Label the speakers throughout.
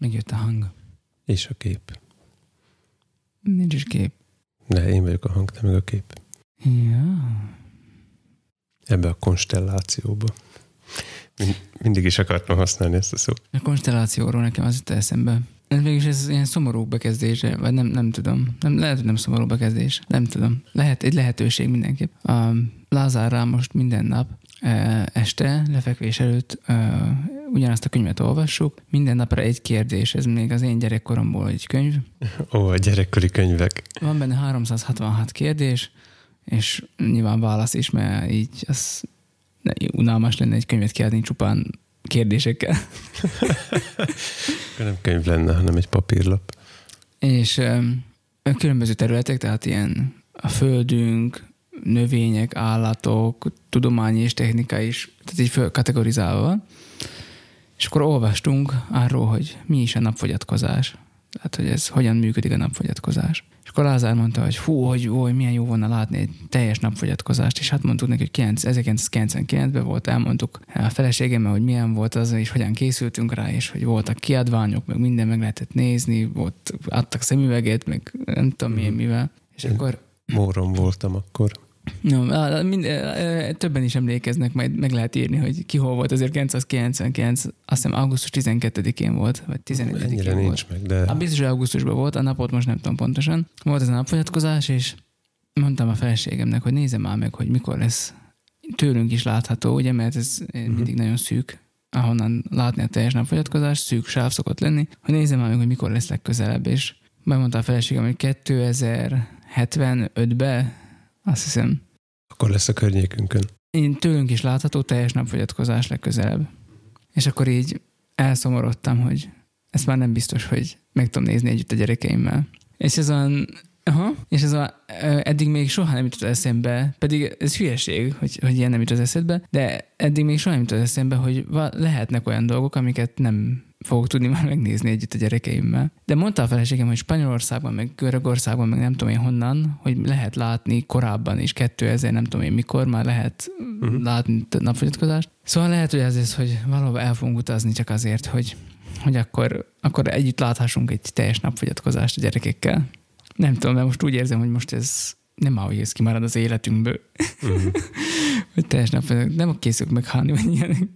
Speaker 1: Megjött a hang.
Speaker 2: És a kép.
Speaker 1: Nincs is kép.
Speaker 2: De én vagyok a hang, te meg a kép.
Speaker 1: Ja.
Speaker 2: Ebbe a konstellációba. Mind, mindig is akartam használni ezt a szót.
Speaker 1: A konstellációról nekem az jut eszembe. Ez végülis ez ilyen szomorú bekezdése, vagy nem, nem tudom. Nem, lehet, hogy nem szomorú bekezdés. Nem tudom. Lehet, egy lehetőség mindenképp. A Lázár most minden nap e, este, lefekvés előtt e, ugyanazt a könyvet olvassuk. Minden napra egy kérdés. Ez még az én gyerekkoromból egy könyv.
Speaker 2: Ó, a gyerekkori könyvek.
Speaker 1: Van benne 366 kérdés, és nyilván válasz is, mert így az unalmas lenne egy könyvet kiadni csupán kérdésekkel.
Speaker 2: Nem könyv lenne, hanem egy papírlap.
Speaker 1: És um, különböző területek, tehát ilyen a földünk, növények, állatok, tudomány és technika is, tehát így kategorizálva. És akkor olvastunk arról, hogy mi is a napfogyatkozás. Tehát, hogy ez hogyan működik a napfogyatkozás. És akkor Lázár mondta, hogy fú, hogy, hogy milyen jó volna látni egy teljes napfogyatkozást, és hát mondtuk neki, hogy 1999-ben volt, elmondtuk a feleségemmel, hogy milyen volt az, és hogyan készültünk rá, és hogy voltak kiadványok, meg minden meg lehetett nézni, volt, adtak szemüveget, meg nem tudom milyen mivel. És
Speaker 2: Én
Speaker 1: akkor
Speaker 2: Móron voltam akkor.
Speaker 1: No, mind, többen is emlékeznek, majd meg lehet írni, hogy ki hol volt 1999, azt hiszem augusztus 12-én volt, vagy 11-én
Speaker 2: Ennyire
Speaker 1: volt.
Speaker 2: nincs meg, de
Speaker 1: A biztos, hogy augusztusban volt, a napot most nem tudom pontosan. Volt ez a napfogyatkozás, és mondtam a feleségemnek, hogy nézem már meg, hogy mikor lesz tőlünk is látható, ugye, mert ez
Speaker 2: Mhm.
Speaker 1: mindig nagyon szűk, ahonnan látni a teljes napfogyatkozás, szűk sáv szokott lenni, hogy nézem már meg, hogy mikor lesz legközelebb, és megmondta a feleségem, hogy 2075-ben, azt hiszem,
Speaker 2: akkor lesz a környékünkön.
Speaker 1: én tőlünk is látható teljes napfogyatkozás legközelebb. És akkor így elszomorodtam, hogy ezt már nem biztos, hogy meg tudom nézni együtt a gyerekeimmel. És ez olyan, aha, és ez a, eddig még soha nem jutott eszembe, pedig ez hülyeség, hogy, hogy ilyen nem jut az eszedbe, de eddig még soha nem jutott eszembe, hogy va- lehetnek olyan dolgok, amiket nem fogok tudni már megnézni együtt a gyerekeimmel. De mondta a feleségem, hogy Spanyolországban, meg Görögországban, meg nem tudom én honnan, hogy lehet látni korábban is, 2000 nem tudom én mikor már lehet uh-huh. látni napfogyatkozást. Szóval lehet, hogy ez az, hogy valahol el fogunk utazni csak azért, hogy, hogy akkor, akkor együtt láthassunk egy teljes napfogyatkozást a gyerekekkel. Nem tudom, mert most úgy érzem, hogy most ez nem áll, hogy ez kimarad az életünkből.
Speaker 2: Uh-huh.
Speaker 1: hogy teljes nap, nem készülök meghalni, vagy ilyenek.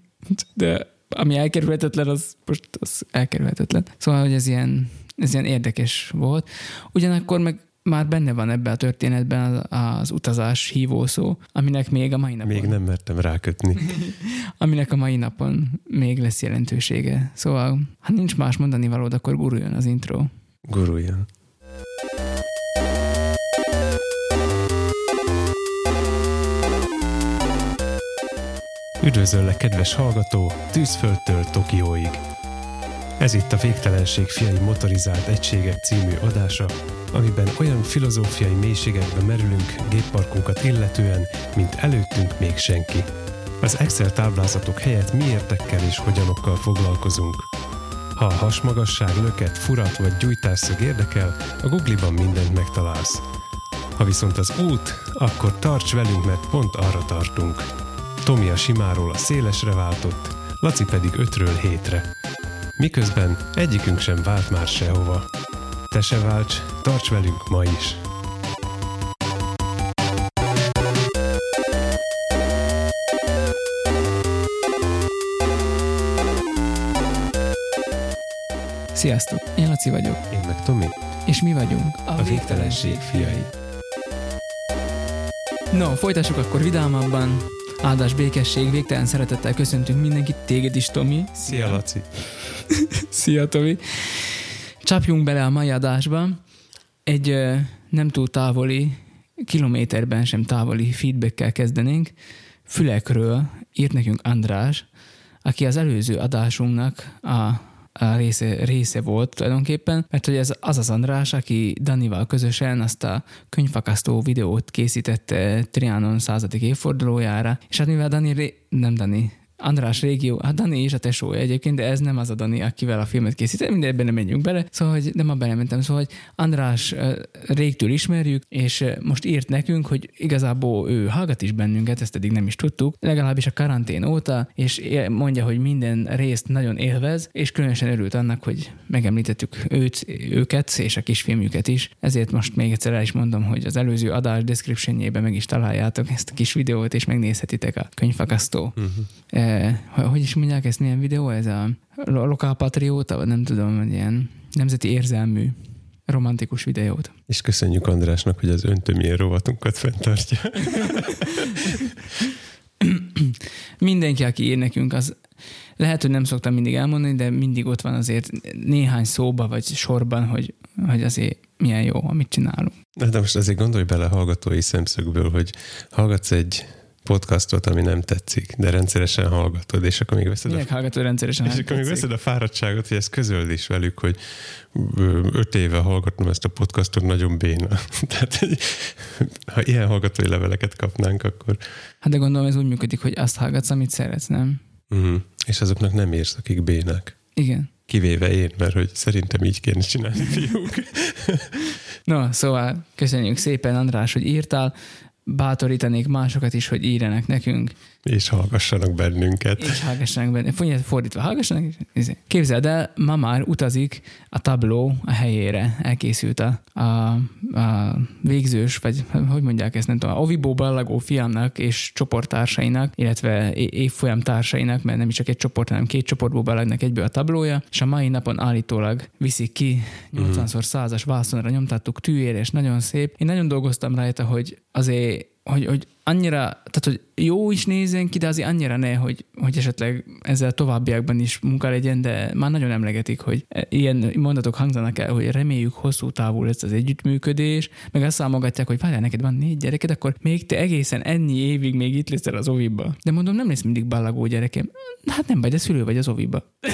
Speaker 1: De ami elkerülhetetlen, az most az elkerülhetetlen. Szóval, hogy ez ilyen, ez ilyen érdekes volt. Ugyanakkor meg már benne van ebben a történetben az, az utazás hívószó, aminek még a mai napon,
Speaker 2: Még nem mertem rákötni.
Speaker 1: aminek a mai napon még lesz jelentősége. Szóval, ha nincs más mondani valód, akkor guruljon az intro.
Speaker 2: Guruljon. Üdvözöllek, kedves hallgató, Tűzföldtől Tokióig. Ez itt a Végtelenség fiai motorizált egységek című adása, amiben olyan filozófiai mélységekbe merülünk gépparkunkat illetően, mint előttünk még senki. Az Excel táblázatok helyett miértekkel és hogyanokkal foglalkozunk. Ha a hasmagasság, löket, furat vagy gyújtásszög érdekel, a Google-ban mindent megtalálsz. Ha viszont az út, akkor tarts velünk, mert pont arra tartunk. Tomi a simáról a szélesre váltott, Laci pedig ötről hétre. Miközben egyikünk sem vált már sehova. Te se válts, tarts velünk ma is!
Speaker 1: Sziasztok! Én Laci vagyok,
Speaker 2: Én meg Tomi,
Speaker 1: és mi vagyunk
Speaker 2: a végtelenség fiai.
Speaker 1: No, folytassuk akkor vidámabban. Áldás, békesség, végtelen szeretettel köszöntünk mindenkit, téged is, Tomi.
Speaker 2: Szia Laci!
Speaker 1: Szia, Tomi. Csapjunk bele a mai adásba. Egy ö, nem túl távoli, kilométerben sem távoli feedbackkel kezdenénk. Fülekről írt nekünk András, aki az előző adásunknak a a része, része volt tulajdonképpen, mert hogy ez az az András, aki Danival közösen azt a könyvfakasztó videót készítette Trianon századik évfordulójára, és hát mivel Dani, ré- nem Dani, András régió, hát Dani is a tesója egyébként, de ez nem az a Dani, akivel a filmet készített, mindenben nem menjünk bele, szóval, hogy nem ma belementem, szóval, hogy András régtől ismerjük, és most írt nekünk, hogy igazából ő hallgat is bennünket, ezt eddig nem is tudtuk, legalábbis a karantén óta, és mondja, hogy minden részt nagyon élvez, és különösen örült annak, hogy megemlítettük őt, őket és a kisfilmjüket is. Ezért most még egyszer el is mondom, hogy az előző adás descriptionjében meg is találjátok ezt a kis videót, és megnézhetitek a könyvfakasztó. Uh-huh hogy is mondják ezt, milyen videó ez a lokálpatrióta, vagy nem tudom, hogy ilyen nemzeti érzelmű romantikus videót.
Speaker 2: És köszönjük Andrásnak, hogy az öntömjén rovatunkat fenntartja.
Speaker 1: Mindenki, aki ír nekünk, az lehet, hogy nem szoktam mindig elmondani, de mindig ott van azért néhány szóba vagy sorban, hogy, hogy azért milyen jó, amit csinálunk.
Speaker 2: De most azért gondolj bele hallgatói szemszögből, hogy hallgatsz egy podcastot, ami nem tetszik, de rendszeresen hallgatod, és akkor még veszed
Speaker 1: Minek a... hallgatod rendszeresen?
Speaker 2: És akkor még veszed a fáradtságot, hogy ezt közöld is velük, hogy öt éve hallgatom ezt a podcastot, nagyon béna. Tehát, ha ilyen hallgatói leveleket kapnánk, akkor...
Speaker 1: Hát de gondolom ez úgy működik, hogy azt hallgatsz, amit szeretsz, nem?
Speaker 2: Uh-huh. És azoknak nem érsz, akik bénák.
Speaker 1: Igen.
Speaker 2: Kivéve én, mert hogy szerintem így kéne csinálni, fiúk.
Speaker 1: no, szóval köszönjük szépen, András, hogy írtál bátorítanék másokat is, hogy írjanak nekünk.
Speaker 2: És hallgassanak bennünket.
Speaker 1: És hallgassanak bennünket. Fordítva, hallgassanak. Képzeld el, ma már utazik a tabló a helyére. Elkészült a, a, a végzős, vagy hogy mondják ezt, nem tudom, a Ovibó ballagó fiamnak és csoporttársainak, illetve évfolyam társainak, mert nem is csak egy csoport, hanem két csoportból ballagnak egyből a tablója, és a mai napon állítólag viszik ki 80x100-as vászonra nyomtattuk tűére, és nagyon szép. Én nagyon dolgoztam rajta, hogy azért hogy, hogy annyira, tehát hogy jó is nézzen ki, de azért annyira ne, hogy, hogy esetleg ezzel továbbiakban is munka legyen, de már nagyon emlegetik, hogy ilyen mondatok hangzanak el, hogy reméljük hosszú távú lesz az együttműködés, meg azt számogatják, hogy várjál, neked van négy gyereked, akkor még te egészen ennyi évig még itt leszel az oviba. De mondom, nem lesz mindig ballagó gyerekem. Hát nem vagy, de szülő vagy az oviba.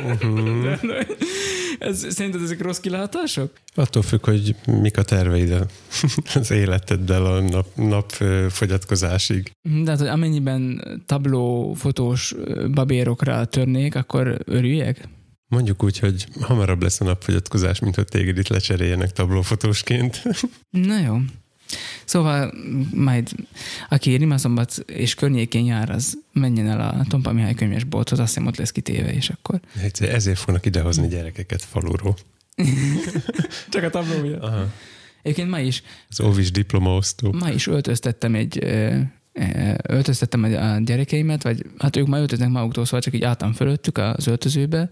Speaker 1: Uh-huh. Ez, szerinted ezek rossz kilátások?
Speaker 2: Attól függ, hogy mik a terveid az életeddel a nap, nap fogyatkozásig.
Speaker 1: De hát, hogy amennyiben tabló fotós babérokra törnék, akkor örüljek?
Speaker 2: Mondjuk úgy, hogy hamarabb lesz a napfogyatkozás, mint hogy téged itt lecseréljenek tablófotósként.
Speaker 1: Na jó. Szóval majd aki Rimaszombat és környékén jár, az menjen el a Tompa Mihály könyvesbolthoz, azt hiszem ott lesz kitéve, és akkor...
Speaker 2: Ezért fognak idehozni gyerekeket faluról.
Speaker 1: Csak a tablója. Aha. Egyébként ma is...
Speaker 2: Az óvis diplomaosztó.
Speaker 1: Ma is öltöztettem egy öltöztettem a gyerekeimet, vagy hát ők már öltöznek maguktól, szóval csak így álltam fölöttük az öltözőbe,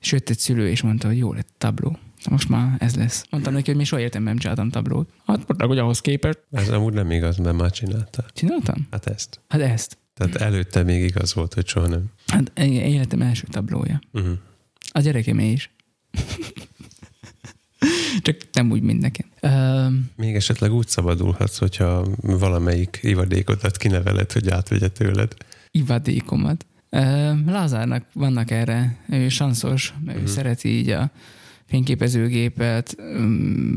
Speaker 1: és jött egy szülő, és mondta, hogy jó lett tabló. Most már ez lesz. Mondtam neki, hogy mi soha értem nem csináltam tablót. Hát mondták, hogy ahhoz képest.
Speaker 2: Ez amúgy nem igaz, mert már csináltál.
Speaker 1: Csináltam?
Speaker 2: Hát ezt.
Speaker 1: Hát ezt.
Speaker 2: Tehát előtte még igaz volt, hogy soha nem.
Speaker 1: Hát életem első tablója. Uh-huh. A gyerekemé is. Csak nem úgy, mint nekem. Uh,
Speaker 2: Még esetleg úgy szabadulhatsz, hogyha valamelyik ivadékodat kineveled, hogy átvegye tőled.
Speaker 1: Ivadékomat? Uh, Lázárnak vannak erre, ő sanszos, uh-huh. ő mhm. szereti így a fényképezőgépet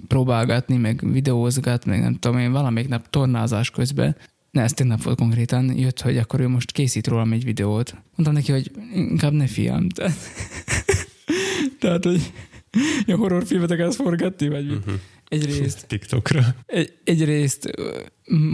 Speaker 1: próbálgatni, meg videózgat, meg nem tudom én, valamelyik nap tornázás közben ne, ez tegnap volt konkrétan, jött, hogy akkor ő most készít rólam egy videót. Mondtam neki, hogy inkább ne fiam. Tehát, tehát hogy a horrorfilmet akarsz forgatni, vagy uh-huh. Egyrészt...
Speaker 2: TikTokra.
Speaker 1: Egy, egyrészt,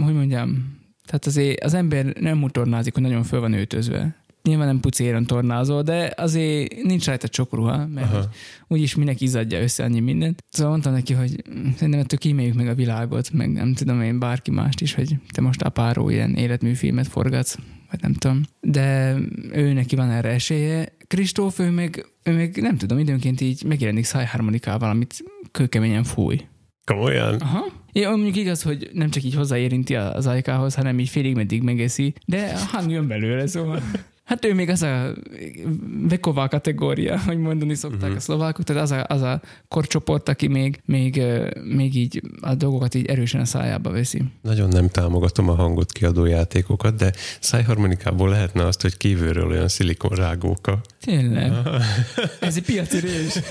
Speaker 1: hogy mondjam, tehát azért az ember nem úgy tornázik, hogy nagyon föl van öltözve. Nyilván nem pucéron tornázol, de azért nincs rajta sok ruha, mert Aha. úgyis minek izadja össze annyi mindent. Szóval mondtam neki, hogy szerintem ettől kíméljük meg a világot, meg nem tudom én bárki mást is, hogy te most apáról ilyen életműfilmet forgatsz, vagy nem tudom. De ő neki van erre esélye. Kristóf, ő meg, ő meg nem tudom, időnként így megjelenik szájharmonikával, amit kőkeményen fúj.
Speaker 2: Komolyan?
Speaker 1: Aha. Ja, mondjuk igaz, hogy nem csak így hozzáérinti az ajkához, hanem így félig meddig megeszi, de hang jön belőle, szóval. Hát ő még az a veková kategória, hogy mondani szokták uh-huh. a szlovákok, tehát az a, az a korcsoport, aki még, még, még így a dolgokat így erősen a szájába veszi.
Speaker 2: Nagyon nem támogatom a hangot kiadó játékokat, de szájharmonikából lehetne azt, hogy kívülről olyan szilikonrágóka.
Speaker 1: Tényleg. Ez egy piaci rés.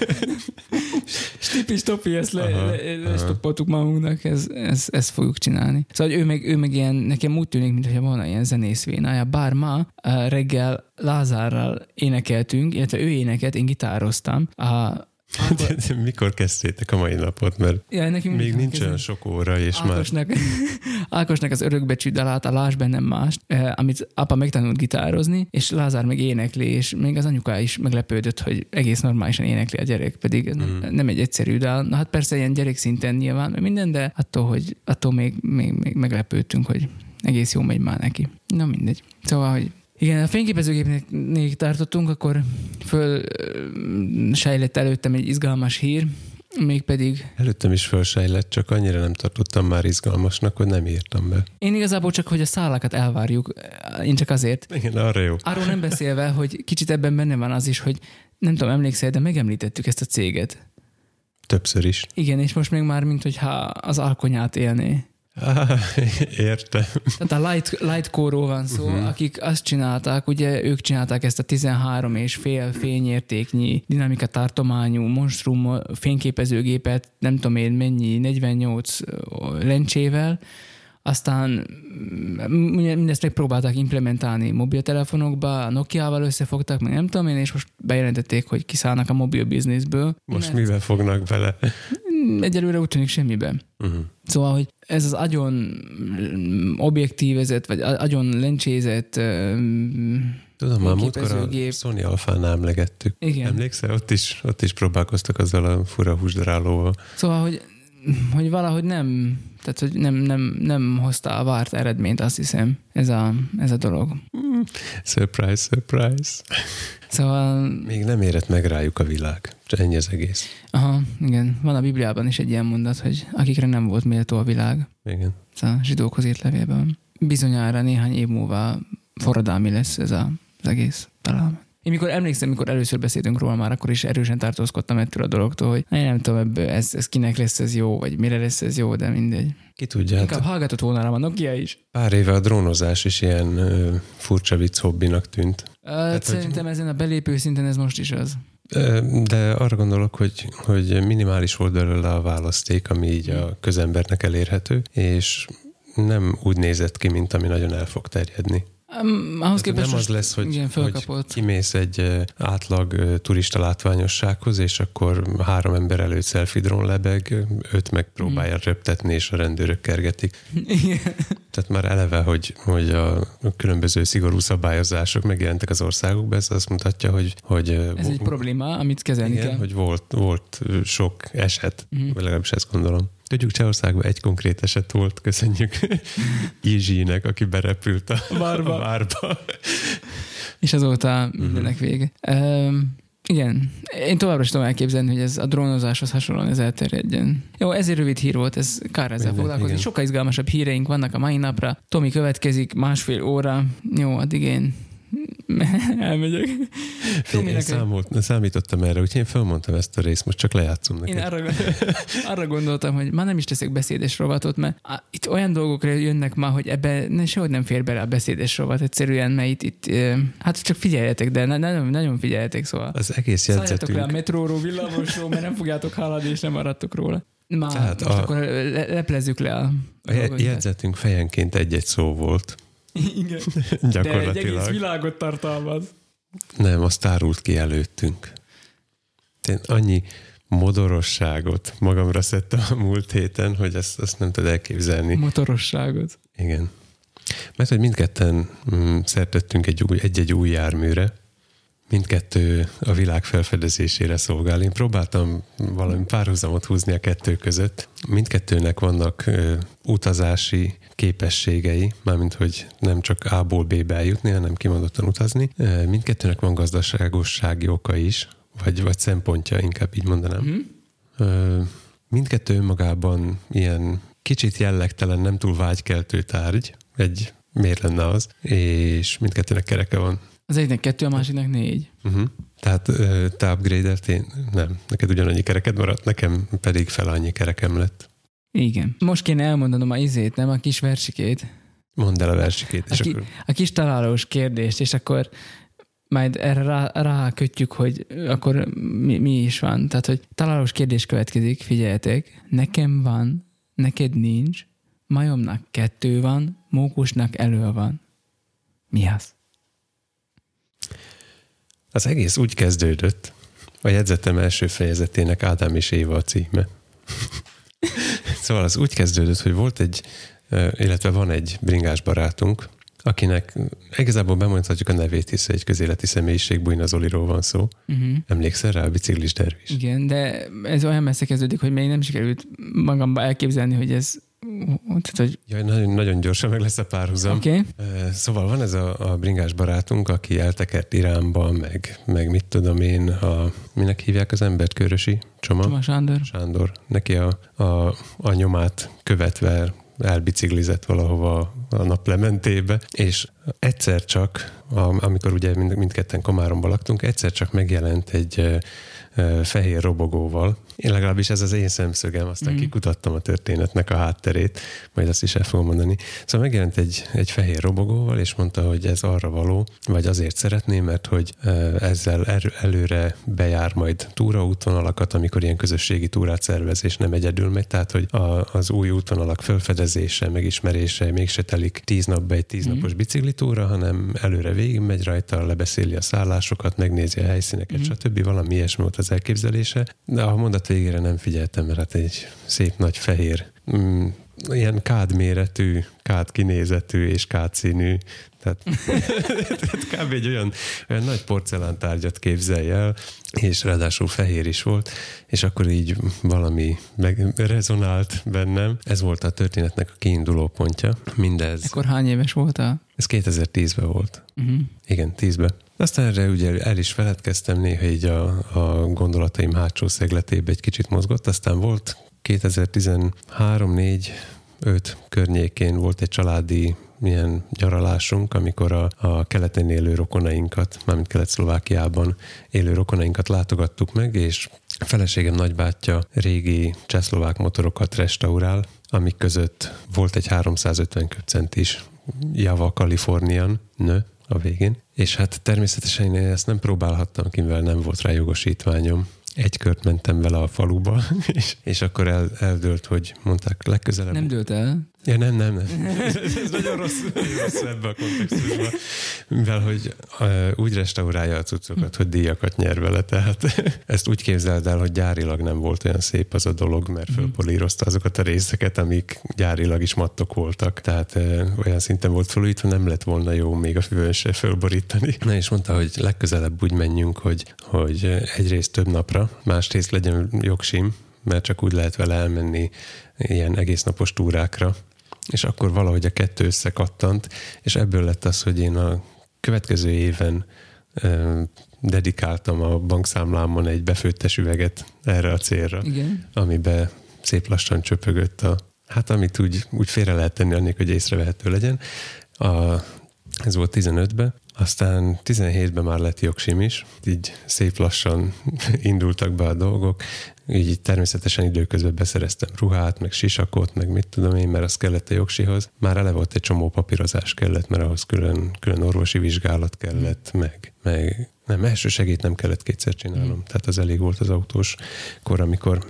Speaker 1: Stipi, stopi, ezt le,
Speaker 2: Aha,
Speaker 1: le, le
Speaker 2: aha.
Speaker 1: magunknak, ez, ez, ezt fogjuk csinálni. Szóval ő meg, ő meg ilyen, nekem úgy tűnik, mintha volna ilyen zenész vénája, bár ma uh, reggel Lázárral énekeltünk, illetve ő énekelt, én gitároztam. A,
Speaker 2: De- de Mikor kezdtétek a mai napot? Mert
Speaker 1: ja, nekünk
Speaker 2: még nincs olyan sok óra, és már
Speaker 1: Ákosnak, Ákosnak az örökbecsű dalát, a Lás bennem más, eh, amit apa megtanult gitározni, és Lázár meg énekli, és még az anyuká is meglepődött, hogy egész normálisan énekli a gyerek, pedig ez
Speaker 2: Mhm.
Speaker 1: nem, egy egyszerű dal. Na hát persze ilyen gyerek szinten nyilván, minden, de attól, hogy attól még, még, még meglepődtünk, hogy egész jó megy már neki. Na mindegy. Szóval, hogy igen, a fényképezőgépnél tartottunk, akkor föl sejlett előttem egy izgalmas hír, mégpedig
Speaker 2: előttem is felsejlett, csak annyira nem tartottam már izgalmasnak, hogy nem írtam be.
Speaker 1: Én igazából csak, hogy a szálakat elvárjuk, én csak azért.
Speaker 2: Igen, arra jó.
Speaker 1: Arról nem beszélve, hogy kicsit ebben benne van az is, hogy nem tudom, emlékszel, de megemlítettük ezt a céget.
Speaker 2: Többször is.
Speaker 1: Igen, és most még már, mint hogyha az alkonyát élné.
Speaker 2: Ah, értem.
Speaker 1: Tehát a Light, Lightcore-ról van szó, uh-huh. akik azt csinálták, ugye ők csinálták ezt a 13 és fél fényértéknyi dinamika tartományú monstrum fényképezőgépet, nem tudom én mennyi, 48 lencsével, aztán mindezt megpróbálták implementálni mobiltelefonokba, a Nokia-val összefogtak, meg nem tudom én, és most bejelentették, hogy kiszállnak a mobil bizniszből.
Speaker 2: Most
Speaker 1: Mert
Speaker 2: mivel fognak bele?
Speaker 1: Egyelőre úgy tűnik semmiben.
Speaker 2: Uh-huh.
Speaker 1: Szóval, hogy ez az agyon objektívezett, vagy agyon lencsézett
Speaker 2: Tudom, már múltkor a. Sony Alpha-nál emlegettük.
Speaker 1: Igen.
Speaker 2: Emlékszel? Ott is, ott is próbálkoztak azzal a fura húsdarálóval.
Speaker 1: Szóval, hogy, hogy valahogy nem, tehát, hogy nem, nem, nem hozta a várt eredményt, azt hiszem, ez a, ez a dolog.
Speaker 2: Surprise, surprise.
Speaker 1: Szóval,
Speaker 2: Még nem érett meg rájuk a világ. Ennyi az egész.
Speaker 1: aha, igen, van a Bibliában is egy ilyen mondat, hogy akikre nem volt méltó a világ,
Speaker 2: Igen.
Speaker 1: ez a zsidókhoz írt levélben. Bizonyára néhány év múlva forradalmi lesz ez a, az egész talán. Én mikor emlékszem, mikor először beszéltünk róla már, akkor is erősen tartózkodtam ettől a dologtól, hogy én nem tudom, ebből ez, ez kinek lesz ez jó, vagy mire lesz ez jó, de mindegy.
Speaker 2: Ki tudja,
Speaker 1: Inkább
Speaker 2: hát
Speaker 1: hallgatott volna rám a Nokia is.
Speaker 2: pár éve a drónozás is ilyen ö, furcsa vicc hobbinak tűnt.
Speaker 1: Hát,
Speaker 2: hogy-
Speaker 1: Szerintem ezen a belépő szinten ez most is az.
Speaker 2: De arra gondolok, hogy, hogy minimális volt belőle a választék, ami így a közembernek elérhető, és nem úgy nézett ki, mint ami nagyon el fog terjedni.
Speaker 1: Um, ahhoz képest
Speaker 2: nem az lesz, hogy,
Speaker 1: igen,
Speaker 2: hogy kimész egy átlag turista látványossághoz, és akkor három ember előtt selfie drón lebeg, öt megpróbálja
Speaker 1: Mhm.
Speaker 2: röptetni, és a rendőrök kergetik.
Speaker 1: Igen.
Speaker 2: Tehát már eleve, hogy, hogy a különböző szigorú szabályozások megjelentek az országokban, ez azt mutatja, hogy, hogy
Speaker 1: Ez egy probléma, amit kezelni
Speaker 2: igen,
Speaker 1: kell.
Speaker 2: hogy volt, volt sok eset, vagy legalábbis ezt gondolom. Tudjuk, Csehországban egy konkrét eset volt, köszönjük Izsinek, aki berepült a
Speaker 1: Várba.
Speaker 2: a várba.
Speaker 1: És azóta
Speaker 2: Mhm.
Speaker 1: mindennek vége. Um, igen, én továbbra is tudom elképzelni, hogy ez a drónozáshoz hasonlóan ez elterjedjen. Jó, ez egy rövid hír volt, ez kár ezzel foglalkozni. Sokkal izgalmasabb híreink vannak a mai napra. Tomi következik másfél óra. Jó, addig én elmegyek. Tominek
Speaker 2: én számolt, számítottam erre, úgyhogy én felmondtam ezt a részt, most csak lejátszom neked.
Speaker 1: Én arra, arra gondoltam, hogy már nem is teszek beszédes rovatot, mert á, itt olyan dolgokra jönnek ma, hogy ebbe ne, sehogy nem fér bele a beszédes rovat, egyszerűen, mert itt, itt hát csak figyeljetek, de nagyon, nagyon figyeljetek, szóval.
Speaker 2: Az egész
Speaker 1: Szálljatok le a
Speaker 2: jegyzetünk,
Speaker 1: metróról, villamosról, mert nem fogjátok hallani, és nem maradtok róla. Már
Speaker 2: Tehát
Speaker 1: most
Speaker 2: a-
Speaker 1: akkor le, leplezzük le a,
Speaker 2: a jegyzetünk fejenként egy-egy szó volt.
Speaker 1: Igen, de egy egész világot tartalmaz.
Speaker 2: Nem, az tárult ki előttünk. Én annyi modorosságot magamra szedtem a múlt héten, hogy ezt, ezt nem tud elképzelni.
Speaker 1: Motorosságot.
Speaker 2: Igen. Mert hogy mindketten mm, szertettünk egy új, egy-egy új járműre, mindkettő a világ felfedezésére szolgál. Én próbáltam valami párhuzamot húzni a kettő között. Mindkettőnek vannak ö, utazási képességei, mármint hogy nem csak A-ból B-be eljutni, hanem kimondottan utazni. Mindkettőnek van gazdaságossági oka is, vagy, vagy szempontja, inkább így mondanám.
Speaker 1: Hm?
Speaker 2: Ö, mindkettő önmagában ilyen kicsit jellegtelen, nem túl vágykeltő tárgy, egy miért lenne az, és mindkettőnek kereke van.
Speaker 1: Az egynek kettő, a másiknak négy.
Speaker 2: Uh-huh. Tehát te upgrade én nem, neked ugyanannyi kereked maradt, nekem pedig fel annyi kerekem lett.
Speaker 1: Igen. Most kéne elmondanom a izét, nem a kis versikét.
Speaker 2: Mondd el a versikét, és
Speaker 1: Aki-
Speaker 2: akkor
Speaker 1: a kis találós kérdést, és akkor majd erre rá, rá kötjük, hogy akkor mi, mi is van. Tehát, hogy találós kérdés következik, figyeljetek, nekem van, neked nincs, majomnak kettő van, mókusnak elő van. Mi az?
Speaker 2: Az egész úgy kezdődött, a jegyzetem első fejezetének Ádám és Éva a címe. szóval az úgy kezdődött, hogy volt egy, illetve van egy bringás barátunk, akinek igazából bemondhatjuk a nevét, hisz egy közéleti személyiség, Bujna Zoliról van szó. Uh-huh. Emlékszel rá, a biciklis dervis?
Speaker 1: Igen, de ez olyan messze kezdődik, hogy még nem sikerült magamba elképzelni, hogy ez tehát, hogy...
Speaker 2: Jaj, nagyon, nagyon gyorsan meg lesz a párhuzam.
Speaker 1: Okay.
Speaker 2: Szóval van ez a, a bringás barátunk, aki eltekert Iránba, meg, meg mit tudom én, a, minek hívják az embert, Körösi? Csoma?
Speaker 1: Csoma Sándor.
Speaker 2: Sándor. Neki a, a, a nyomát követve elbiciklizett valahova a naplementébe, és egyszer csak, amikor ugye mind, mindketten Komáromba laktunk, egyszer csak megjelent egy fehér robogóval. Én legalábbis ez az én szemszögem, aztán mm. kikutattam a történetnek a hátterét, majd azt is el fogom mondani. Szóval megjelent egy, egy fehér robogóval, és mondta, hogy ez arra való, vagy azért szeretném, mert hogy ezzel előre bejár majd túraútvonalakat, amikor ilyen közösségi túrát szervez, és nem egyedül megy, tehát hogy a, az új útvonalak felfedezése, megismerése mégse telik tíz napba egy tíz mm. napos biciklitúra, hanem előre végig megy rajta, lebeszéli a szállásokat, megnézi a helyszíneket, mm. stb. Valami ilyesmi volt az elképzelése. De a mondat végére nem figyeltem, mert hát egy szép nagy fehér, mm, ilyen kád méretű, kád kinézetű és kád színű, tehát, tehát kb. egy olyan, olyan nagy porcelántárgyat képzelj el, és ráadásul fehér is volt, és akkor így valami meg rezonált bennem. Ez volt a történetnek a kiinduló pontja. Mindez.
Speaker 1: Ekkor hány éves voltál?
Speaker 2: Ez 2010-ben volt. Uh-huh. Igen, 10-ben. Aztán erre ugye el is feledkeztem, néha így a, a gondolataim hátsó szegletébe egy kicsit mozgott, aztán volt 2013 4 5 környékén volt egy családi milyen nyaralásunk, amikor a, a keleten élő rokonainkat, mármint Kelet-Szlovákiában élő rokonainkat látogattuk meg, és a feleségem nagybátyja régi csehszlovák motorokat restaurál, amik között volt egy 350 köbcentis Java Californian nő, a végén. És hát természetesen én ezt nem próbálhattam, mivel nem volt rá jogosítványom. Egy kört mentem vele a faluba, és, és akkor el, eldőlt, hogy mondták legközelebb.
Speaker 1: Nem dőlt el?
Speaker 2: Ja, nem, nem, nem. Ez, ez nagyon rossz, nagyon rossz ebbe a kontextusban. Mivel, hogy uh, úgy restaurálja a cuccokat, hogy díjakat nyer vele. Tehát ezt úgy képzeld el, hogy gyárilag nem volt olyan szép az a dolog, mert mhm. fölpolírozta azokat a részeket, amik gyárilag is mattok voltak. Tehát uh, olyan szinten volt fölújítva, nem lett volna jó még a füvön se fölborítani. Na és mondta, hogy legközelebb úgy menjünk, hogy, hogy egyrészt több napra, másrészt legyen jogsim, mert csak úgy lehet vele elmenni ilyen egésznapos túrákra, és akkor valahogy a kettő összekattant, és ebből lett az, hogy én a következő éven dedikáltam a bankszámlámon egy befőttes üveget erre a célra,
Speaker 1: Igen.
Speaker 2: amiben szép lassan csöpögött a, hát amit úgy, úgy félre lehet tenni, annék, hogy észrevehető legyen. A, ez volt 15-ben, aztán 17-ben már lett jogsim is, így szép lassan indultak be a dolgok, így természetesen időközben beszereztem ruhát, meg sisakot, meg mit tudom én, mert az kellett a jogsihoz. Már eleve volt egy csomó papírozás kellett, mert ahhoz külön, külön orvosi vizsgálat kellett, meg, meg nem, első segít nem kellett kétszer csinálnom. Mm. Tehát az elég volt az autós kor, amikor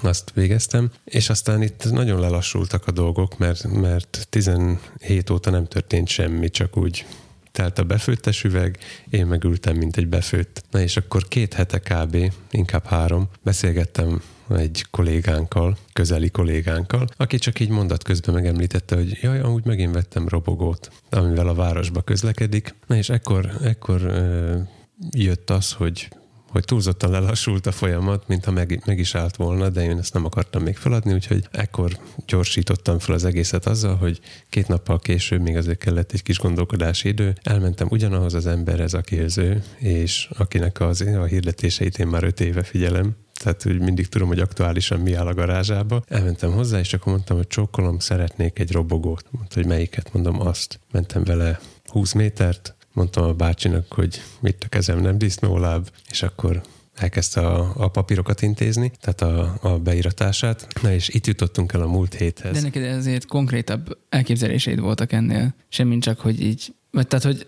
Speaker 2: azt végeztem, és aztán itt nagyon lelassultak a dolgok, mert, mert 17 óta nem történt semmi, csak úgy telt a befőttes üveg, én megültem, mint egy befőtt. Na és akkor két hete kb., inkább három, beszélgettem egy kollégánkkal, közeli kollégánkkal, aki csak így mondat közben megemlítette, hogy jaj, amúgy megint vettem robogót, amivel a városba közlekedik. Na és ekkor, ekkor ö, jött az, hogy hogy túlzottan lelassult a folyamat, mintha meg, meg is állt volna, de én ezt nem akartam még feladni, úgyhogy ekkor gyorsítottam fel az egészet azzal, hogy két nappal később még azért kellett egy kis gondolkodási idő. Elmentem ugyanahoz az emberhez, aki az ő, és akinek az, a hirdetéseit én már öt éve figyelem, tehát hogy mindig tudom, hogy aktuálisan mi áll a garázsába. Elmentem hozzá, és akkor mondtam, hogy csókolom, szeretnék egy robogót. Mondta, hogy melyiket, mondom azt. Mentem vele 20 métert, mondtam a bácsinak, hogy mit a kezem nem disznóláb, és akkor elkezdte a, a papírokat intézni, tehát a, a beiratását, na és itt jutottunk el a múlt héthez.
Speaker 1: De neked ezért konkrétabb elképzeléseid voltak ennél, semmint csak, hogy így, vagy tehát, hogy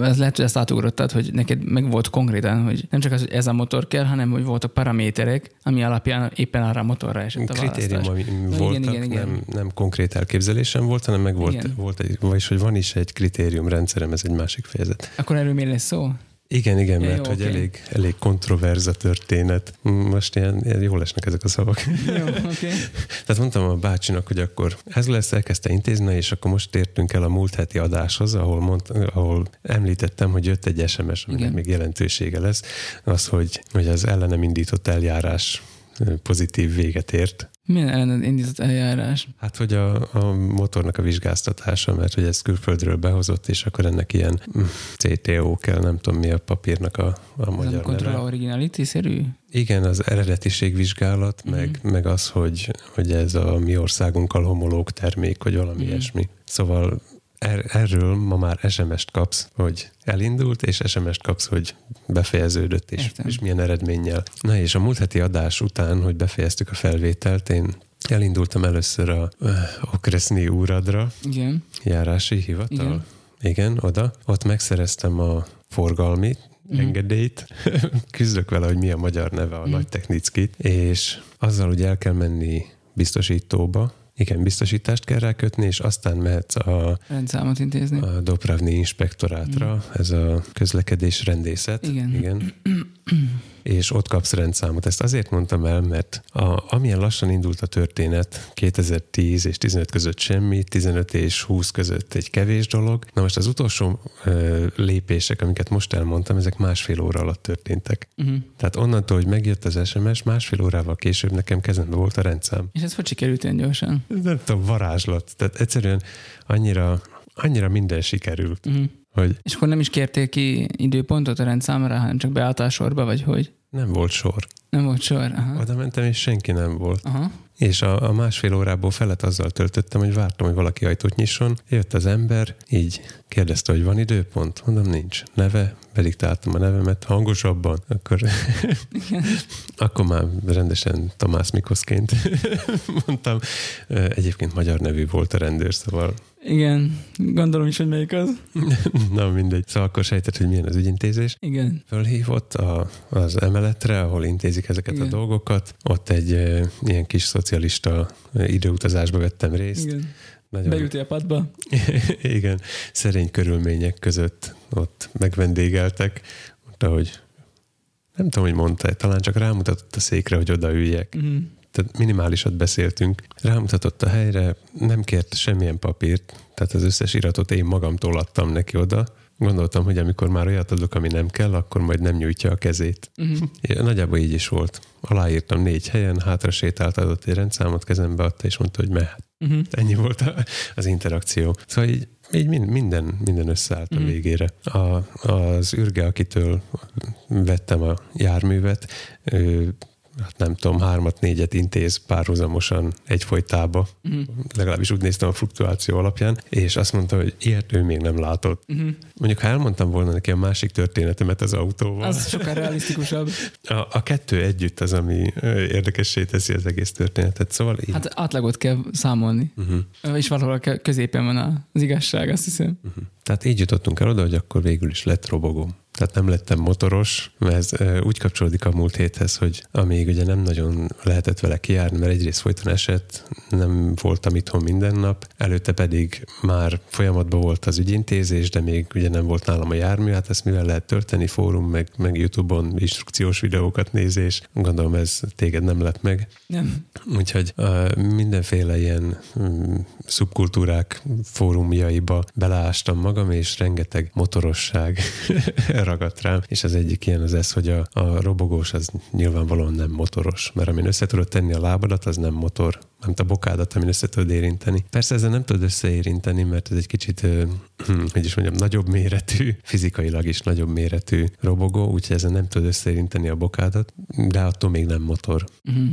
Speaker 1: ez lehet, hogy ezt átugrottad, hogy neked meg volt konkrétan, hogy nem csak az, hogy ez a motor kell, hanem hogy voltak paraméterek, ami alapján éppen arra a motorra esett a
Speaker 2: Kritérium,
Speaker 1: Na,
Speaker 2: voltak,
Speaker 1: igen, igen, igen.
Speaker 2: Nem, nem konkrét elképzelésem volt, hanem meg volt,
Speaker 1: Igen.
Speaker 2: volt egy, vagyis hogy van is egy kritériumrendszerem, ez egy másik fejezet.
Speaker 1: Akkor erről mi lesz szó?
Speaker 2: Igen, igen, mert
Speaker 1: jó,
Speaker 2: hogy
Speaker 1: oké.
Speaker 2: elég, elég kontroverz a történet. Most ilyen, ilyen jól esnek ezek a szavak.
Speaker 1: Jó. Okay.
Speaker 2: Tehát mondtam a bácsinak, hogy akkor ez lesz, elkezdte intézni, és akkor most értünk el a múlt heti adáshoz, ahol, mond, ahol említettem, hogy jött egy SMS, aminek
Speaker 1: Igen.
Speaker 2: még jelentősége lesz, az, hogy, hogy az ellenem indított eljárás pozitív véget ért.
Speaker 1: Milyen ellened indított eljárás?
Speaker 2: Hát, hogy a, a motornak a vizsgáztatása, mert hogy ez külföldről behozott, és akkor ennek ilyen mm, CTO kell, nem tudom mi a papírnak a, a
Speaker 1: Ez
Speaker 2: magyar
Speaker 1: control originality-szerű?
Speaker 2: Igen, az eredetiségvizsgálat,
Speaker 1: Mhm.
Speaker 2: meg, meg az, hogy, hogy ez a mi országunkkal homológ termék, vagy valami
Speaker 1: Mhm.
Speaker 2: ilyesmi. Szóval er, erről ma már SMS-t kapsz, hogy elindult, és SMS-t kapsz, hogy befejeződött, és,
Speaker 1: Értem.
Speaker 2: és milyen eredménnyel. Na és a múlt heti adás után, hogy befejeztük a felvételt, én elindultam először a uh, Okreszni úradra,
Speaker 1: Igen.
Speaker 2: járási hivatal.
Speaker 1: Igen.
Speaker 2: Igen, oda. Ott megszereztem a forgalmi
Speaker 1: Mhm.
Speaker 2: engedélyt. Küzdök vele, hogy mi a magyar neve a
Speaker 1: Mhm.
Speaker 2: nagy technickit, és azzal, hogy el kell menni biztosítóba, igen, biztosítást kell rákötni, és aztán mehetsz a,
Speaker 1: Rendszámot intézni.
Speaker 2: a Dopravni inspektorátra, ez a közlekedés rendészet.
Speaker 1: Igen.
Speaker 2: igen. és ott kapsz rendszámot. Ezt azért mondtam el, mert a, amilyen lassan indult a történet, 2010 és 15 között semmi, 15 és 20 között egy kevés dolog. Na most az utolsó ö, lépések, amiket most elmondtam, ezek másfél óra alatt történtek.
Speaker 1: Uh-huh.
Speaker 2: Tehát onnantól, hogy megjött az SMS, másfél órával később nekem kezembe volt a rendszám.
Speaker 1: És ez hogy sikerült ilyen gyorsan?
Speaker 2: Nem tudom, varázslat. Tehát egyszerűen annyira, annyira minden sikerült,
Speaker 1: Uh-huh.
Speaker 2: Hogy
Speaker 1: És akkor nem is kértél ki időpontot a rendszámra, hanem csak beálltál sorba, vagy hogy?
Speaker 2: nem volt sor.
Speaker 1: Nem volt sor? Aha.
Speaker 2: Oda mentem, és senki nem volt.
Speaker 1: Aha.
Speaker 2: És a, a másfél órából felet azzal töltöttem, hogy vártam, hogy valaki ajtót nyisson. Jött az ember, így kérdezte, hogy van időpont? Mondom, nincs. Neve? Bediktáltam a nevemet hangosabban. Akkor, akkor már rendesen Tamás Mikoszként mondtam. Egyébként magyar nevű volt a rendőr, szóval
Speaker 1: Igen, gondolom is, hogy melyik az.
Speaker 2: na mindegy. Szóval akkor sejtett, hogy milyen az ügyintézés.
Speaker 1: Igen.
Speaker 2: Fölhívott a, az emeletre, ahol intézik ezeket
Speaker 1: Igen.
Speaker 2: a dolgokat. Ott egy e, ilyen kis szocialista időutazásba vettem részt.
Speaker 1: Igen.
Speaker 2: Nagyon,
Speaker 1: Beültél padba?
Speaker 2: igen, szerény körülmények között ott megvendégeltek. Mondta, hogy nem tudom, hogy mondta, talán csak rámutatott a székre, hogy odaüljek.
Speaker 1: Uh-huh.
Speaker 2: Tehát minimálisat beszéltünk. Rámutatott a helyre, nem kért semmilyen papírt, tehát az összes iratot én magamtól adtam neki oda. Gondoltam, hogy amikor már olyat adok, ami nem kell, akkor majd nem nyújtja a kezét.
Speaker 1: Uh-huh.
Speaker 2: Ja, Nagyjából így is volt. Aláírtam négy helyen, hátra sétált, adott egy rendszámot, kezembe adta, és mondta, hogy mehet.
Speaker 1: Uh-huh.
Speaker 2: Ennyi volt a, az interakció. Szóval így, így min- minden, minden összeállt a
Speaker 1: Mhm.
Speaker 2: végére. A, az ürge, akitől vettem a járművet, ő, hát nem tudom, hármat, négyet intéz párhuzamosan egyfolytába.
Speaker 1: Uh-huh.
Speaker 2: Legalábbis úgy néztem a fluktuáció alapján, és azt mondta, hogy ilyet ő még nem látott.
Speaker 1: Uh-huh.
Speaker 2: Mondjuk, ha elmondtam volna neki a másik történetemet az autóval,
Speaker 1: Az sokkal realisztikusabb.
Speaker 2: a, a kettő együtt az, ami érdekessé teszi az egész történetet. Szóval így.
Speaker 1: Hát átlagot kell számolni.
Speaker 2: Uh-huh.
Speaker 1: És valahol ke- középen van az igazság, azt hiszem.
Speaker 2: Uh-huh. Tehát így jutottunk el oda, hogy akkor végül is lett robogóm. Tehát nem lettem motoros, mert ez úgy kapcsolódik a múlt héthez, hogy amíg ugye nem nagyon lehetett vele kijárni, mert egyrészt folyton esett, nem voltam itthon minden nap, előtte pedig már folyamatban volt az ügyintézés, de még ugye nem volt nálam a jármű, hát ezt mivel lehet tölteni, fórum, meg, meg Youtube-on instrukciós videókat nézés, gondolom ez téged nem lett meg.
Speaker 1: Nem.
Speaker 2: Úgyhogy uh, mindenféle ilyen um, szubkultúrák fórumjaiba beleástam magam, és rengeteg motorosság ragadt rám, és az egyik ilyen az ez, hogy a, a robogós az nyilvánvalóan nem motoros, mert amin össze tudod tenni a lábadat, az nem motor, nem a bokádat, amin össze tudod érinteni. Persze ezzel nem tudod összeérinteni, mert ez egy kicsit, hogy is mondjam, nagyobb méretű, fizikailag is nagyobb méretű robogó, úgyhogy ezzel nem tudod összeérinteni a bokádat, de attól még nem motor.
Speaker 1: Uh-huh.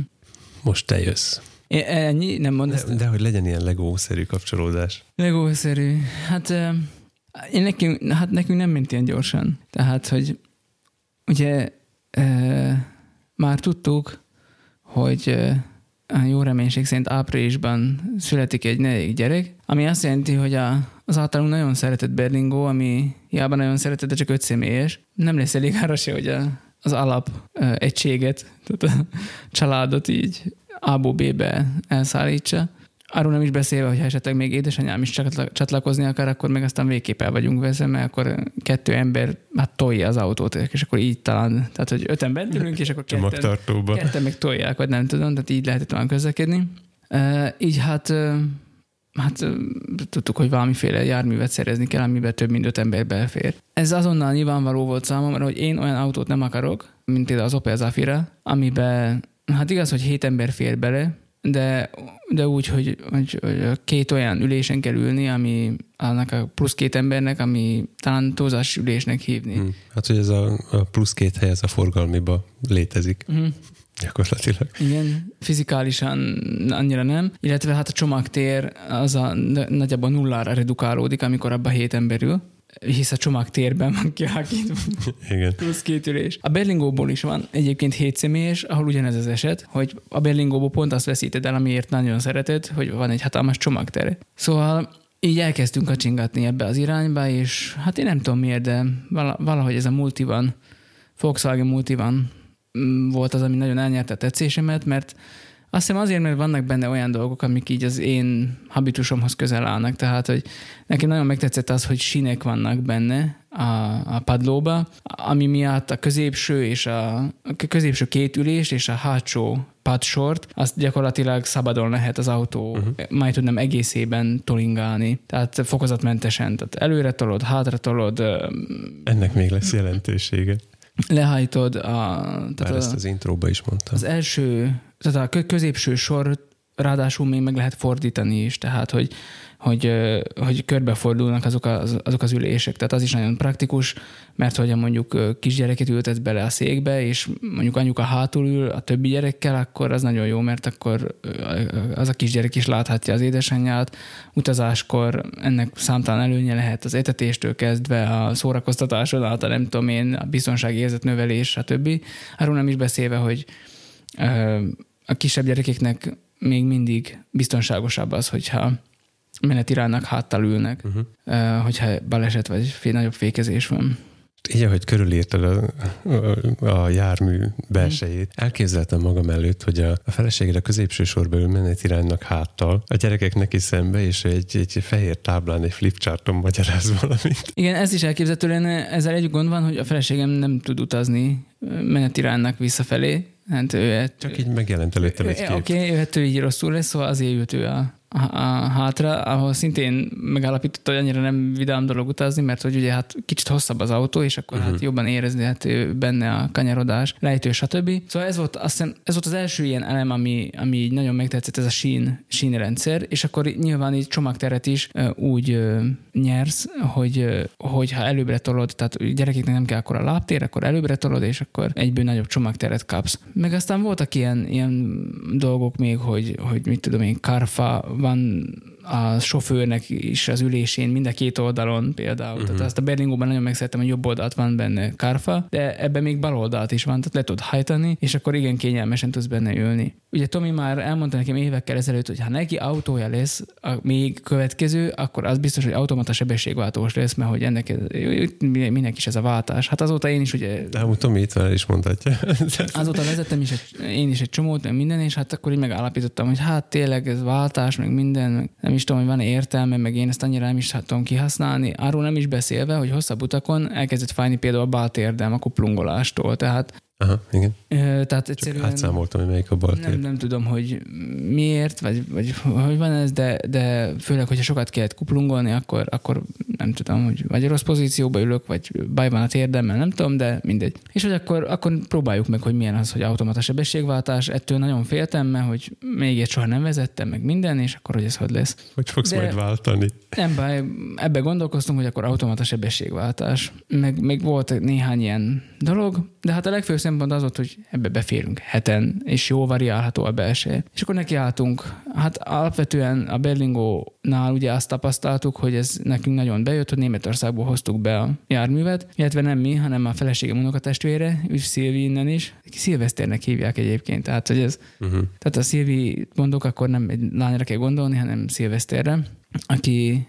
Speaker 2: Most te jössz.
Speaker 1: É, ennyi? Nem mond ezt?
Speaker 2: De, de hogy legyen ilyen legószerű kapcsolódás.
Speaker 1: Legószerű. Hát, én nekünk, hát nekünk nem ment ilyen gyorsan. Tehát, hogy ugye ö, már tudtuk, hogy a jó reménység szerint áprilisban születik egy negyedik gyerek, ami azt jelenti, hogy a, az általunk nagyon szeretett Berlingo, ami hiába nagyon szeretett, de csak öt személyes. Nem lesz elég arra se, hogy a, az alap uh, egységet, tehát a családot így A-ból B-be elszállítsa. Arról nem is beszélve, hogy esetleg még édesanyám is csatlakozni akar, akkor meg aztán végképp el vagyunk veszve, mert akkor kettő ember hát tolja az autót, és akkor így talán, tehát hogy öten bent ülünk, és akkor ketten, ketten meg tolják, vagy nem tudom, tehát így lehetett olyan közlekedni. Uh, így hát hát tudtuk, hogy valamiféle járművet szerezni kell, amiben több mint öt ember belefér. Ez azonnal nyilvánvaló volt számomra, hogy én olyan autót nem akarok, mint például az Opel Zafira, amiben, hát igaz, hogy hét ember fér bele, de, de úgy, hogy, hogy, hogy két olyan ülésen kell ülni, ami annak a plusz két embernek, ami talán túlzás ülésnek hívni. Hmm.
Speaker 2: Hát, hogy ez a, a plusz két hely, ez a forgalmiba létezik. Hmm. Gyakorlatilag.
Speaker 1: Igen, fizikálisan annyira nem, illetve hát a csomagtér az a nagyjából nullára redukálódik, amikor abba hét ember ül hisz a csomagtérben van kialakítva.
Speaker 2: Igen.
Speaker 1: Plusz két ülés. A Berlingóból is van egyébként hét személyes, ahol ugyanez az eset, hogy a Berlingóból pont azt veszíted el, amiért nagyon szereted, hogy van egy hatalmas csomagtere. Szóval így elkezdtünk kacsingatni ebbe az irányba, és hát én nem tudom miért, de valahogy ez a multivan, Volkswagen multivan mm, volt az, ami nagyon elnyerte a tetszésemet, mert azt hiszem azért, mert vannak benne olyan dolgok, amik így az én habitusomhoz közel állnak. Tehát, hogy nekem nagyon megtetszett az, hogy sinek vannak benne a, a padlóba, ami miatt a középső és a, a középső két ülés és a hátsó padsort, azt gyakorlatilag szabadon lehet az autó, uh-huh. majd tudnám egészében tolingálni. Tehát fokozatmentesen. Tehát előre tolod, hátra tolod.
Speaker 2: Ennek még lesz jelentősége
Speaker 1: lehajtod a...
Speaker 2: Tehát Bár ezt az intróba is mondtam.
Speaker 1: Az első, tehát a középső sor ráadásul még meg lehet fordítani is, tehát hogy hogy, hogy körbefordulnak azok az, azok az ülések. Tehát az is nagyon praktikus, mert hogyha mondjuk kisgyereket ültet bele a székbe, és mondjuk anyuka hátul ül a többi gyerekkel, akkor az nagyon jó, mert akkor az a kisgyerek is láthatja az édesanyját. Utazáskor ennek számtalan előnye lehet az etetéstől kezdve a szórakoztatáson át, a nem tudom én, a biztonsági érzet növelés, stb. Arról nem is beszélve, hogy a kisebb gyerekeknek még mindig biztonságosabb az, hogyha menetiránynak háttal ülnek, uh-huh. hogyha baleset vagy fél, nagyobb fékezés van.
Speaker 2: Így, ahogy körülírtad a, a, a jármű belsejét, elképzeltem magam előtt, hogy a, a feleségre a középső sorba ül menetiránynak háttal, a gyerekek neki szembe, és egy, egy fehér táblán, egy flipcharton magyaráz valamit.
Speaker 1: Igen, ez is elképzelhető lenne. Ezzel egy gond van, hogy a feleségem nem tud utazni menetiránynak visszafelé. Hát ő,
Speaker 2: Csak így megjelent előttem egy kép.
Speaker 1: Oké, okay, jöhet ő így rosszul lesz, szóval azért jött ő a hátra, ahol szintén megállapította, hogy annyira nem vidám dolog utazni, mert hogy ugye hát kicsit hosszabb az autó, és akkor uh-huh. hát jobban érezni hát benne a kanyarodás, lejtő, stb. Szóval ez volt, azt hiszem, ez volt az első ilyen elem, ami, ami így nagyon megtetszett, ez a sín, sín rendszer, és akkor nyilván így csomagteret is úgy nyersz, hogy, hogy ha előbbre tolod, tehát gyerekeknek nem kell akkor a lábtér, akkor előbbre tolod, és akkor egyből nagyobb csomagteret kapsz. Meg aztán voltak ilyen, ilyen dolgok még, hogy, hogy mit tudom én, karfa van a sofőrnek is az ülésén, mind a két oldalon például. Uh-huh. Tehát azt a Berlingóban nagyon megszerettem, hogy jobb oldalt van benne kárfa, de ebben még bal oldalt is van, tehát le tud hajtani, és akkor igen kényelmesen tudsz benne ülni. Ugye Tomi már elmondta nekem évekkel ezelőtt, hogy ha neki autója lesz a még következő, akkor az biztos, hogy automata sebességváltós lesz, mert hogy ennek minek is ez a váltás. Hát azóta én is ugye...
Speaker 2: De amúgy Tomi itt van is mondhatja.
Speaker 1: azóta vezettem is egy, én is egy csomót, minden, és hát akkor így megállapítottam, hogy hát tényleg ez váltás, meg minden, nem is tudom, hogy van értelme, meg én ezt annyira nem is tudom kihasználni. Arról nem is beszélve, hogy hosszabb utakon elkezdett fájni például a báltérdem a kuplungolástól. Tehát
Speaker 2: Aha, igen.
Speaker 1: Tehát egyszerűen...
Speaker 2: Csak átszámoltam, hogy melyik a bal
Speaker 1: nem, nem tudom, hogy miért, vagy, vagy hogy van ez, de, de főleg, hogyha sokat kellett kuplungolni, akkor, akkor nem tudom, hogy vagy rossz pozícióba ülök, vagy baj van a térdemmel, nem tudom, de mindegy. És hogy akkor, akkor próbáljuk meg, hogy milyen az, hogy automata sebességváltás. Ettől nagyon féltem, mert hogy még egy soha nem vezettem, meg minden, és akkor hogy ez hogy lesz.
Speaker 2: Hogy fogsz de majd váltani?
Speaker 1: Nem baj, ebbe gondolkoztunk, hogy akkor automata sebességváltás. Meg még volt néhány ilyen dolog, de hát a legfőbb szempont az volt, hogy ebbe beférünk heten, és jó variálható a belső. És akkor nekiálltunk. Hát alapvetően a Berlingónál ugye azt tapasztaltuk, hogy ez nekünk nagyon bejött, hogy Németországból hoztuk be a járművet, illetve nem mi, hanem a feleségem unokatestvére, és Szilvi innen is. Szilveszternek hívják egyébként, tehát hogy ez, uh-huh. tehát a Szilvi mondok, akkor nem egy lányra kell gondolni, hanem Szilveszterre, aki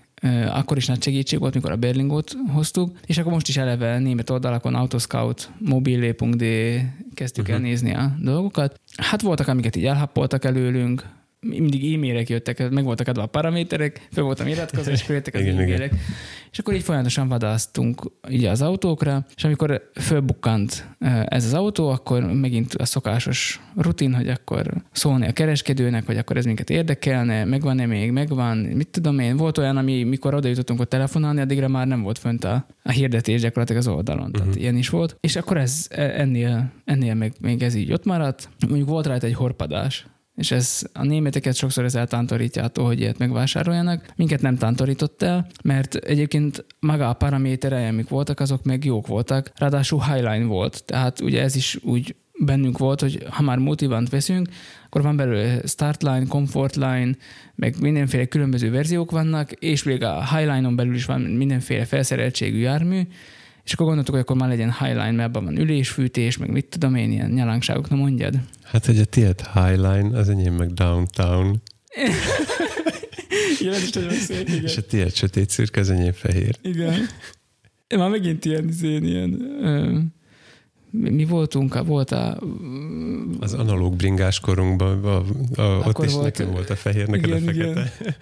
Speaker 1: akkor is nagy segítség volt, mikor a Berlingót hoztuk, és akkor most is eleve német oldalakon autoscout, mobile.de kezdtük uh-huh. el nézni a dolgokat. Hát voltak, amiket így elhappoltak előlünk, mindig e-mailek jöttek, meg voltak adva a paraméterek, fel voltam iratkozva, és jöttek az e-mailek. És akkor így folyamatosan vadásztunk így az autókra, és amikor fölbukkant ez az autó, akkor megint a szokásos rutin, hogy akkor szólni a kereskedőnek, hogy akkor ez minket érdekelne, megvan-e még, megvan, mit tudom én. Volt olyan, ami mikor oda jutottunk ott telefonálni, addigra már nem volt fönt a, a hirdetés gyakorlatilag az oldalon. Uh-huh. Tehát mhm. ilyen is volt. És akkor ez ennél, ennél meg, még ez így ott maradt. Mondjuk volt rajta egy horpadás, és ez a németeket sokszor ez eltántorítja attól, hogy ilyet megvásároljanak. Minket nem tántorított el, mert egyébként maga a paraméterei, amik voltak, azok meg jók voltak. Ráadásul highline volt, tehát ugye ez is úgy bennünk volt, hogy ha már multivant veszünk, akkor van belőle Startline, Comfortline, meg mindenféle különböző verziók vannak, és még a Highline-on belül is van mindenféle felszereltségű jármű, és akkor gondoltuk, hogy akkor már legyen Highline, mert abban van ülésfűtés, meg mit tudom én, ilyen nyalánkságok, na mondjad.
Speaker 2: Hát, hogy a tiéd Highline, az enyém meg Downtown.
Speaker 1: igen, ez is nagyon szép, igen.
Speaker 2: És a tiéd sötét szürk, az enyém fehér.
Speaker 1: Igen. Már megint ilyen, ilyen, ilyen ö, mi voltunk, volt a...
Speaker 2: Az analóg bringás korunkban, a, a, ott is volt, nekem volt a fehér, neked igen, a fekete. Igen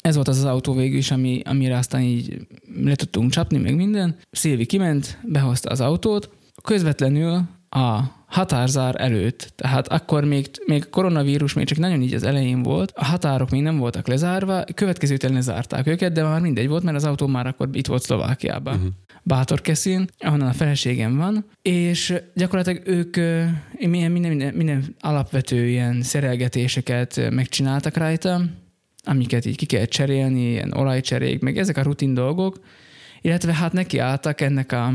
Speaker 1: ez volt az az autó végül is, ami, amire aztán így le tudtunk csapni, meg minden. Szilvi kiment, behozta az autót, közvetlenül a határzár előtt, tehát akkor még, még a koronavírus még csak nagyon így az elején volt, a határok még nem voltak lezárva, következő után lezárták őket, de már mindegy volt, mert az autó már akkor itt volt Szlovákiában. Uh-huh. Bátorkeszin, ahonnan a feleségem van, és gyakorlatilag ők minden, minden, minden alapvető ilyen szerelgetéseket megcsináltak rajta, amiket így ki kell cserélni, ilyen olajcserék, meg ezek a rutin dolgok, illetve hát neki álltak ennek a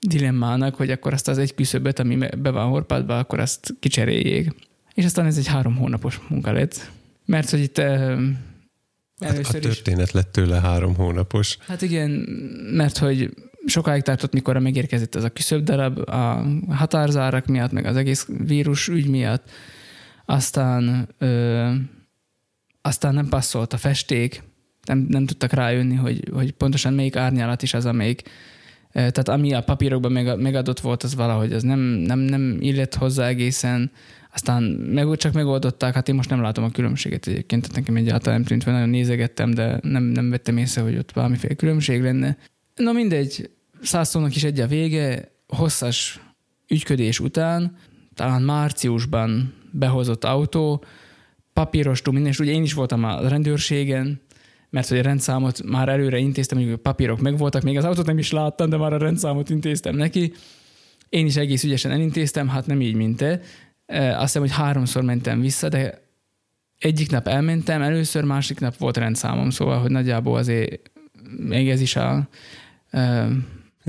Speaker 1: dilemmának, hogy akkor azt az egy küszöböt, ami be van horpadva, akkor azt kicseréljék. És aztán ez egy három hónapos munka lett. Mert hogy itt
Speaker 2: Hát a történet is, lett tőle három hónapos.
Speaker 1: Hát igen, mert hogy sokáig tartott, mikor megérkezett ez a küszöbb darab a határzárak miatt, meg az egész vírus ügy miatt. Aztán ö, aztán nem passzolt a festék, nem, nem tudtak rájönni, hogy, hogy pontosan melyik árnyalat is az, amelyik. Tehát ami a papírokban megadott volt, az valahogy az nem, nem, nem illett hozzá egészen, aztán meg, csak megoldották, hát én most nem látom a különbséget egyébként, tehát nekem egyáltalán nem tűnt fel, nagyon nézegettem, de nem, nem vettem észre, hogy ott valamiféle különbség lenne. Na mindegy, százszónak is egy a vége, hosszas ügyködés után, talán márciusban behozott autó, papírostól minden, és ugye én is voltam a rendőrségen, mert hogy a rendszámot már előre intéztem, hogy a papírok megvoltak, még az autót nem is láttam, de már a rendszámot intéztem neki. Én is egész ügyesen elintéztem, hát nem így, mint te. Azt hiszem, hogy háromszor mentem vissza, de egyik nap elmentem, először, másik nap volt rendszámom, szóval, hogy nagyjából azért még ez is a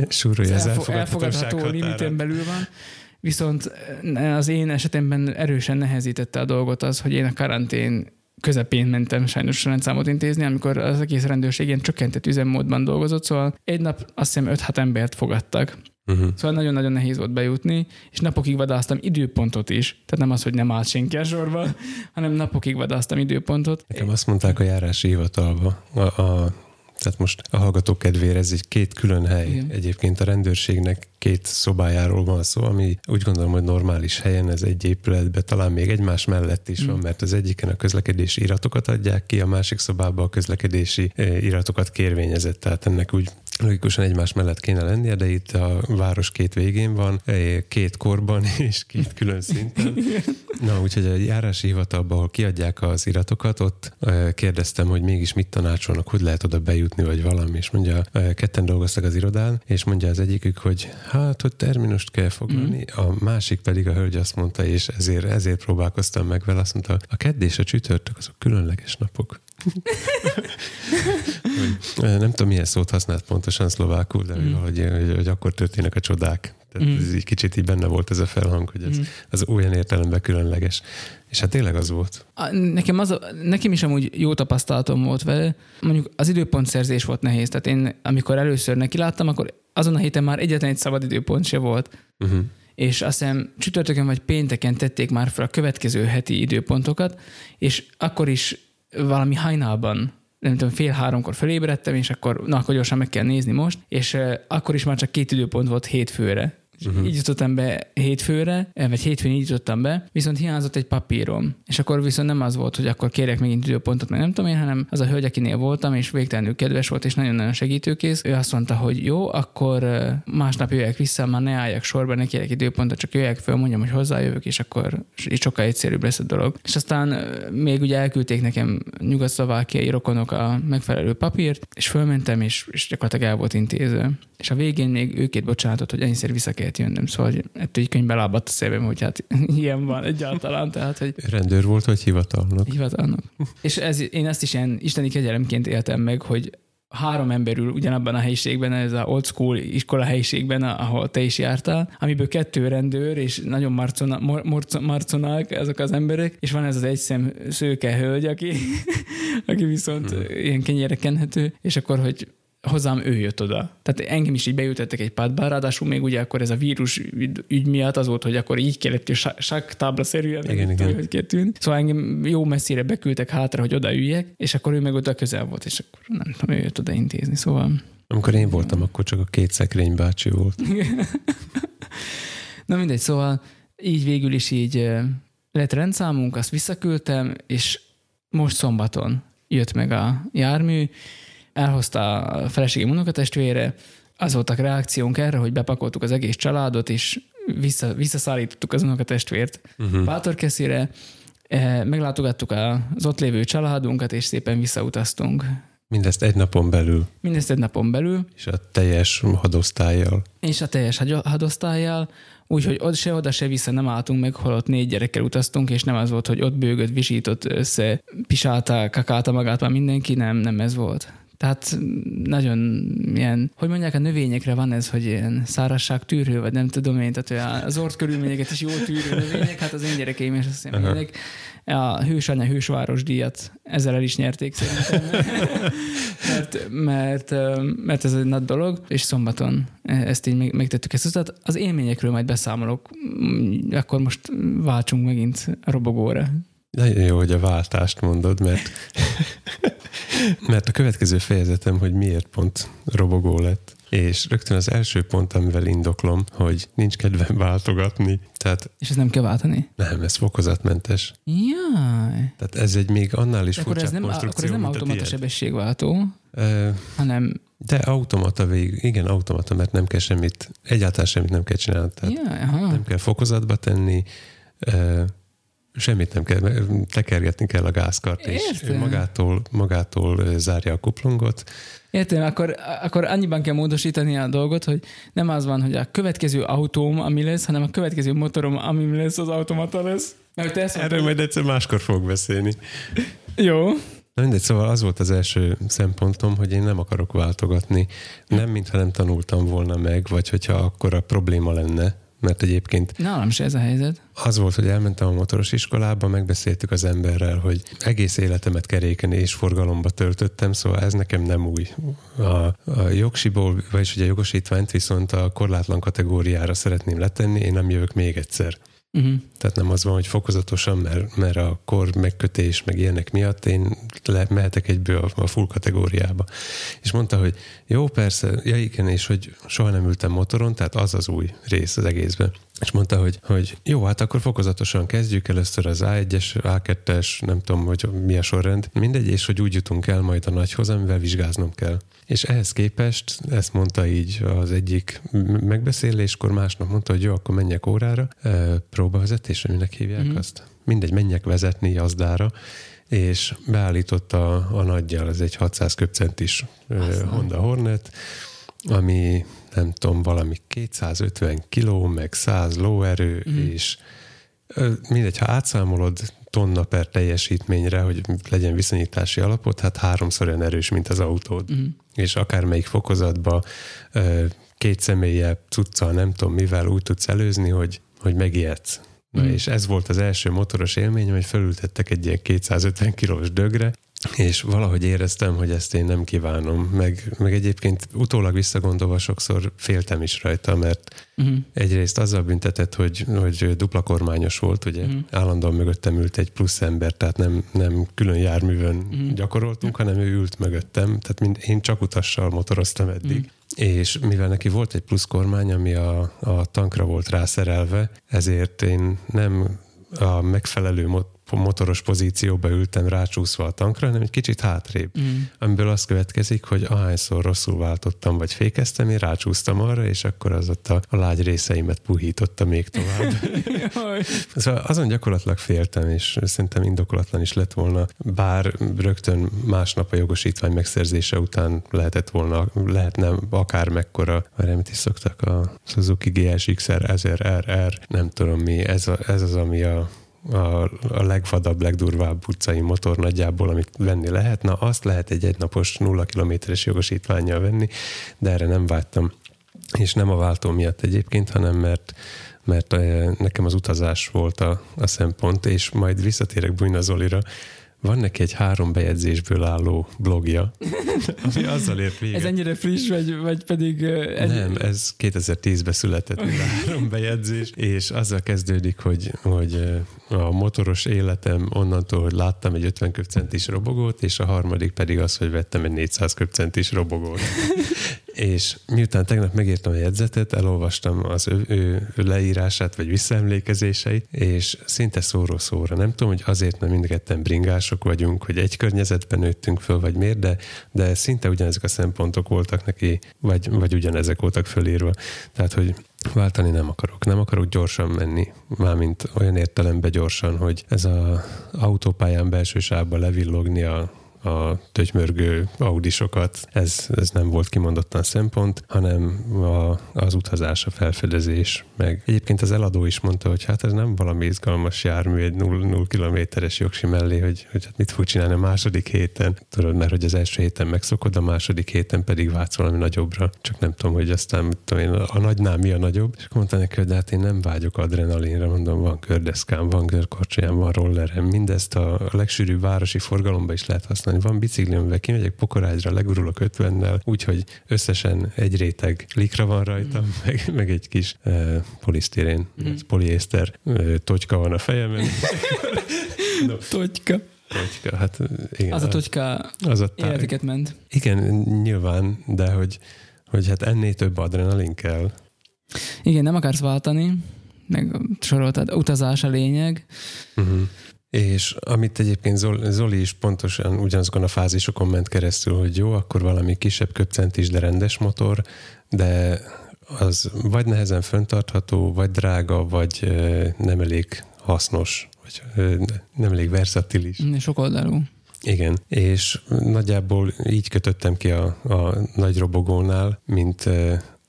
Speaker 2: Súrolja az
Speaker 1: elfogadható limiten belül van. Viszont az én esetemben erősen nehezítette a dolgot az, hogy én a karantén közepén mentem sajnos rendszámot intézni, amikor az egész rendőrség ilyen csökkentett üzemmódban dolgozott, szóval egy nap azt hiszem 5-6 embert fogadtak. Uh-huh. Szóval nagyon-nagyon nehéz volt bejutni, és napokig vadáztam időpontot is. Tehát nem az, hogy nem állt senki a sorba, hanem napokig vadáztam időpontot.
Speaker 2: Nekem azt mondták a járási hivatalba, a, a tehát most a hallgatók kedvére ez egy két külön hely. Igen. Egyébként a rendőrségnek két szobájáról van szó, ami úgy gondolom, hogy normális helyen ez egy épületben talán még egymás mellett is mm. van, mert az egyiken a közlekedési iratokat adják ki, a másik szobában a közlekedési eh, iratokat kérvényezett. Tehát ennek úgy logikusan egymás mellett kéne lennie, de itt a város két végén van, eh, két korban és két külön szinten. Na, úgyhogy a járási hivatalban, ahol kiadják az iratokat, ott eh, kérdeztem, hogy mégis mit tanácsolnak, hogy lehet oda bejutni, vagy valami, és mondja, ketten dolgoztak az irodán, és mondja az egyikük, hogy hát, hogy terminust kell foglalni, mm. a másik pedig a hölgy azt mondta, és ezért, ezért próbálkoztam meg vele, azt mondta, a kedd és a csütörtök azok különleges napok nem tudom, milyen szót használt pontosan szlovákul, de mm. hogy, hogy, hogy akkor történnek a csodák. Tehát mm. ez így kicsit így benne volt ez a felhang, hogy ez mm. az olyan értelemben különleges. És hát tényleg az volt.
Speaker 1: A, nekem, az, nekem is amúgy jó tapasztalatom volt vele. Mondjuk az időpontszerzés volt nehéz. Tehát én, amikor először neki láttam, akkor azon a héten már egyetlen egy szabad időpont se volt. Uh-huh és azt hiszem csütörtökön vagy pénteken tették már fel a következő heti időpontokat, és akkor is valami hajnalban nem tudom, fél háromkor felébredtem, és akkor, na, akkor gyorsan meg kell nézni most, és uh, akkor is már csak két időpont volt hétfőre. Uh-huh. Így jutottam be hétfőre, eh, vagy hétfőn így jutottam be, viszont hiányzott egy papírom. És akkor viszont nem az volt, hogy akkor kérek megint időpontot, meg nem tudom én, hanem az a hölgy, akinél voltam, és végtelenül kedves volt, és nagyon-nagyon segítőkész. Ő azt mondta, hogy jó, akkor eh, másnap jöjjek vissza, már ne álljak sorba, ne kérek időpontot, csak jöjjek föl, mondjam, hogy hozzájövök, és akkor így sokkal egyszerűbb lesz a dolog. És aztán eh, még ugye elküldték nekem nyugat-szlovákiai rokonok a megfelelő papírt, és fölmentem, és, és gyakorlatilag el volt intézve. És a végén még őkét bocsánatot, hogy ennyiszer vissza kellett jönnöm. Szóval ettől egy könyvbe lábadt a szívem, hogy hát ilyen van egyáltalán. Tehát, hogy
Speaker 2: Rendőr volt, vagy hivatalnok?
Speaker 1: Hivatalnok. És ez, én ezt is ilyen isteni kegyelemként éltem meg, hogy három ember ül ugyanabban a helyiségben, ez a old school iskola helyiségben, ahol te is jártál, amiből kettő rendőr, és nagyon marcona, mor, marconák ezek az emberek, és van ez az egyszem szőke hölgy, aki, aki viszont hmm. ilyen kenyére kenhető, és akkor, hogy hozzám ő jött oda. Tehát engem is így beültettek egy padba, ráadásul még ugye akkor ez a vírus ügy miatt az volt, hogy akkor így kellett, hogy sak tábla szerűen, igen, igen. hogy kell Szóval engem jó messzire beküldtek hátra, hogy odaüljek, és akkor ő meg oda közel volt, és akkor nem tudom, ő jött oda intézni, szóval...
Speaker 2: Amikor én voltam, akkor csak a két szekrény bácsi volt.
Speaker 1: Na mindegy, szóval így végül is így lett rendszámunk, azt visszaküldtem, és most szombaton jött meg a jármű, elhozta a feleségem unokatestvére, az volt a reakciónk erre, hogy bepakoltuk az egész családot, és vissza, visszaszállítottuk az unokatestvért uh-huh. Bátorkeszire, eh, meglátogattuk az ott lévő családunkat, és szépen visszautaztunk.
Speaker 2: Mindezt egy napon belül.
Speaker 1: Mindezt egy napon belül.
Speaker 2: És a teljes hadosztályjal.
Speaker 1: És a teljes hadosztályjal, úgyhogy ott se oda se vissza nem álltunk meg, holott négy gyerekkel utaztunk, és nem az volt, hogy ott bőgött, visított össze, pisálta, kakálta magát már mindenki, nem, nem ez volt. Tehát nagyon ilyen, hogy mondják, a növényekre van ez, hogy ilyen szárasság tűrő, vagy nem tudom én, tehát az ort körülményeket is jól tűrő növények, hát az én gyerekeim is azt hiszem, uh-huh. A hősanya hősváros díjat ezzel el is nyerték szerintem, mert, mert, mert ez egy nagy dolog, és szombaton ezt így megtettük ezt utat. Az élményekről majd beszámolok, akkor most váltsunk megint a robogóra.
Speaker 2: Nagyon jó, hogy a váltást mondod, mert, mert a következő fejezetem, hogy miért pont robogó lett. És rögtön az első pont, amivel indoklom, hogy nincs kedvem váltogatni. Tehát,
Speaker 1: és ez nem kell váltani?
Speaker 2: Nem, ez fokozatmentes.
Speaker 1: Jaj.
Speaker 2: Tehát ez egy még annál is
Speaker 1: furcsább
Speaker 2: akkor ez nem,
Speaker 1: konstrukció, Akkor ez nem automata sebességváltó, uh, hanem...
Speaker 2: De automata végig, igen, automata, mert nem kell semmit, egyáltalán semmit nem kell csinálni. Tehát
Speaker 1: Jaj, aha.
Speaker 2: Nem kell fokozatba tenni, uh, Semmit nem kell, tekergetni kell a gázkart, és ő magától, magától zárja a kuplungot.
Speaker 1: Értem, akkor, akkor annyiban kell módosítani a dolgot, hogy nem az van, hogy a következő autóm, ami lesz, hanem a következő motorom, ami lesz, az automata lesz.
Speaker 2: Mert ezt Erről majd egyszer máskor fog beszélni.
Speaker 1: Jó.
Speaker 2: Na mindegy, szóval az volt az első szempontom, hogy én nem akarok váltogatni. Nem, mintha nem tanultam volna meg, vagy hogyha akkor a probléma lenne, mert egyébként...
Speaker 1: Nálam se ez a helyzet.
Speaker 2: Az volt, hogy elmentem a motoros iskolába, megbeszéltük az emberrel, hogy egész életemet keréken és forgalomba töltöttem, szóval ez nekem nem új. A, a jogsiból, vagyis ugye a jogosítványt viszont a korlátlan kategóriára szeretném letenni, én nem jövök még egyszer. Uh-huh. Tehát nem az van, hogy fokozatosan, mert, mert a kor megkötés, meg ilyenek miatt én le, mehetek egyből a, a full kategóriába. És mondta, hogy jó, persze, ja igen, és hogy soha nem ültem motoron, tehát az az új rész az egészben. És mondta, hogy, hogy jó, hát akkor fokozatosan kezdjük először az A1-es, A2-es, nem tudom, hogy mi a sorrend, mindegy, és hogy úgy jutunk el majd a nagyhoz, amivel vizsgáznom kell. És ehhez képest, ezt mondta így az egyik megbeszéléskor, másnap mondta, hogy jó, akkor menjek órára, próbavezetésre, minek hívják mm-hmm. azt? Mindegy, menjek vezetni jazdára, és beállította a, a nagyjal, ez egy 600 köpcentis Honda Hornet, ami nem tudom, valami 250 kiló, meg 100 lóerő, mm. és mindegy, ha átszámolod tonna per teljesítményre, hogy legyen viszonyítási alapot, hát háromszor olyan erős, mint az autód. Mm. És akármelyik fokozatba két személye cuccal, nem tudom mivel úgy tudsz előzni, hogy, hogy megijedsz. Na mm. és ez volt az első motoros élmény, hogy felültettek egy ilyen 250 kilós dögre, és valahogy éreztem, hogy ezt én nem kívánom, meg, meg egyébként utólag visszagondolva sokszor féltem is rajta, mert uh-huh. egyrészt azzal büntetett, hogy, hogy dupla kormányos volt, ugye, uh-huh. állandóan mögöttem ült egy plusz ember, tehát nem, nem külön járművön uh-huh. gyakoroltunk, hanem ő ült mögöttem, tehát mind, én csak utassal motoroztam eddig. Uh-huh és mivel neki volt egy plusz kormány, ami a, a tankra volt rászerelve, ezért én nem a megfelelő motoros pozícióba ültem rácsúszva a tankra, hanem egy kicsit hátrébb. Mm. Amiből az következik, hogy ahányszor rosszul váltottam, vagy fékeztem, én rácsúsztam arra, és akkor az ott a, a lágy részeimet puhította még tovább. szóval azon gyakorlatilag féltem, és szerintem indokolatlan is lett volna, bár rögtön másnap a jogosítvány megszerzése után lehetett volna, lehetne akár mekkora, már amit is szoktak a Suzuki GSX-R, 1000RR, nem tudom mi, ez, a, ez az, ami a a, a legvadabb, legdurvább utcai motor nagyjából, amit venni lehet. Na, azt lehet egy egynapos nulla kilométeres jogosítványjal venni, de erre nem vágytam. És nem a váltó miatt egyébként, hanem mert mert eh, nekem az utazás volt a, a szempont, és majd visszatérek Bujna Zolira, van neki egy három bejegyzésből álló blogja, ami azzal ért véget.
Speaker 1: Ez ennyire friss, vagy, vagy pedig...
Speaker 2: Egy... Nem, ez 2010-ben született ez a három bejegyzés, és azzal kezdődik, hogy, hogy a motoros életem onnantól, hogy láttam egy 50 köpcentis robogót, és a harmadik pedig az, hogy vettem egy 400 köpcentis robogót. és miután tegnap megírtam a jegyzetet, elolvastam az ő, ő, leírását, vagy visszaemlékezéseit, és szinte szóró-szóra. Nem tudom, hogy azért, mert mindketten bringások vagyunk, hogy egy környezetben nőttünk föl, vagy miért, de, de szinte ugyanezek a szempontok voltak neki, vagy, vagy ugyanezek voltak fölírva. Tehát, hogy váltani nem akarok. Nem akarok gyorsan menni, mármint olyan értelemben gyorsan, hogy ez az autópályán belső sávba levillogni a a tögymörgő audisokat, ez, ez nem volt kimondottan szempont, hanem a, az utazás, a felfedezés, meg egyébként az eladó is mondta, hogy hát ez nem valami izgalmas jármű egy 0 kilométeres jogsi mellé, hogy, hogy hát mit fog csinálni a második héten. Tudod, mert hogy az első héten megszokod, a második héten pedig vágysz valami nagyobbra. Csak nem tudom, hogy aztán mit tudom én, a nagynál mi a nagyobb. És mondta neki, hogy de hát én nem vágyok adrenalinra, mondom, van kördeszkám, van görkorcsolyám, van rollerem, mindezt a legsűrűbb városi forgalomba is lehet használni használni. Van biciklimvel, kimegyek pokorágyra, legurulok ötvennel, úgyhogy összesen egy réteg likra van rajtam, mm. meg, meg egy kis uh, polisztérén, mm. poliészter uh, totyka van a fejemen.
Speaker 1: no. Totyka.
Speaker 2: Totyka, hát igen.
Speaker 1: Az a totyka az a tá- életeket ment.
Speaker 2: Igen, nyilván, de hogy, hogy hát ennél több adrenalin kell.
Speaker 1: Igen, nem akarsz váltani, meg soroltad, utazás a lényeg. Uh-huh.
Speaker 2: És amit egyébként Zoli is pontosan ugyanazokon a fázisokon ment keresztül, hogy jó, akkor valami kisebb köpcentis, de rendes motor, de az vagy nehezen föntartható, vagy drága, vagy nem elég hasznos, vagy nem elég versatilis.
Speaker 1: Sok oldalú.
Speaker 2: Igen, és nagyjából így kötöttem ki a, a nagy robogónál, mint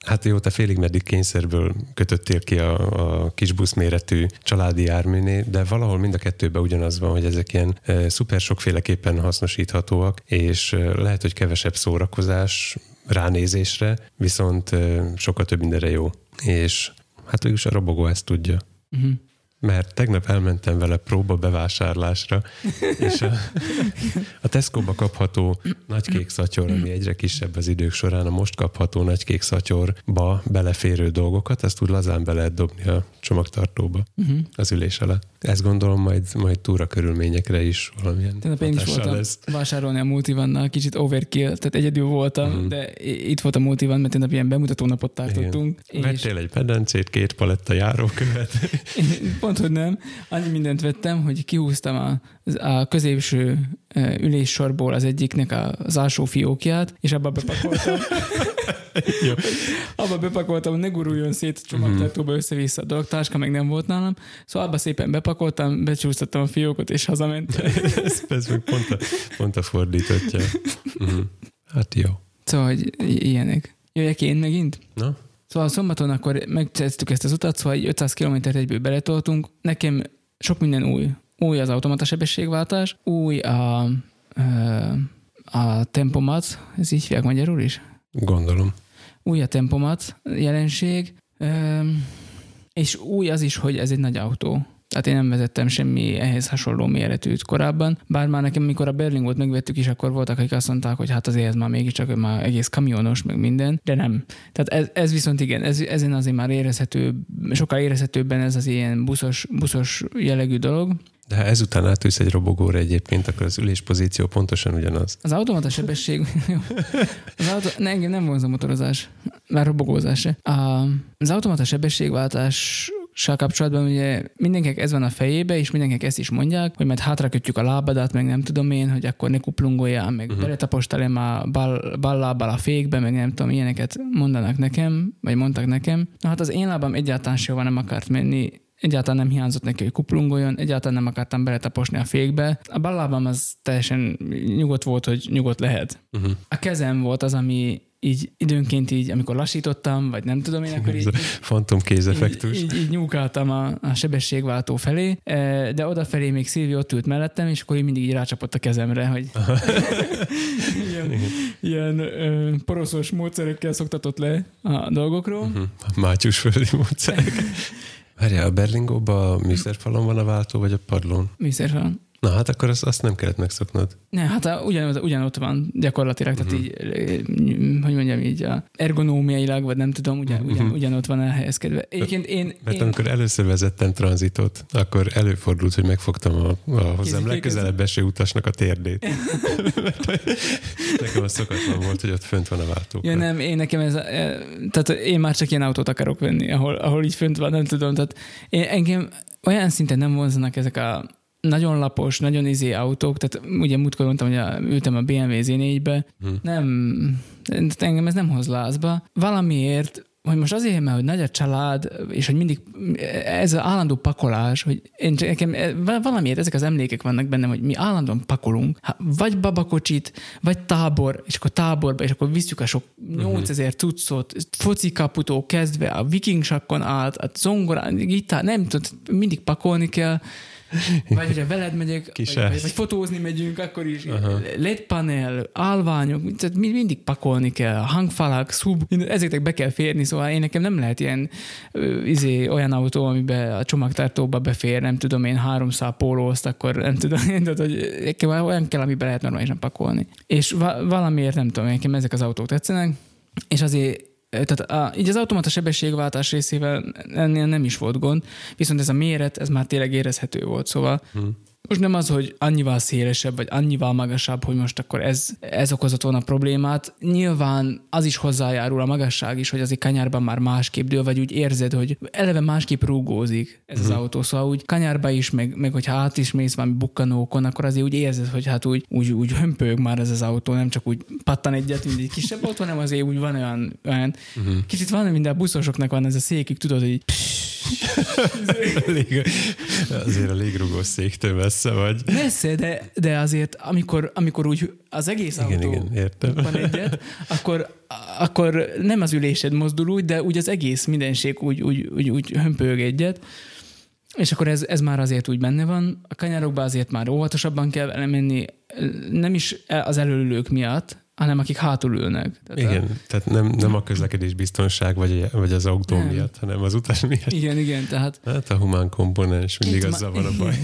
Speaker 2: Hát jó, te félig meddig kényszerből kötöttél ki a, a kis buszméretű családi járműnél, de valahol mind a kettőben ugyanaz van, hogy ezek ilyen e, szuper sokféleképpen hasznosíthatóak, és e, lehet, hogy kevesebb szórakozás ránézésre, viszont e, sokkal több mindenre jó. És hát végülis a robogó ezt tudja. Uh-huh mert tegnap elmentem vele próba bevásárlásra, és a, a Tesco-ba kapható nagykék szatyor, ami egyre kisebb az idők során, a most kapható nagykék szatyorba beleférő dolgokat, ezt úgy lazán be lehet dobni a csomagtartóba uh-huh. az ülés alatt. Ezt gondolom majd, majd túra körülményekre is valamilyen
Speaker 1: Tehát én is voltam lesz. vásárolni a multivannal, kicsit overkill, tehát egyedül voltam, uh-huh. de itt volt a multivan, mert nap ilyen bemutató napot tartottunk.
Speaker 2: Igen. És... Vettél egy pedencét, két paletta járókövet.
Speaker 1: Pont, hogy nem. Annyi mindent vettem, hogy kihúztam a, a középső üléssorból az egyiknek az alsó fiókját, és abba bepakoltam. Abba bepakoltam, hogy ne guruljon szét a csomagtartóba össze-vissza a dolog, táska meg nem volt nálam. Szóval abba szépen bepakoltam, becsúsztattam a fiókot, és hazamentem.
Speaker 2: ez, ez meg pont a, pont a fordítottja. Uh-huh. Hát jó.
Speaker 1: Szóval, hogy ilyenek. Jöjjek én megint?
Speaker 2: Na?
Speaker 1: Szóval szombaton akkor megcsináltuk ezt az utat, szóval 500 km egyből beletoltunk. Nekem sok minden új. Új az automata sebességváltás, új a, a tempomat, ez így hívják magyarul is?
Speaker 2: Gondolom.
Speaker 1: Új a tempomat jelenség, és új az is, hogy ez egy nagy autó. Tehát én nem vezettem semmi ehhez hasonló méretűt korábban. Bár már nekem, mikor a Berlingot megvettük is, akkor voltak, akik azt mondták, hogy hát azért ez már mégiscsak már egész kamionos, meg minden, de nem. Tehát ez, ez viszont igen, ez, ezen azért már érezhető, sokkal érezhetőbben ez az ilyen buszos, buszos jellegű dolog.
Speaker 2: De ha ezután átülsz egy robogóra egyébként, akkor az üléspozíció pontosan ugyanaz.
Speaker 1: Az automata sebesség, az autó, ne, engem nem vonz a motorozás, már robogózás se. A, az automata sebességváltás kapcsolatban ugye mindenkinek ez van a fejébe, és mindenkinek ezt is mondják, hogy majd hátra kötjük a lábadat, meg nem tudom én, hogy akkor ne kuplungoljál, meg uh-huh. beletapostál a bal, bal lábbal a fékbe, meg nem tudom, ilyeneket mondanak nekem, vagy mondtak nekem. Na hát az én lábam egyáltalán sehova nem akart menni, egyáltalán nem hiányzott neki, hogy kuplungoljon, egyáltalán nem akartam beletaposni a fékbe. A ballábam az teljesen nyugodt volt, hogy nyugodt lehet. Uh-huh. A kezem volt az, ami így időnként így, amikor lassítottam, vagy nem tudom én, akkor így...
Speaker 2: Fantom kézeffektus.
Speaker 1: Így, így, így nyúkáltam a, a sebességváltó felé, e, de odafelé még Szilvi ott ült mellettem, és akkor így mindig így rácsapott a kezemre, hogy ilyen, ilyen ö, poroszos módszerekkel szoktatott le a dolgokról. Uh-huh.
Speaker 2: A mátyus földi módszerek. Várjál, a Berlingóban a műszerfalon van a váltó, vagy a padlón?
Speaker 1: Műszerfalon.
Speaker 2: Na hát akkor azt, azt nem kellett megszoknod.
Speaker 1: Ne, hát ugyan, ugyanott van gyakorlatilag, uh-huh. tehát mhm. így, hogy mondjam így, a ergonómiailag, vagy nem tudom, ugyan, uh-huh. ugyan, ugyanott van elhelyezkedve. Egyébként én...
Speaker 2: Mert
Speaker 1: én...
Speaker 2: amikor először vezettem tranzitot, akkor előfordult, hogy megfogtam a, a hozzám legközelebb eső utasnak a térdét. nekem az szokatlan volt, hogy ott fönt van a váltó.
Speaker 1: Ja nem, én nekem ez, tehát én már csak ilyen autót akarok venni, ahol, ahol így fönt van, nem tudom, tehát én, engem olyan szinten nem vonzanak ezek a nagyon lapos, nagyon izé autók, tehát ugye múltkor mondtam, hogy a, ültem a BMW Z4-be, hmm. nem, engem ez nem hoz lázba. Valamiért hogy most azért, mert hogy nagy a család, és hogy mindig ez az állandó pakolás, hogy én nekem valamiért ezek az emlékek vannak bennem, hogy mi állandóan pakolunk, vagy babakocsit, vagy tábor, és akkor táborba, és akkor visszük a sok 8000 mhm. cuccot, foci kaputó kezdve, a viking sakkon át, a zongorán, gitár, nem tudom, mindig pakolni kell, vagy hogyha veled megyek, vagy, vagy, vagy fotózni megyünk, akkor is Aha. LED panel, állványok, tehát mindig pakolni kell, hangfalak, szub, ezeknek be kell férni, szóval én nekem nem lehet ilyen izé, olyan autó, amiben a csomagtartóba befér, nem tudom én, 300 pólózt, akkor nem tudom én, tehát, hogy olyan kell, amiben lehet normálisan pakolni. És va- valamiért nem tudom, nekem ezek az autók tetszenek, és azért tehát a, így az automata sebességváltás részével ennél nem is volt gond, viszont ez a méret, ez már tényleg érezhető volt, szóval hmm. Most nem az, hogy annyival szélesebb, vagy annyival magasabb, hogy most akkor ez, ez okozott volna problémát. Nyilván az is hozzájárul a magasság is, hogy azért kanyárban már másképp dől, vagy úgy érzed, hogy eleve másképp rúgózik ez az mm. autó. Szóval úgy kanyárba is, meg, meg hogyha át is mész valami bukkanókon, akkor azért úgy érzed, hogy hát úgy, úgy, úgy hömpög már ez az autó, nem csak úgy pattan egyet, mint egy kisebb autó, hanem azért úgy van olyan, olyan uh-huh. kicsit van, mint a buszosoknak van ez a székük, tudod, hogy
Speaker 2: Lég, azért a légrugó széktől messze vagy.
Speaker 1: Messze, de, de azért amikor, amikor úgy az egész igen, autó igen, értem. van egyet, akkor, akkor nem az ülésed mozdul úgy, de úgy az egész mindenség úgy, úgy, úgy, úgy hömpög egyet. És akkor ez, ez már azért úgy benne van. A kanyarokba azért már óvatosabban kell menni, nem is az előlők miatt, hanem akik hátul ülnek.
Speaker 2: Tehát igen, a... tehát nem, nem a közlekedés biztonság vagy, vagy az autó nem. miatt, hanem az utas miatt.
Speaker 1: Igen, igen, tehát...
Speaker 2: Hát a humán komponens mindig ma... van a baj.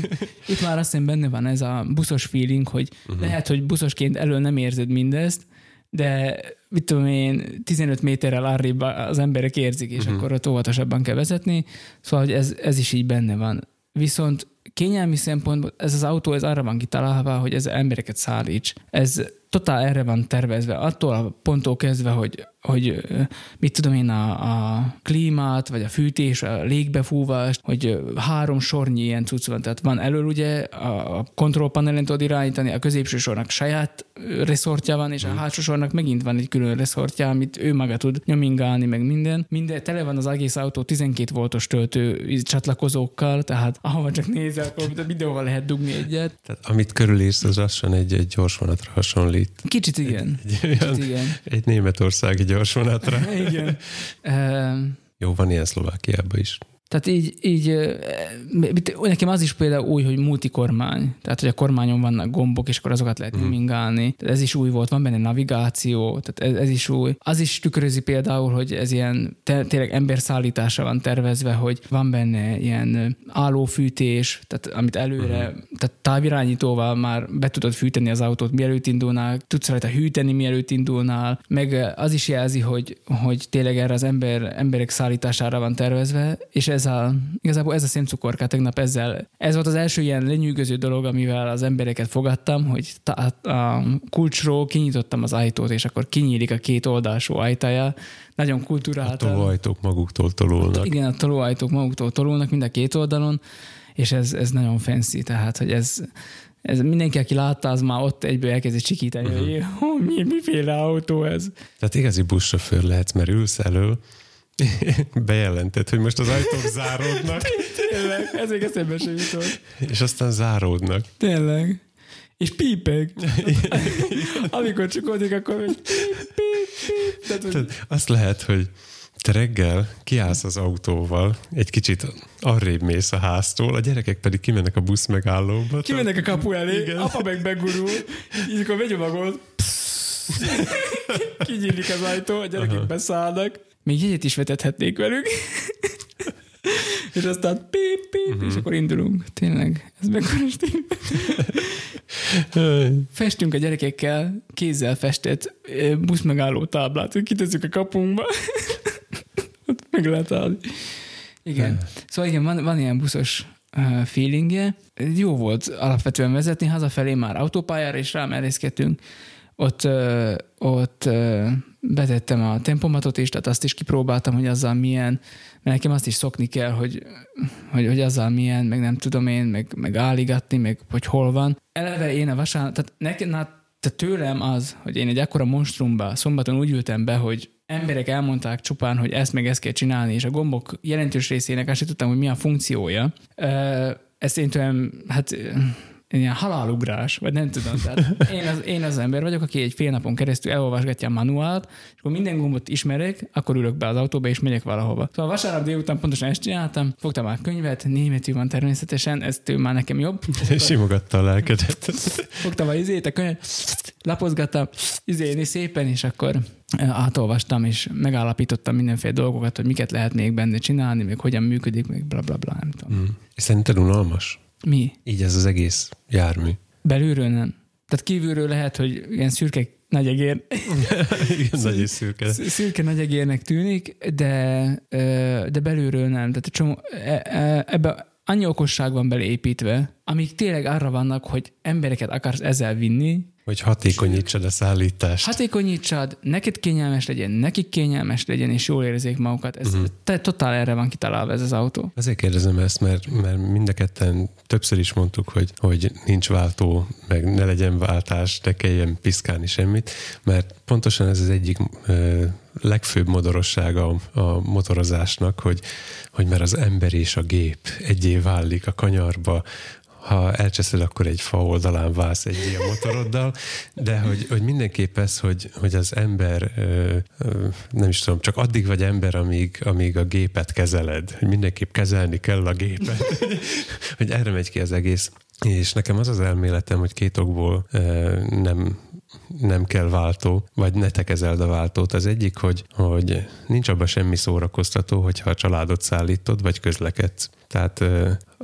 Speaker 1: Itt már azt hiszem benne van ez a buszos feeling, hogy uh-huh. lehet, hogy buszosként elől nem érzed mindezt, de mit tudom én, 15 méterrel arrébb az emberek érzik, és uh-huh. akkor ott óvatosabban kell vezetni. Szóval hogy ez, ez is így benne van. Viszont kényelmi szempontból ez az autó ez arra van kitalálva, hogy ez embereket szállíts. Ez totál erre van tervezve, attól a ponttól kezdve, hogy hogy mit tudom én, a, a klímát, vagy a fűtés, a légbefúvást, hogy három sornyi ilyen cucc van. Tehát van elől ugye a kontrollpanelen tudod irányítani, a középső sornak saját reszortja van, és a mhm. hátsó sornak megint van egy külön reszortja, amit ő maga tud nyomingálni, meg minden. Minden tele van az egész autó 12 voltos töltő csatlakozókkal, tehát ahova csak nézel, akkor a videóval lehet dugni egyet.
Speaker 2: Tehát amit körülírsz, az lassan egy, egy gyors vonatra hasonlít.
Speaker 1: Kicsit igen.
Speaker 2: Egy, egy, Kicsit igen. egy németországi gyors vonatra.
Speaker 1: Igen.
Speaker 2: Jó, van ilyen Szlovákiában is.
Speaker 1: Tehát így, így nekem az is például új, hogy multikormány. Tehát, hogy a kormányon vannak gombok, és akkor azokat lehet
Speaker 2: Mhm.
Speaker 1: mingálni. Tehát ez is új volt, van benne navigáció, tehát ez, ez is új. Az is tükrözi például, hogy ez ilyen te, tényleg emberszállításra van tervezve, hogy van benne ilyen állófűtés, tehát amit előre,
Speaker 2: Mhm.
Speaker 1: tehát távirányítóval már be tudod fűteni az autót, mielőtt indulnál, tudsz rajta hűteni, mielőtt indulnál, meg az is jelzi, hogy, hogy tényleg erre az ember, emberek szállítására van tervezve, és ez a, igazából ez a szemcukorka tegnap ezzel, ez volt az első ilyen lenyűgöző dolog, amivel az embereket fogadtam, hogy tá- a kulcsról kinyitottam az ajtót, és akkor kinyílik a két oldalsó ajtaja, nagyon
Speaker 2: A
Speaker 1: kulturáltan.
Speaker 2: tolóajtók maguktól tolulnak.
Speaker 1: Igen, a tolóajtók maguktól tolulnak mind a két oldalon, és ez, ez nagyon fancy, tehát, hogy ez, ez mindenki, aki látta, az már ott egyből elkezdi csikítani, uh-huh. hogy oh, mi, miféle autó ez.
Speaker 2: Tehát igazi buszsofőr lehetsz, mert ülsz elől, bejelented, hogy most az ajtók záródnak,
Speaker 1: Tényleg, ez még eszembe sem jutott.
Speaker 2: és aztán záródnak.
Speaker 1: Tényleg. És pípeg. Amikor csukodik, akkor még píp, píp, píp. Tehát, hogy
Speaker 2: azt lehet, hogy te reggel kiállsz az autóval, egy kicsit arrébb mész a háztól, a gyerekek pedig kimennek a busz megállóba.
Speaker 1: kimennek a kapu elé,
Speaker 2: Igen.
Speaker 1: apa meg begurul, így akkor megy a vagolt, kinyílik az ajtó, a gyerekek
Speaker 2: Aha.
Speaker 1: beszállnak. Még jegyet is vetethetnék velük. és aztán pip, pip, uh-huh. és akkor indulunk. Tényleg, ez mekkora Festünk a gyerekekkel kézzel festett buszmegálló táblát, hogy kitesszük a kapunkba. Ott meg lehet állni. Igen. Szóval igen, van, van ilyen buszos feelingje. Jó volt alapvetően vezetni, hazafelé már autópályára is rámerészkedtünk. Ott, ott betettem a tempomatot is, tehát azt is kipróbáltam, hogy azzal milyen, mert nekem azt is szokni kell, hogy, hogy, hogy azzal milyen, meg nem tudom én, meg, meg álligatni, meg hogy hol van. Eleve én a vasárnap, tehát nekem, tehát tőlem az, hogy én egy akkora monstrumba szombaton úgy ültem be, hogy emberek elmondták csupán, hogy ezt meg ezt kell csinálni, és a gombok jelentős részének azt tudtam, hogy mi a funkciója. Ezt én tőlem, hát ilyen halálugrás, vagy nem tudom. Tehát én, az, én az ember vagyok, aki egy fél napon keresztül elolvasgatja a manuált, és akkor minden gombot ismerek, akkor ülök be az autóba, és megyek valahova. Szóval vasárnap délután pontosan ezt csináltam, fogtam már könyvet, németül van természetesen, ez től már nekem jobb.
Speaker 2: Simogatta a lelkedet.
Speaker 1: Fogtam a izét, a könyvet, lapozgattam, izélni szépen, és akkor átolvastam, és megállapítottam mindenféle dolgokat, hogy miket lehet még benne csinálni, még hogyan működik, még bla bla bla, nem tudom.
Speaker 2: Mm. Szerinted unalmas?
Speaker 1: Mi?
Speaker 2: Így ez az egész jármű.
Speaker 1: Belülről nem. Tehát kívülről lehet, hogy ilyen szürke nagy egér,
Speaker 2: Igen, nagy szürke.
Speaker 1: szürke nagy egérnek tűnik, de, de belülről nem. Tehát csomó, e- e- ebbe annyi okosság van beleépítve, amik tényleg arra vannak, hogy embereket akarsz ezzel vinni,
Speaker 2: Hogy hatékonyítsad a szállítást.
Speaker 1: hatékonyítsad, neked kényelmes legyen, nekik kényelmes legyen, és jól érezzék magukat. Ez uh-huh. te, totál erre van kitalálva ez az autó.
Speaker 2: Azért kérdezem ezt, mert, mert mind a ketten többször is mondtuk, hogy, hogy nincs váltó, meg ne legyen váltás, ne kelljen piszkálni semmit, mert pontosan ez az egyik ö, legfőbb modorossága a, a motorozásnak, hogy, hogy mert az ember és a gép egyé válik a kanyarba, ha elcseszed, akkor egy fa oldalán válsz egy ilyen motoroddal, de hogy, hogy mindenképp ez, hogy, hogy az ember, nem is tudom, csak addig vagy ember, amíg, amíg a gépet kezeled. Hogy mindenképp kezelni kell a gépet. hogy erre megy ki az egész. És nekem az az elméletem, hogy két okból nem nem kell váltó, vagy ne te kezeld a váltót. Az egyik, hogy, hogy nincs abban semmi szórakoztató, hogyha a családot szállítod, vagy közlekedsz. Tehát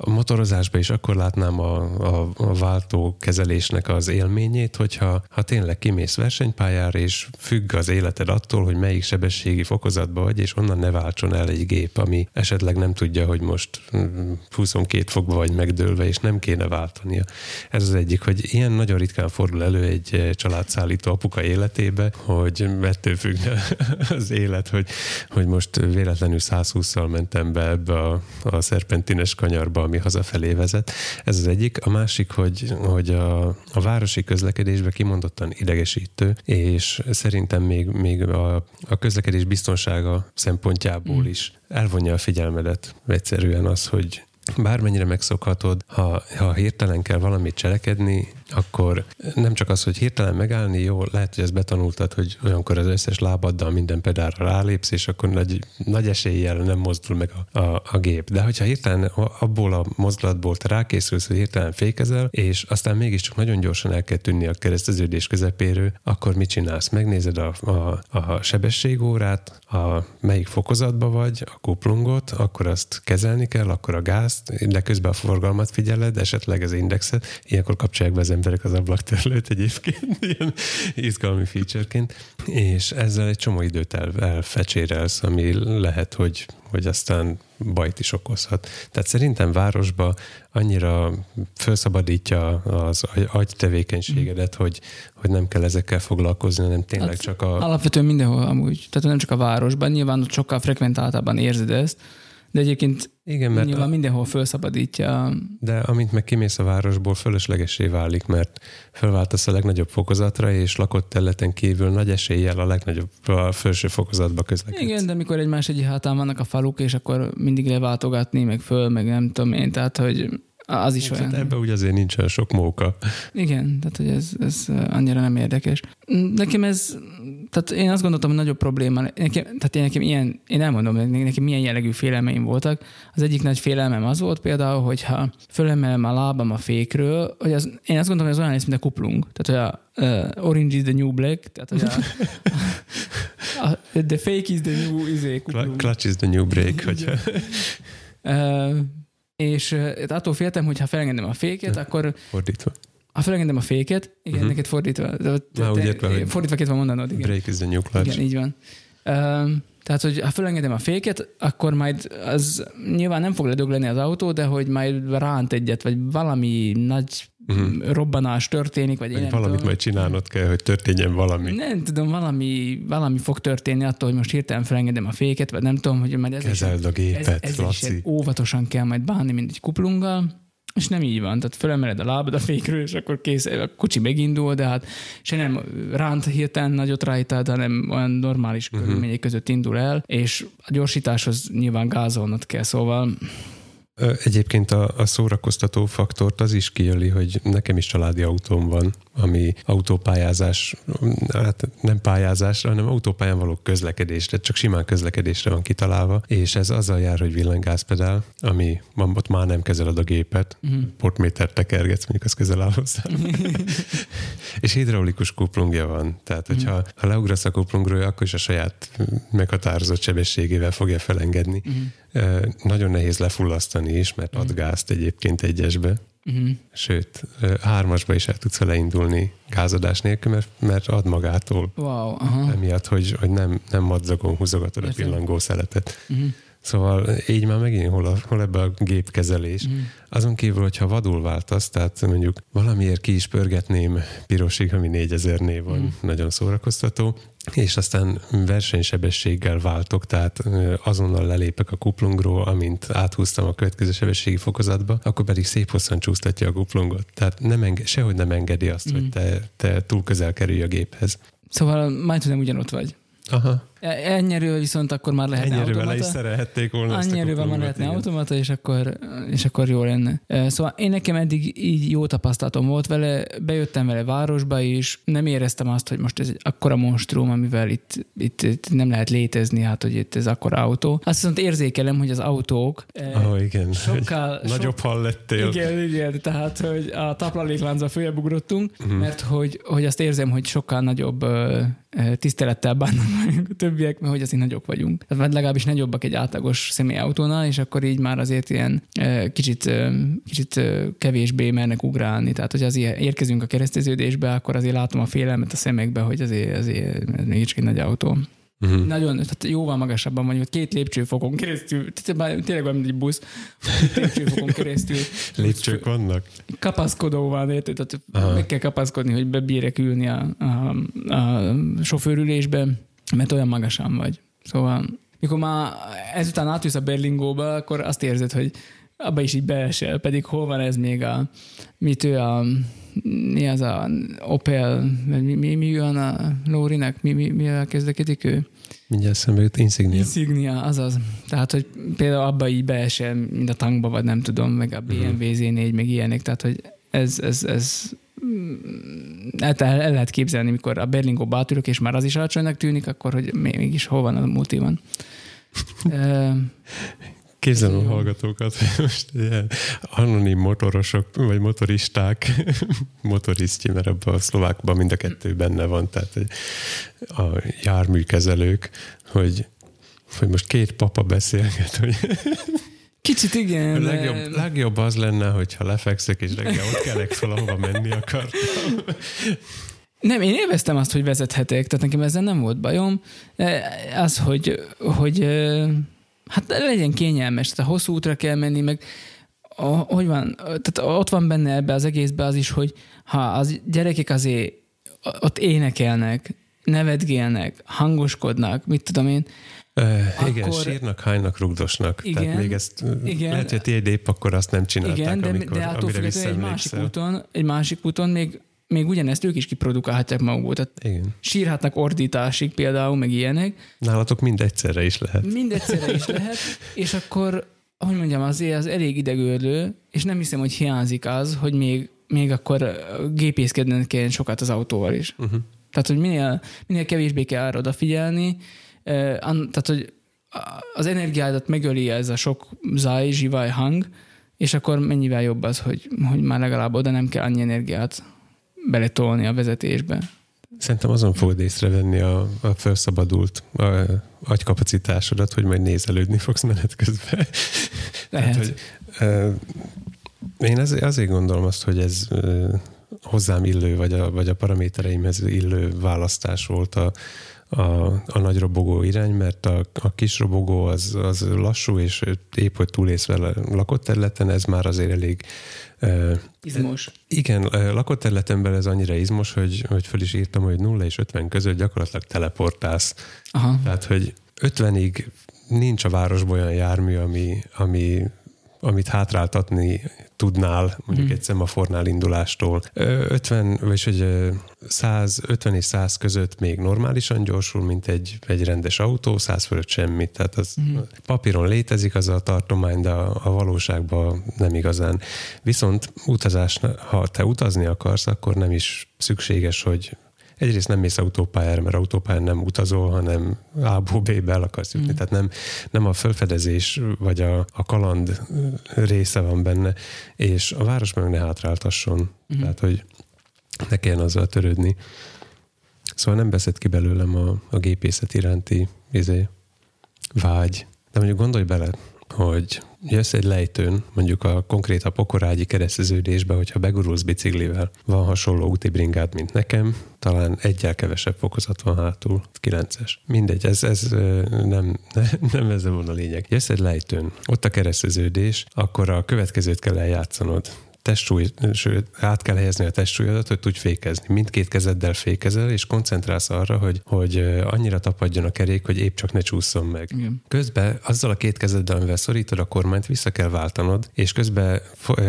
Speaker 2: a motorozásban is akkor látnám a, a, a váltó kezelésnek az élményét, hogyha ha tényleg kimész versenypályára, és függ az életed attól, hogy melyik sebességi fokozatban vagy, és onnan ne váltson el egy gép, ami esetleg nem tudja, hogy most mm, 22 fokba vagy megdőlve, és nem kéne váltania. Ez az egyik, hogy ilyen nagyon ritkán fordul elő egy eh, családszállító apuka életébe, hogy ettől függne az élet, hogy, hogy most véletlenül 120-szal mentem be ebbe a, a szerpentines kanyarba, ami hazafelé vezet. Ez az egyik. A másik, hogy, hogy a, a városi közlekedésbe kimondottan idegesítő, és szerintem még, még a, a közlekedés biztonsága szempontjából is elvonja a figyelmedet egyszerűen az, hogy bármennyire megszokhatod, ha, ha hirtelen kell valamit cselekedni, akkor nem csak az, hogy hirtelen megállni, jó, lehet, hogy ezt betanultad, hogy olyankor az összes lábaddal minden pedálra rálépsz, és akkor nagy, nagy eséllyel nem mozdul meg a, a, a gép. De hogyha hirtelen abból a mozdulatból te rákészülsz, hogy hirtelen fékezel, és aztán mégiscsak nagyon gyorsan el kell tűnni a kereszteződés közepéről, akkor mit csinálsz? Megnézed a, a, a sebességórát, a melyik fokozatba vagy, a kuplungot, akkor azt kezelni kell, akkor a gázt, de közben a forgalmat figyeled, esetleg az indexet, ilyenkor kapcsolják be az emberek az ablaktörlőt egyébként, ilyen izgalmi featureként, és ezzel egy csomó időt el, elfecsérelsz, ami lehet, hogy, hogy aztán bajt is okozhat. Tehát szerintem városba annyira felszabadítja az agy tevékenységedet, hogy, hogy nem kell ezekkel foglalkozni, hanem tényleg hát csak a...
Speaker 1: Alapvetően mindenhol amúgy, tehát nem csak a városban, nyilván sokkal frekventáltabban érzed ezt, de egyébként igen, mert nyilván a... mindenhol felszabadítja.
Speaker 2: De amint meg kimész a városból, fölöslegesé válik, mert felváltasz a legnagyobb fokozatra, és lakott területen kívül nagy eséllyel a legnagyobb a felső fokozatba közlekedsz.
Speaker 1: Igen, de mikor egymás egy hátán vannak a faluk, és akkor mindig leváltogatni, meg föl, meg nem tudom én, tehát hogy az is olyan.
Speaker 2: Ebben úgy azért nincsen sok móka.
Speaker 1: Igen, tehát hogy ez, ez annyira nem érdekes. Nekem ez, tehát én azt gondoltam, hogy nagyobb probléma, nekem, tehát én nekem ilyen, én elmondom, nekem milyen jellegű félelmeim voltak. Az egyik nagy félelmem az volt például, hogyha fölemelem a lábam a fékről, hogy az, én azt gondolom, hogy az olyan lesz, mint a kuplung. Tehát, hogy a uh, Orange is the new black, tehát hogy a, a, a the fake is the new izé, kuplung.
Speaker 2: Clutch is the new break, hogyha...
Speaker 1: Uh, és attól féltem, hogy ha felengedem a féket, de, akkor...
Speaker 2: Fordítva.
Speaker 1: Ha felengedem a féket, igen, uh-huh. neked fordítva. De,
Speaker 2: Már úgy értve, hogy
Speaker 1: fordítva kell mondanod, igen.
Speaker 2: Break is the new clutch.
Speaker 1: Igen, így van. Uh, tehát, hogy ha felengedem a féket, akkor majd az nyilván nem fog ledögleni az autó, de hogy majd ránt egyet, vagy valami nagy uh-huh. robbanás történik, vagy, én
Speaker 2: valamit tudom. majd csinálnod kell, hogy történjen valami.
Speaker 1: Nem tudom, valami, valami fog történni attól, hogy most hirtelen felengedem a féket, vagy nem tudom, hogy majd ez
Speaker 2: Kezeld a gépet, ez, ez
Speaker 1: óvatosan kell majd bánni, mint egy kuplunggal, és nem így van, tehát fölemeled a lábad a fékről, és akkor kész, a kocsi megindul, de hát se nem ránt hirtelen nagyot rajtad, hanem olyan normális uh-huh. körülmények között indul el, és a gyorsításhoz nyilván gázolnod kell, szóval
Speaker 2: Egyébként a, a szórakoztató faktort az is kijöli, hogy nekem is családi autóm van, ami autópályázás, hát nem pályázásra, hanem autópályán való közlekedésre, csak simán közlekedésre van kitalálva, és ez azzal jár, hogy villanygázpedál, ami ott már nem kezeled a gépet, uh-huh. portméter tekergetsz, mondjuk az közel áll hozzá. és hidraulikus kuplungja van, tehát hogyha uh-huh. ha leugrasz a kuplungról, akkor is a saját meghatározott sebességével fogja felengedni. Uh-huh nagyon nehéz lefullasztani is, mert ad mhm. gázt egyébként egyesbe. Uh-huh. Sőt, hármasba is el tudsz vele indulni gázadás nélkül, mert, mert ad magától.
Speaker 1: Wow, aha.
Speaker 2: Emiatt, hogy, hogy nem, nem madzagon húzogatod Értem. a pillangó szeletet. Uh-huh. Szóval így már megint hol, a, hol ebbe a gépkezelés. Mm. Azon kívül, hogyha vadul váltasz, tehát mondjuk valamiért ki is pörgetném pirosig, ami 4000 név van, mm. nagyon szórakoztató, és aztán versenysebességgel váltok, tehát azonnal lelépek a kuplungról, amint áthúztam a következő sebességi fokozatba, akkor pedig szép hosszan csúsztatja a kuplungot. Tehát nem enge- sehogy nem engedi azt, mm. hogy te, te túl közel kerülj a géphez.
Speaker 1: Szóval majd nem ugyanott vagy.
Speaker 2: Aha.
Speaker 1: Ennyire viszont akkor már lehetne
Speaker 2: Ennyire
Speaker 1: automata.
Speaker 2: is szerelhették volna
Speaker 1: Ennyire már lehetne igen. automata, és akkor, és akkor jó lenne. Szóval én nekem eddig így jó tapasztalatom volt vele, bejöttem vele városba, és nem éreztem azt, hogy most ez egy akkora monstrum, amivel itt, itt, itt nem lehet létezni, hát hogy itt ez akkora autó. Azt viszont érzékelem, hogy az autók
Speaker 2: oh, igen. sokkal... Nagyobb sok, hall lettél.
Speaker 1: Igen, igen, tehát hogy a táplálékláncba följebb ugrottunk, uh-huh. mert hogy, hogy azt érzem, hogy sokkal nagyobb tisztelettel bánnak többiek, mert hogy azért nagyok vagyunk. Tehát legalábbis nagyobbak egy átlagos személyautónál, és akkor így már azért ilyen kicsit, kicsit kevésbé mernek ugrálni. Tehát, hogy azért érkezünk a kereszteződésbe, akkor azért látom a félelmet a szemekbe, hogy azért, azért ez mégis egy nagy autó. Uh-huh. Nagyon, tehát jóval magasabban vagyunk, két lépcsőfokon keresztül, tehát tényleg olyan, mint egy busz, két lépcsőfokon keresztül.
Speaker 2: Lépcsők vannak?
Speaker 1: Kapaszkodó van, érted? Tehát Aha. meg kell kapaszkodni, hogy bebírek ülni a, a, a sofőrülésbe, mert olyan magasan vagy. Szóval, mikor már ezután átjössz a Berlingóba, akkor azt érzed, hogy abba is így beesel, pedig hol van ez még a, mit ő a, mi az a Opel, mi, mi, mi van a Lórinek, mi, mi, mivel kezdekedik ő?
Speaker 2: Mindjárt szembe jut Insignia.
Speaker 1: Insignia, azaz. Tehát, hogy például abba így beesel, mint a tankba, vagy nem tudom, meg a BMW Z4, meg ilyenek, tehát, hogy ez, ez, ez hát el, el lehet képzelni, mikor a Berlingóba átülök, és már az is alacsonynak tűnik, akkor hogy mégis hol van a multiban.
Speaker 2: Képzelem a hallgatókat, hogy most ilyen anonim motorosok, vagy motoristák, motorisztji, mert abban a szlovákban mind a kettő benne van, tehát a járműkezelők, hogy, hogy most két papa beszélget, hogy
Speaker 1: Kicsit igen.
Speaker 2: A legjobb, legjobb az lenne, hogyha lefekszek, és reggel ott kelek fel, ahova menni akartam.
Speaker 1: Nem, én élveztem azt, hogy vezethetek, tehát nekem ezzel nem volt bajom. Az, hogy, hogy hát legyen kényelmes, tehát a hosszú útra kell menni, meg a, hogy van, tehát ott van benne ebbe az egészbe az is, hogy ha az gyerekek azért ott énekelnek, nevetgélnek, hangoskodnak, mit tudom én,
Speaker 2: Uh, igen, akkor, sírnak, hánynak, rugdosnak. Igen, Tehát még ezt igen, lehet, hogy tiéd épp akkor azt nem csinálták, igen, de, amikor, de attól függetlenül
Speaker 1: egy másik úton, egy másik úton még, még ugyanezt ők is kiprodukálhatják magukból. Tehát igen. sírhatnak ordításig például, meg ilyenek.
Speaker 2: Nálatok mind egyszerre is lehet.
Speaker 1: Mind egyszerre is lehet, és akkor, hogy mondjam, azért az elég idegőrlő, és nem hiszem, hogy hiányzik az, hogy még, még akkor gépészkednek kell sokat az autóval is. Uh-huh. Tehát, hogy minél, minél kevésbé kell arra odafigyelni, tehát, hogy az energiádat megöli ez a sok záj, zsivaj hang, és akkor mennyivel jobb az, hogy, hogy már legalább oda nem kell annyi energiát beletolni a vezetésbe.
Speaker 2: Szerintem azon fogod észrevenni a, a felszabadult a, agykapacitásodat, hogy majd nézelődni fogsz menet közben.
Speaker 1: Lehet. Tehát, hogy,
Speaker 2: uh, én azért, azért gondolom azt, hogy ez uh, hozzám illő, vagy a, vagy a paramétereimhez illő választás volt a, a, a nagy robogó irány, mert a, a kis robogó az, az lassú, és épp, hogy túlész vele lakott területen, ez már azért elég
Speaker 1: uh, Izmos.
Speaker 2: Igen, lakott területen belül ez annyira izmos, hogy, hogy föl is írtam, hogy 0 és 50 között gyakorlatilag teleportálsz. Aha. Tehát, hogy 50-ig nincs a városban olyan jármű, ami, ami amit hátráltatni tudnál, mondjuk mm. egy szemafornál indulástól. 50, vagy hogy 150 és 100 között még normálisan gyorsul, mint egy, egy rendes autó, 100 fölött semmit. Tehát az mm. papíron létezik az a tartomány, de a, a valóságban nem igazán. Viszont utazás, ha te utazni akarsz, akkor nem is szükséges, hogy egyrészt nem mész autópályára, mert autópályán nem utazol, hanem A-ból B-be el akarsz jutni. Mm. Tehát nem, nem a felfedezés vagy a, a kaland része van benne, és a város meg ne hátráltasson. Mm. Tehát, hogy ne kelljen azzal törődni. Szóval nem beszed ki belőlem a, a gépészet iránti izé, vágy. De mondjuk gondolj bele, hogy jössz egy lejtőn, mondjuk a konkrét a pokorágyi kereszteződésbe, hogyha begurulsz biciklivel, van hasonló úti bringád, mint nekem, talán egyel kevesebb fokozat van hátul, 9-es. Mindegy, ez, ez nem, nem ez a lényeg. Jössz egy lejtőn, ott a kereszteződés, akkor a következőt kell eljátszanod testsúly, sőt, át kell helyezni a testsúlyodat, hogy tudj fékezni. Mindkét kezeddel fékezel, és koncentrálsz arra, hogy, hogy annyira tapadjon a kerék, hogy épp csak ne csúszson meg. Igen. Közben azzal a két kezeddel, amivel szorítod a kormányt, vissza kell váltanod, és közben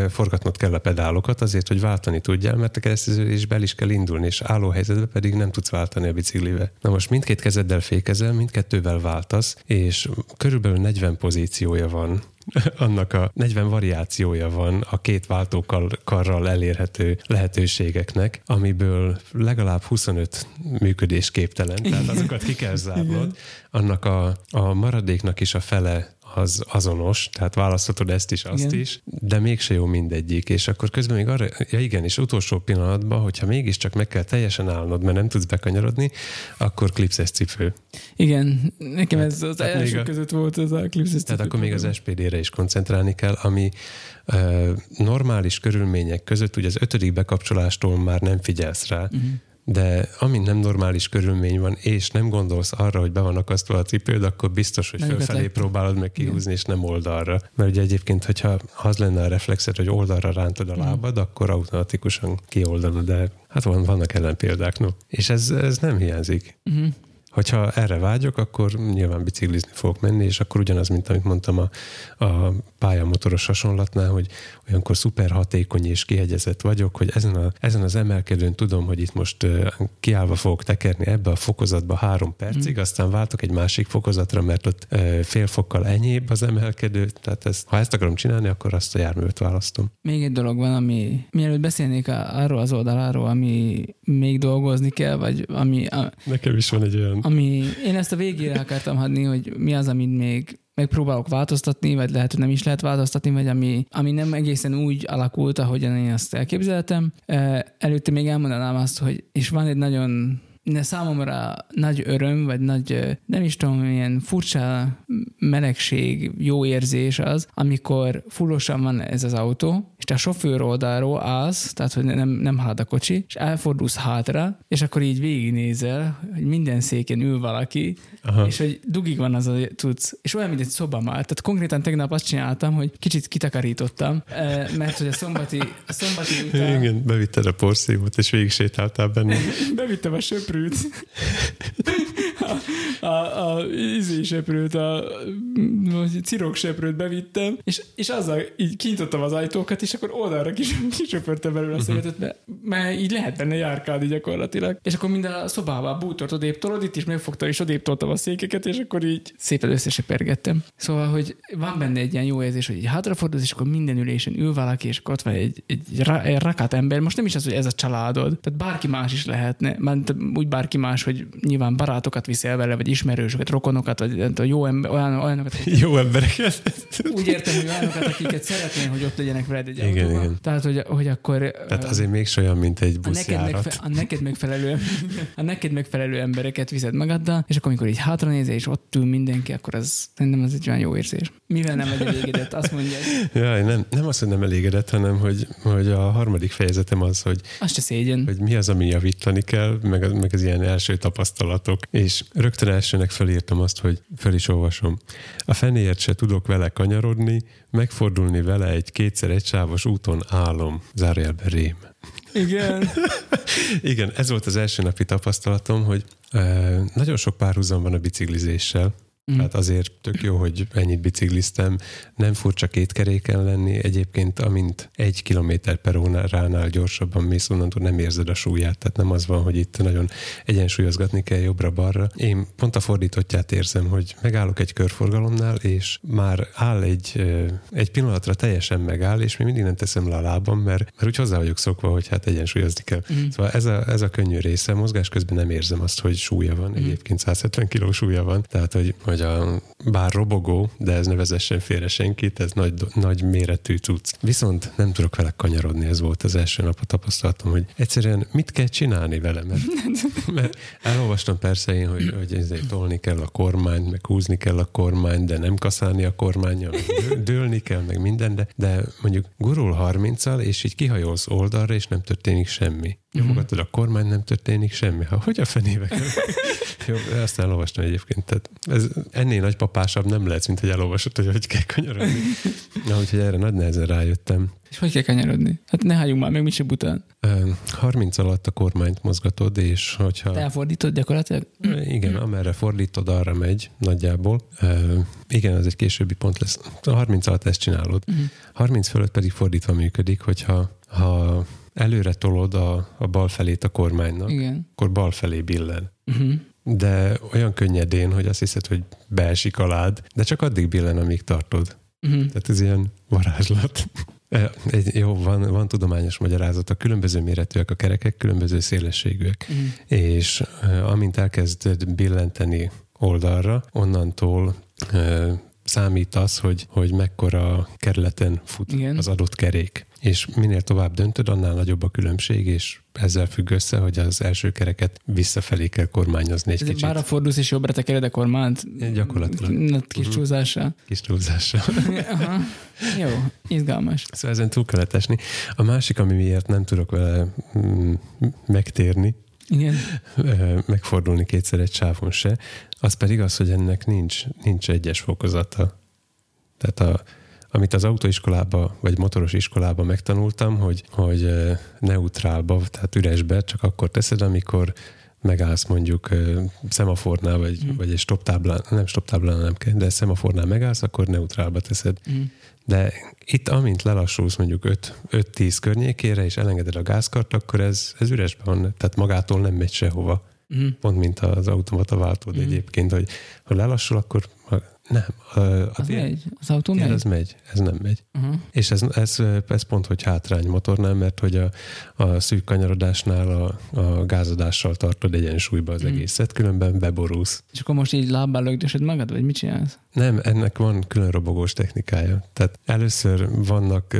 Speaker 2: forgatnod kell a pedálokat azért, hogy váltani tudjál, mert a kereszteződésbe el is kell indulni, és álló helyzetben pedig nem tudsz váltani a biciklivel. Na most mindkét kezeddel fékezel, mindkettővel váltasz, és körülbelül 40 pozíciója van annak a 40 variációja van a két váltókarral elérhető lehetőségeknek, amiből legalább 25 működésképtelen, tehát azokat ki kell zárnod. Annak a, a maradéknak is a fele az azonos, tehát választhatod ezt is, azt igen. is, de mégse jó mindegyik, és akkor közben még arra, ja igen, és utolsó pillanatban, hogyha mégiscsak meg kell teljesen állnod, mert nem tudsz bekanyarodni, akkor klipszes cipő.
Speaker 1: Igen, nekem hát, ez az első a, között volt ez a klipszes cipő.
Speaker 2: Tehát akkor még az SPD-re is koncentrálni kell, ami uh, normális körülmények között, ugye az ötödik bekapcsolástól már nem figyelsz rá, uh-huh de amint nem normális körülmény van, és nem gondolsz arra, hogy be van akasztva a cipőd, akkor biztos, hogy fölfelé próbálod meg kihúzni, és nem oldalra. Mert ugye egyébként, hogyha az lenne a reflexed, hogy oldalra rántod a lábad, akkor automatikusan kioldanod, de hát van, vannak ellenpéldák, no. És ez, ez nem hiányzik. Mm-hmm. Hogyha erre vágyok, akkor nyilván biciklizni fogok menni, és akkor ugyanaz, mint amit mondtam a, a pályamotoros hasonlatnál, hogy olyankor szuper hatékony és kihegyezett vagyok, hogy ezen, a, ezen az emelkedőn tudom, hogy itt most kiállva fogok tekerni ebbe a fokozatba három percig, mm. aztán váltok egy másik fokozatra, mert ott fél fokkal enyhébb az emelkedő, tehát ezt, ha ezt akarom csinálni, akkor azt a járművet választom.
Speaker 1: Még egy dolog van, ami mielőtt beszélnék arról az oldaláról, ami még dolgozni kell, vagy ami... A,
Speaker 2: Nekem is van egy olyan...
Speaker 1: Ami, én ezt a végére akartam hadni, hogy mi az, amit még megpróbálok változtatni, vagy lehet, hogy nem is lehet változtatni, vagy ami, ami nem egészen úgy alakult, ahogyan én azt elképzeltem. Előtte még elmondanám azt, hogy és van egy nagyon de számomra nagy öröm, vagy nagy, nem is tudom, milyen furcsa melegség, jó érzés az, amikor fullosan van ez az autó, és te a sofőr oldalról állsz, tehát hogy nem, nem halad a kocsi, és elfordulsz hátra, és akkor így végignézel, hogy minden széken ül valaki, Aha. és hogy dugig van az a tudsz, és olyan, mint egy szoba már. Tehát konkrétan tegnap azt csináltam, hogy kicsit kitakarítottam, mert hogy a szombati, a szombati
Speaker 2: után... Igen, bevitted a porszívót, és végig sétáltál benne.
Speaker 1: Bevittem a söp söprűt. A, a, a söprőt, a, a cirok söprőt bevittem, és, és azzal így kinyitottam az ajtókat, és akkor oldalra kis, kisöpörtem belőle a mhm. szemetet, mert, mert így lehet benne járkálni gyakorlatilag. És akkor minden a szobába bútort odébb tolod, itt is megfogta, és odébb toltam a székeket, és akkor így szépen összesöpergettem. Szóval, hogy van benne egy ilyen jó érzés, hogy így hátrafordulsz, és akkor minden ülésen ül valaki, és akkor ott van egy, egy, egy rakát ember. Most nem is az, hogy ez a családod, tehát bárki más is lehetne, mert úgy bárki más, hogy nyilván barátokat viszel vele, vagy ismerősöket, rokonokat, vagy a jó ember, olyan, olyanokat.
Speaker 2: Jó embereket.
Speaker 1: Úgy értem, hogy olyanokat, akiket szeretnél, hogy ott legyenek veled egy
Speaker 2: igen, autóban. igen.
Speaker 1: Tehát, hogy, hogy akkor...
Speaker 2: Tehát azért még olyan, mint egy buszjárat.
Speaker 1: A neked, megfe- a neked, megfelelő, a neked megfelelő embereket viszed magaddal, és akkor, amikor így hátra nézel, és ott ül mindenki, akkor az szerintem az egy olyan jó érzés. Mivel nem vagy elégedett, azt mondja.
Speaker 2: Ja, nem, nem azt, hogy nem elégedett, hanem hogy, hogy a harmadik fejezetem az, hogy,
Speaker 1: azt se szégyen.
Speaker 2: hogy mi az, ami javítani kell, meg, meg az ilyen első tapasztalatok. És rögtön elsőnek felírtam azt, hogy fel is olvasom. A fenéért se tudok vele kanyarodni, megfordulni vele egy kétszer egysávos úton álom. Zárjelbe rém.
Speaker 1: Igen.
Speaker 2: Igen, ez volt az első napi tapasztalatom, hogy e, nagyon sok párhuzam van a biciklizéssel, Mm. Tehát azért tök jó, hogy ennyit bicikliztem. Nem furcsa két keréken lenni. Egyébként amint egy kilométer per óránál gyorsabban mész, onnantól nem érzed a súlyát. Tehát nem az van, hogy itt nagyon egyensúlyozgatni kell jobbra-balra. Én pont a fordítottját érzem, hogy megállok egy körforgalomnál, és már áll egy, egy pillanatra teljesen megáll, és még mindig nem teszem le a lábam, mert, mert úgy hozzá vagyok szokva, hogy hát egyensúlyozni kell. Mm. Szóval ez a, ez a könnyű része. Mozgás közben nem érzem azt, hogy súlya van. Mm. Egyébként 170 kiló súlya van. Tehát, hogy, hogy hogy a, bár robogó, de ez ne vezessen félre senkit, ez nagy, nagy méretű cucc. Viszont nem tudok vele kanyarodni, ez volt az első nap a tapasztalatom, hogy egyszerűen mit kell csinálni vele, mert, mert elolvastam persze én, hogy, hogy ezért tolni kell a kormányt, meg húzni kell a kormányt, de nem kaszálni a kormánya, dőlni kell, meg minden, de, de mondjuk gurul 30-al, és így kihajolsz oldalra, és nem történik semmi. Nyomogatod a kormány, nem történik semmi. Ha hogy a fenébe kell? Jó, ezt elolvastam egyébként. Tehát ez ennél nagypapásabb nem lehet, mint hogy elolvasod, hogy hogy kell kanyarodni. Na, úgyhogy erre nagy nehezen rájöttem.
Speaker 1: És hogy kell kanyarodni? Hát ne álljunk már meg, mi se bután.
Speaker 2: 30 alatt a kormányt mozgatod, és hogyha...
Speaker 1: Te elfordítod gyakorlatilag?
Speaker 2: Igen, amerre fordítod, arra megy nagyjából. Igen, ez egy későbbi pont lesz. A 30 alatt ezt csinálod. Uh-huh. 30 fölött pedig fordítva működik, hogyha ha előre tolod a, a bal felét a kormánynak,
Speaker 1: Igen.
Speaker 2: akkor bal felé billen. Uh-huh. De olyan könnyedén, hogy azt hiszed, hogy beesik alád, de csak addig billen, amíg tartod. Uh-huh. Tehát ez ilyen varázslat. E, egy, jó, van, van tudományos magyarázat. A különböző méretűek a kerekek, különböző szélességűek. Uh-huh. És uh, amint elkezded billenteni oldalra, onnantól uh, számít az, hogy, hogy mekkora kerületen fut Igen. az adott kerék és minél tovább döntöd, annál nagyobb a különbség, és ezzel függ össze, hogy az első kereket visszafelé kell kormányozni egy Ez kicsit.
Speaker 1: Bár a fordulsz és jobbra tekered a kormányt?
Speaker 2: Gyakorlatilag.
Speaker 1: Kis mhm. csúzással.
Speaker 2: Kis csúzással.
Speaker 1: Aha. Jó, izgalmas.
Speaker 2: Szóval ezen túl kellett esni. A másik, ami miért nem tudok vele mm, megtérni,
Speaker 1: igen.
Speaker 2: megfordulni kétszer egy sávon se, az pedig az, hogy ennek nincs, nincs egyes fokozata. Tehát a, amit az autóiskolába, vagy motoros iskolába megtanultam, hogy, hogy neutrálba, tehát üresbe csak akkor teszed, amikor megállsz mondjuk szemafornál, vagy,
Speaker 1: Mhm.
Speaker 2: vagy egy stop táblán, nem stop táblán nem kell, de szemafornál megállsz, akkor neutrálba teszed.
Speaker 1: Mm.
Speaker 2: De itt, amint lelassulsz mondjuk 5-10 környékére, és elengeded a gázkart, akkor ez, ez üresben van, tehát magától nem megy sehova.
Speaker 1: Mm.
Speaker 2: Pont mint az automata váltó, de
Speaker 1: Mhm.
Speaker 2: egyébként, hogy ha lelassul, akkor nem. A, a
Speaker 1: Az megy? Az autó
Speaker 2: tiéd
Speaker 1: megy?
Speaker 2: az megy, ez nem megy.
Speaker 1: Uh-huh.
Speaker 2: És ez, ez, ez pont, hogy hátrány motornál, mert hogy a, a szűk kanyarodásnál a, a gázadással tartod egyensúlyba az
Speaker 1: Mhm.
Speaker 2: egészet, különben beborulsz.
Speaker 1: És akkor most így lábbal lögdösöd magad, vagy mit csinálsz?
Speaker 2: Nem, ennek van külön robogós technikája. Tehát először vannak,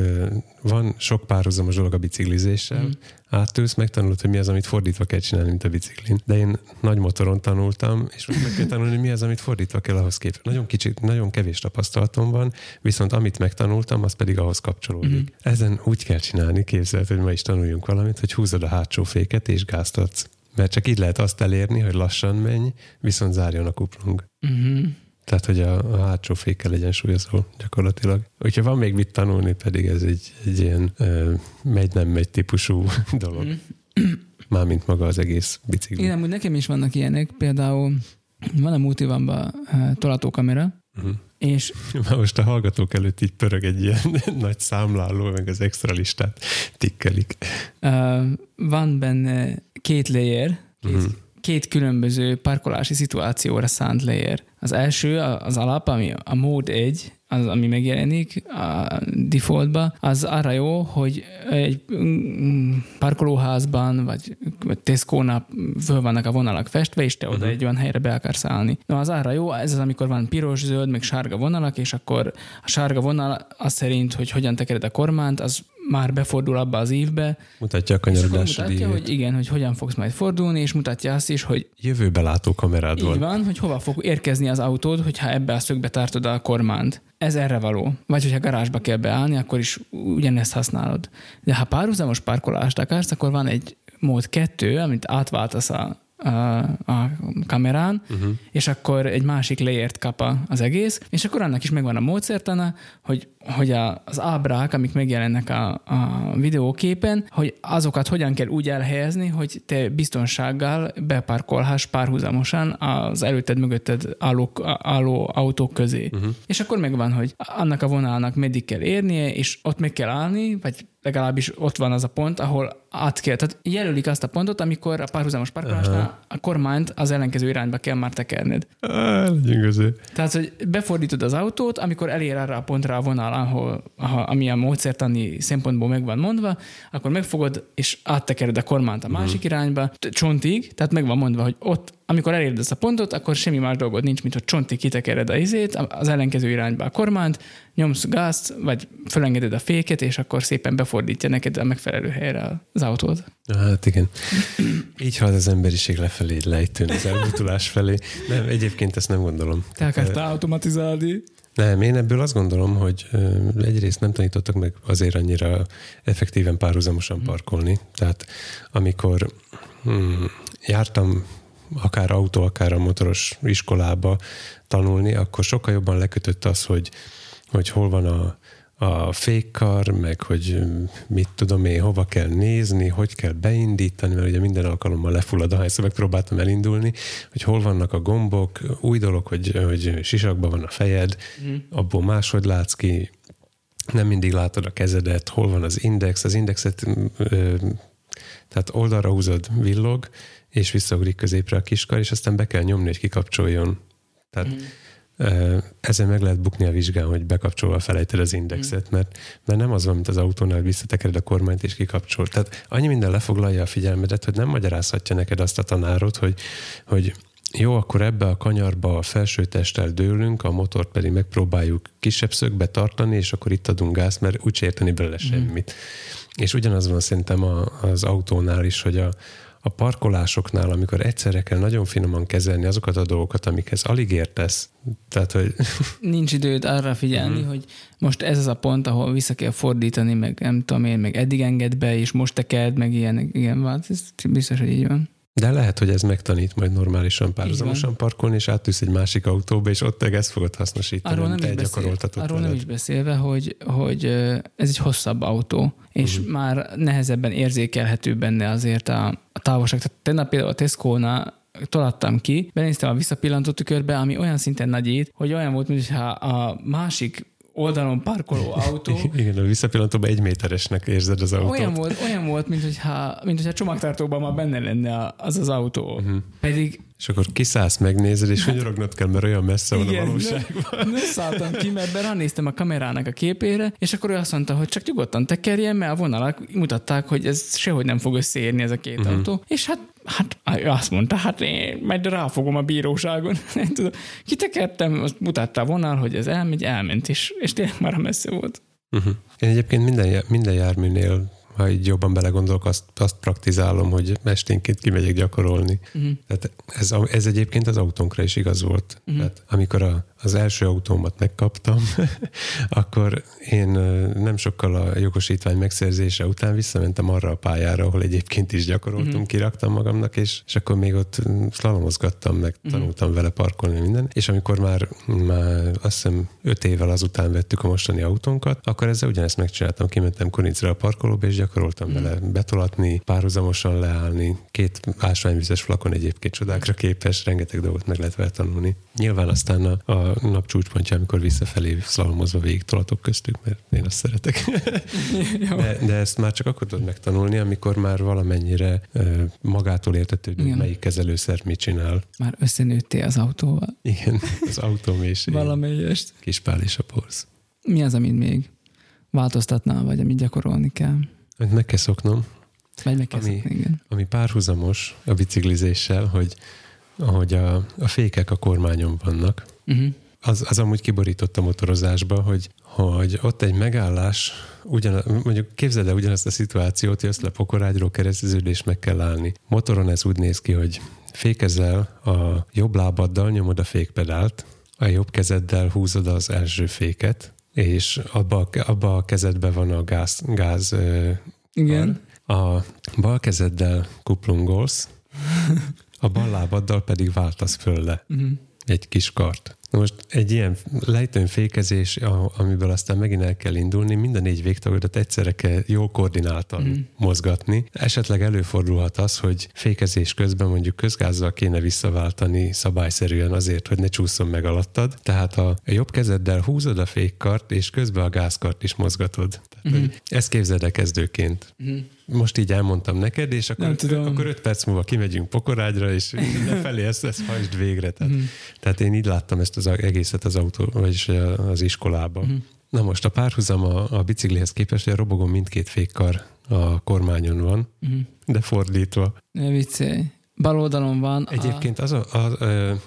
Speaker 2: van sok párhuzamos dolog a biciklizéssel, mm. átülsz, megtanulod, hogy mi az, amit fordítva kell csinálni, mint a biciklin. De én nagy motoron tanultam, és most meg kell tanulni, hogy mi az, amit fordítva kell ahhoz képest. Nagyon kicsit, nagyon kevés tapasztalatom van, viszont amit megtanultam, az pedig ahhoz kapcsolódik. Mm. Ezen úgy kell csinálni, képzeld, hogy ma is tanuljunk valamit, hogy húzod a hátsó féket és gázt adsz. Mert csak így lehet azt elérni, hogy lassan menj, viszont zárjon a kuplung.
Speaker 1: Uh-huh.
Speaker 2: Tehát, hogy a, a hátsó fékkel egyensúlyozol gyakorlatilag. Hogyha van még mit tanulni, pedig ez egy, egy ilyen ö, megy-nem megy típusú dolog. Mármint maga az egész bicikli.
Speaker 1: Igen, amúgy nekem is vannak ilyenek, például van a multivanban uh, tolatókamera,
Speaker 2: Uh-huh.
Speaker 1: és
Speaker 2: Már most a hallgatók előtt így pörög egy ilyen nagy számláló, meg az extra listát tikkelik.
Speaker 1: uh, van benne két layer, két,
Speaker 2: Mhm.
Speaker 1: Két különböző parkolási szituációra szánt layer. Az első, az alap, ami a mód 1, az, ami megjelenik a defaultba, az arra jó, hogy egy mm, parkolóházban, vagy, Tesco-nál föl vannak a vonalak festve, és te oda
Speaker 2: Mhm.
Speaker 1: egy olyan helyre be akarsz állni. No, az arra jó, ez az, amikor van piros, zöld, meg sárga vonalak, és akkor a sárga vonal az szerint, hogy hogyan tekered a kormányt, az már befordul abba az évbe,
Speaker 2: Mutatja a kanyarodási
Speaker 1: mutatja, hogy igen, hogy hogyan fogsz majd fordulni, és mutatja azt is, hogy
Speaker 2: Jövőbe látó kamerád
Speaker 1: így
Speaker 2: van.
Speaker 1: van, hogy hova fog érkezni az autód, hogyha ebbe a szögbe tartod a kormányt. Ez erre való. Vagy hogyha garázsba kell beállni, akkor is ugyanezt használod. De ha párhuzamos parkolást akarsz, akkor van egy mód kettő, amit átváltasz a, a, kamerán,
Speaker 2: Uh-huh.
Speaker 1: és akkor egy másik layert kap az egész, és akkor annak is megvan a módszertana, hogy, hogy a, az ábrák, amik megjelennek a, a videóképen, hogy azokat hogyan kell úgy elhelyezni, hogy te biztonsággal beparkolhass párhuzamosan az előtted, mögötted álló, álló autók közé.
Speaker 2: Uh-huh.
Speaker 1: És akkor megvan, hogy annak a vonalnak meddig kell érnie, és ott meg kell állni, vagy legalábbis ott van az a pont, ahol át kell. Tehát jelölik azt a pontot, amikor a párhuzamos parkolásnál a kormányt az ellenkező irányba kell már tekerned.
Speaker 2: Gyöngöző.
Speaker 1: Tehát, hogy befordítod az autót, amikor elér arra a pontra a vonal, ahol, aha, ami a módszertani szempontból meg van mondva, akkor megfogod, és áttekered a kormányt a másik irányba, t- csontig, tehát meg van mondva, hogy ott, amikor eléred ezt a pontot, akkor semmi más dolgod nincs, mint hogy csontig kitekered a izét, az ellenkező irányba a kormányt, nyomsz gázt, vagy fölengeded a féket, és akkor szépen befordítja neked a megfelelő helyre az autót.
Speaker 2: Hát igen. Így halad az emberiség lefelé, lejtőn, az elbutulás felé. Nem, egyébként ezt nem gondolom.
Speaker 1: Te akartál automatizálni?
Speaker 2: Nem, én ebből azt gondolom, hogy ö, egyrészt nem tanítottak meg azért annyira effektíven párhuzamosan parkolni. Tehát amikor hmm, jártam akár autó, akár a motoros iskolába tanulni, akkor sokkal jobban lekötött az, hogy, hogy hol van a, a fékkar, meg hogy mit tudom én, hova kell nézni, hogy kell beindítani, mert ugye minden alkalommal lefullad, ahányszor megpróbáltam elindulni, hogy hol vannak a gombok, új dolog, hogy, hogy sisakban van a fejed,
Speaker 1: Mm.
Speaker 2: abból máshogy látsz ki, nem mindig látod a kezedet, hol van az index, az indexet ö, tehát oldalra húzod, villog, és visszaugrik középre a kiskar, és aztán be kell nyomni, hogy kikapcsoljon. Tehát
Speaker 1: Mm.
Speaker 2: Ezen meg lehet bukni a vizsgán, hogy bekapcsolva felejted az indexet, mert, mert nem az van, mint az autónál, hogy visszatekered a kormányt és kikapcsol. Tehát annyi minden lefoglalja a figyelmedet, hogy nem magyarázhatja neked azt a tanárod, hogy, hogy jó, akkor ebbe a kanyarba a felső testtel dőlünk, a motort pedig megpróbáljuk kisebb szögbe tartani, és akkor itt adunk gázt, mert úgy érteni belőle semmit. És ugyanaz van szerintem a, az autónál is, hogy a, a parkolásoknál, amikor egyszerre kell nagyon finoman kezelni azokat a dolgokat, amikhez alig értesz, tehát, hogy
Speaker 1: nincs időd arra figyelni,
Speaker 2: Mhm.
Speaker 1: hogy most ez az a pont, ahol vissza kell fordítani, meg nem tudom én, meg eddig enged be, és most tekerd, meg ilyen, igen, hát ez biztos, hogy így van.
Speaker 2: De lehet, hogy ez megtanít majd normálisan párhuzamosan parkolni, és átűsz egy másik autóba, és ott ezt fogod hasznosítani,
Speaker 1: Arról nem, is beszél, arról nem is beszélve, hogy, hogy ez egy hosszabb autó, és uh-huh. már nehezebben érzékelhető benne azért a, a távolság. Tehát tegnap például a Tesco-nál tolattam ki, benéztem a visszapillantó tükörbe, ami olyan szinten nagyít, hogy olyan volt, mintha a másik oldalon parkoló autó.
Speaker 2: Igen, a visszapillantóban egy méteresnek érzed az autót.
Speaker 1: Olyan volt, olyan volt mint, hogyha, mint hogyha csomagtartóban már benne lenne az az autó. Uh-huh. Pedig
Speaker 2: és akkor kiszállsz, megnézed, és hunyorognak kell, mert olyan messze van
Speaker 1: Igen,
Speaker 2: a valóságban.
Speaker 1: Nem, szálltam ki, mert ránéztem a kamerának a képére, és akkor ő azt mondta, hogy csak nyugodtan tekerjen, mert a vonalak mutatták, hogy ez sehogy nem fog összeérni ez a két uh-huh. autó. És hát, hát azt mondta, hát én majd ráfogom a bíróságon. Kitekertem, azt mutatta a vonal, hogy ez elmegy, elment, és, és tényleg már messze volt.
Speaker 2: Uh-huh. Én egyébként minden, minden járműnél ha így jobban belegondolok, azt, azt praktizálom, hogy esténként kimegyek gyakorolni. Uh-huh. Tehát ez, ez egyébként az autónkra is igaz volt. Uh-huh. Tehát amikor a, az első autómat megkaptam, akkor én nem sokkal a jogosítvány megszerzése után visszamentem arra a pályára, ahol egyébként is gyakoroltam, uh-huh. kiraktam magamnak, és, és akkor még ott slalomozgattam, meg tanultam uh-huh. vele parkolni minden. És amikor már, már azt hiszem öt évvel azután vettük a mostani autónkat, akkor ezzel ugyanezt megcsináltam, kimentem Kurincra a parkolóba, és gyakoroltam mm. vele betolatni, párhuzamosan leállni. Két ásványvizes flakon egyébként csodákra képes, rengeteg dolgot meg lehet vele tanulni. Nyilván aztán a, a nap csúcspontja, amikor visszafelé szlalomozva végig tolatok köztük, mert én azt szeretek. de, de ezt már csak akkor tudod megtanulni, amikor már valamennyire magától értetődő, Igen. melyik kezelőszer mit csinál.
Speaker 1: Már összenőttél az autóval.
Speaker 2: Igen, az autó mélység.
Speaker 1: Valamelyest.
Speaker 2: Kispál és a porsz.
Speaker 1: Mi az, amit még változtatnál, vagy amit gyakorolni kell?
Speaker 2: Amit meg kell szoknom.
Speaker 1: Vagy meg kell ami, szokni, igen.
Speaker 2: Ami párhuzamos a biciklizéssel, hogy ahogy a, a fékek a kormányon vannak, uh-huh. Az, az amúgy kiborított a motorozásba, hogy, hogy ott egy megállás, ugyan, mondjuk képzeld el ugyanazt a szituációt, jössz le pokorágyról kereszteződés meg kell állni. Motoron ez úgy néz ki, hogy fékezel a jobb lábaddal, nyomod a fékpedált, a jobb kezeddel húzod az első féket, és abba, abba a kezedben van a gáz, gáz
Speaker 1: Igen.
Speaker 2: A bal kezeddel kuplungolsz, a bal lábaddal pedig váltasz föl le. Uh-huh. Egy kis kart. Most egy ilyen lejtőnfékezés, amiből aztán megint el kell indulni, mind a négy végtagodat egyszerre kell jól koordináltan mm. mozgatni. Esetleg előfordulhat az, hogy fékezés közben mondjuk közgázzal kéne visszaváltani szabályszerűen azért, hogy ne csúszson meg alattad. Tehát a jobb kezeddel húzod a fékkart, és közben a gázkart is mozgatod. Tehát, mm. ezt képzeld el kezdőként. Mm most így elmondtam neked, és akkor, tudom. akkor öt perc múlva kimegyünk pokorágyra, és lefelé ezt, ezt hagyd végre. Tehát, mm. tehát én így láttam ezt az egészet az autó, vagyis az iskolába. Mm. Na most a párhuzam a, a biciklihez képest, hogy a robogón mindkét fékkar a kormányon van, mm. de fordítva.
Speaker 1: Ne viccelj. Bal oldalon van.
Speaker 2: Egyébként a... az a, a, a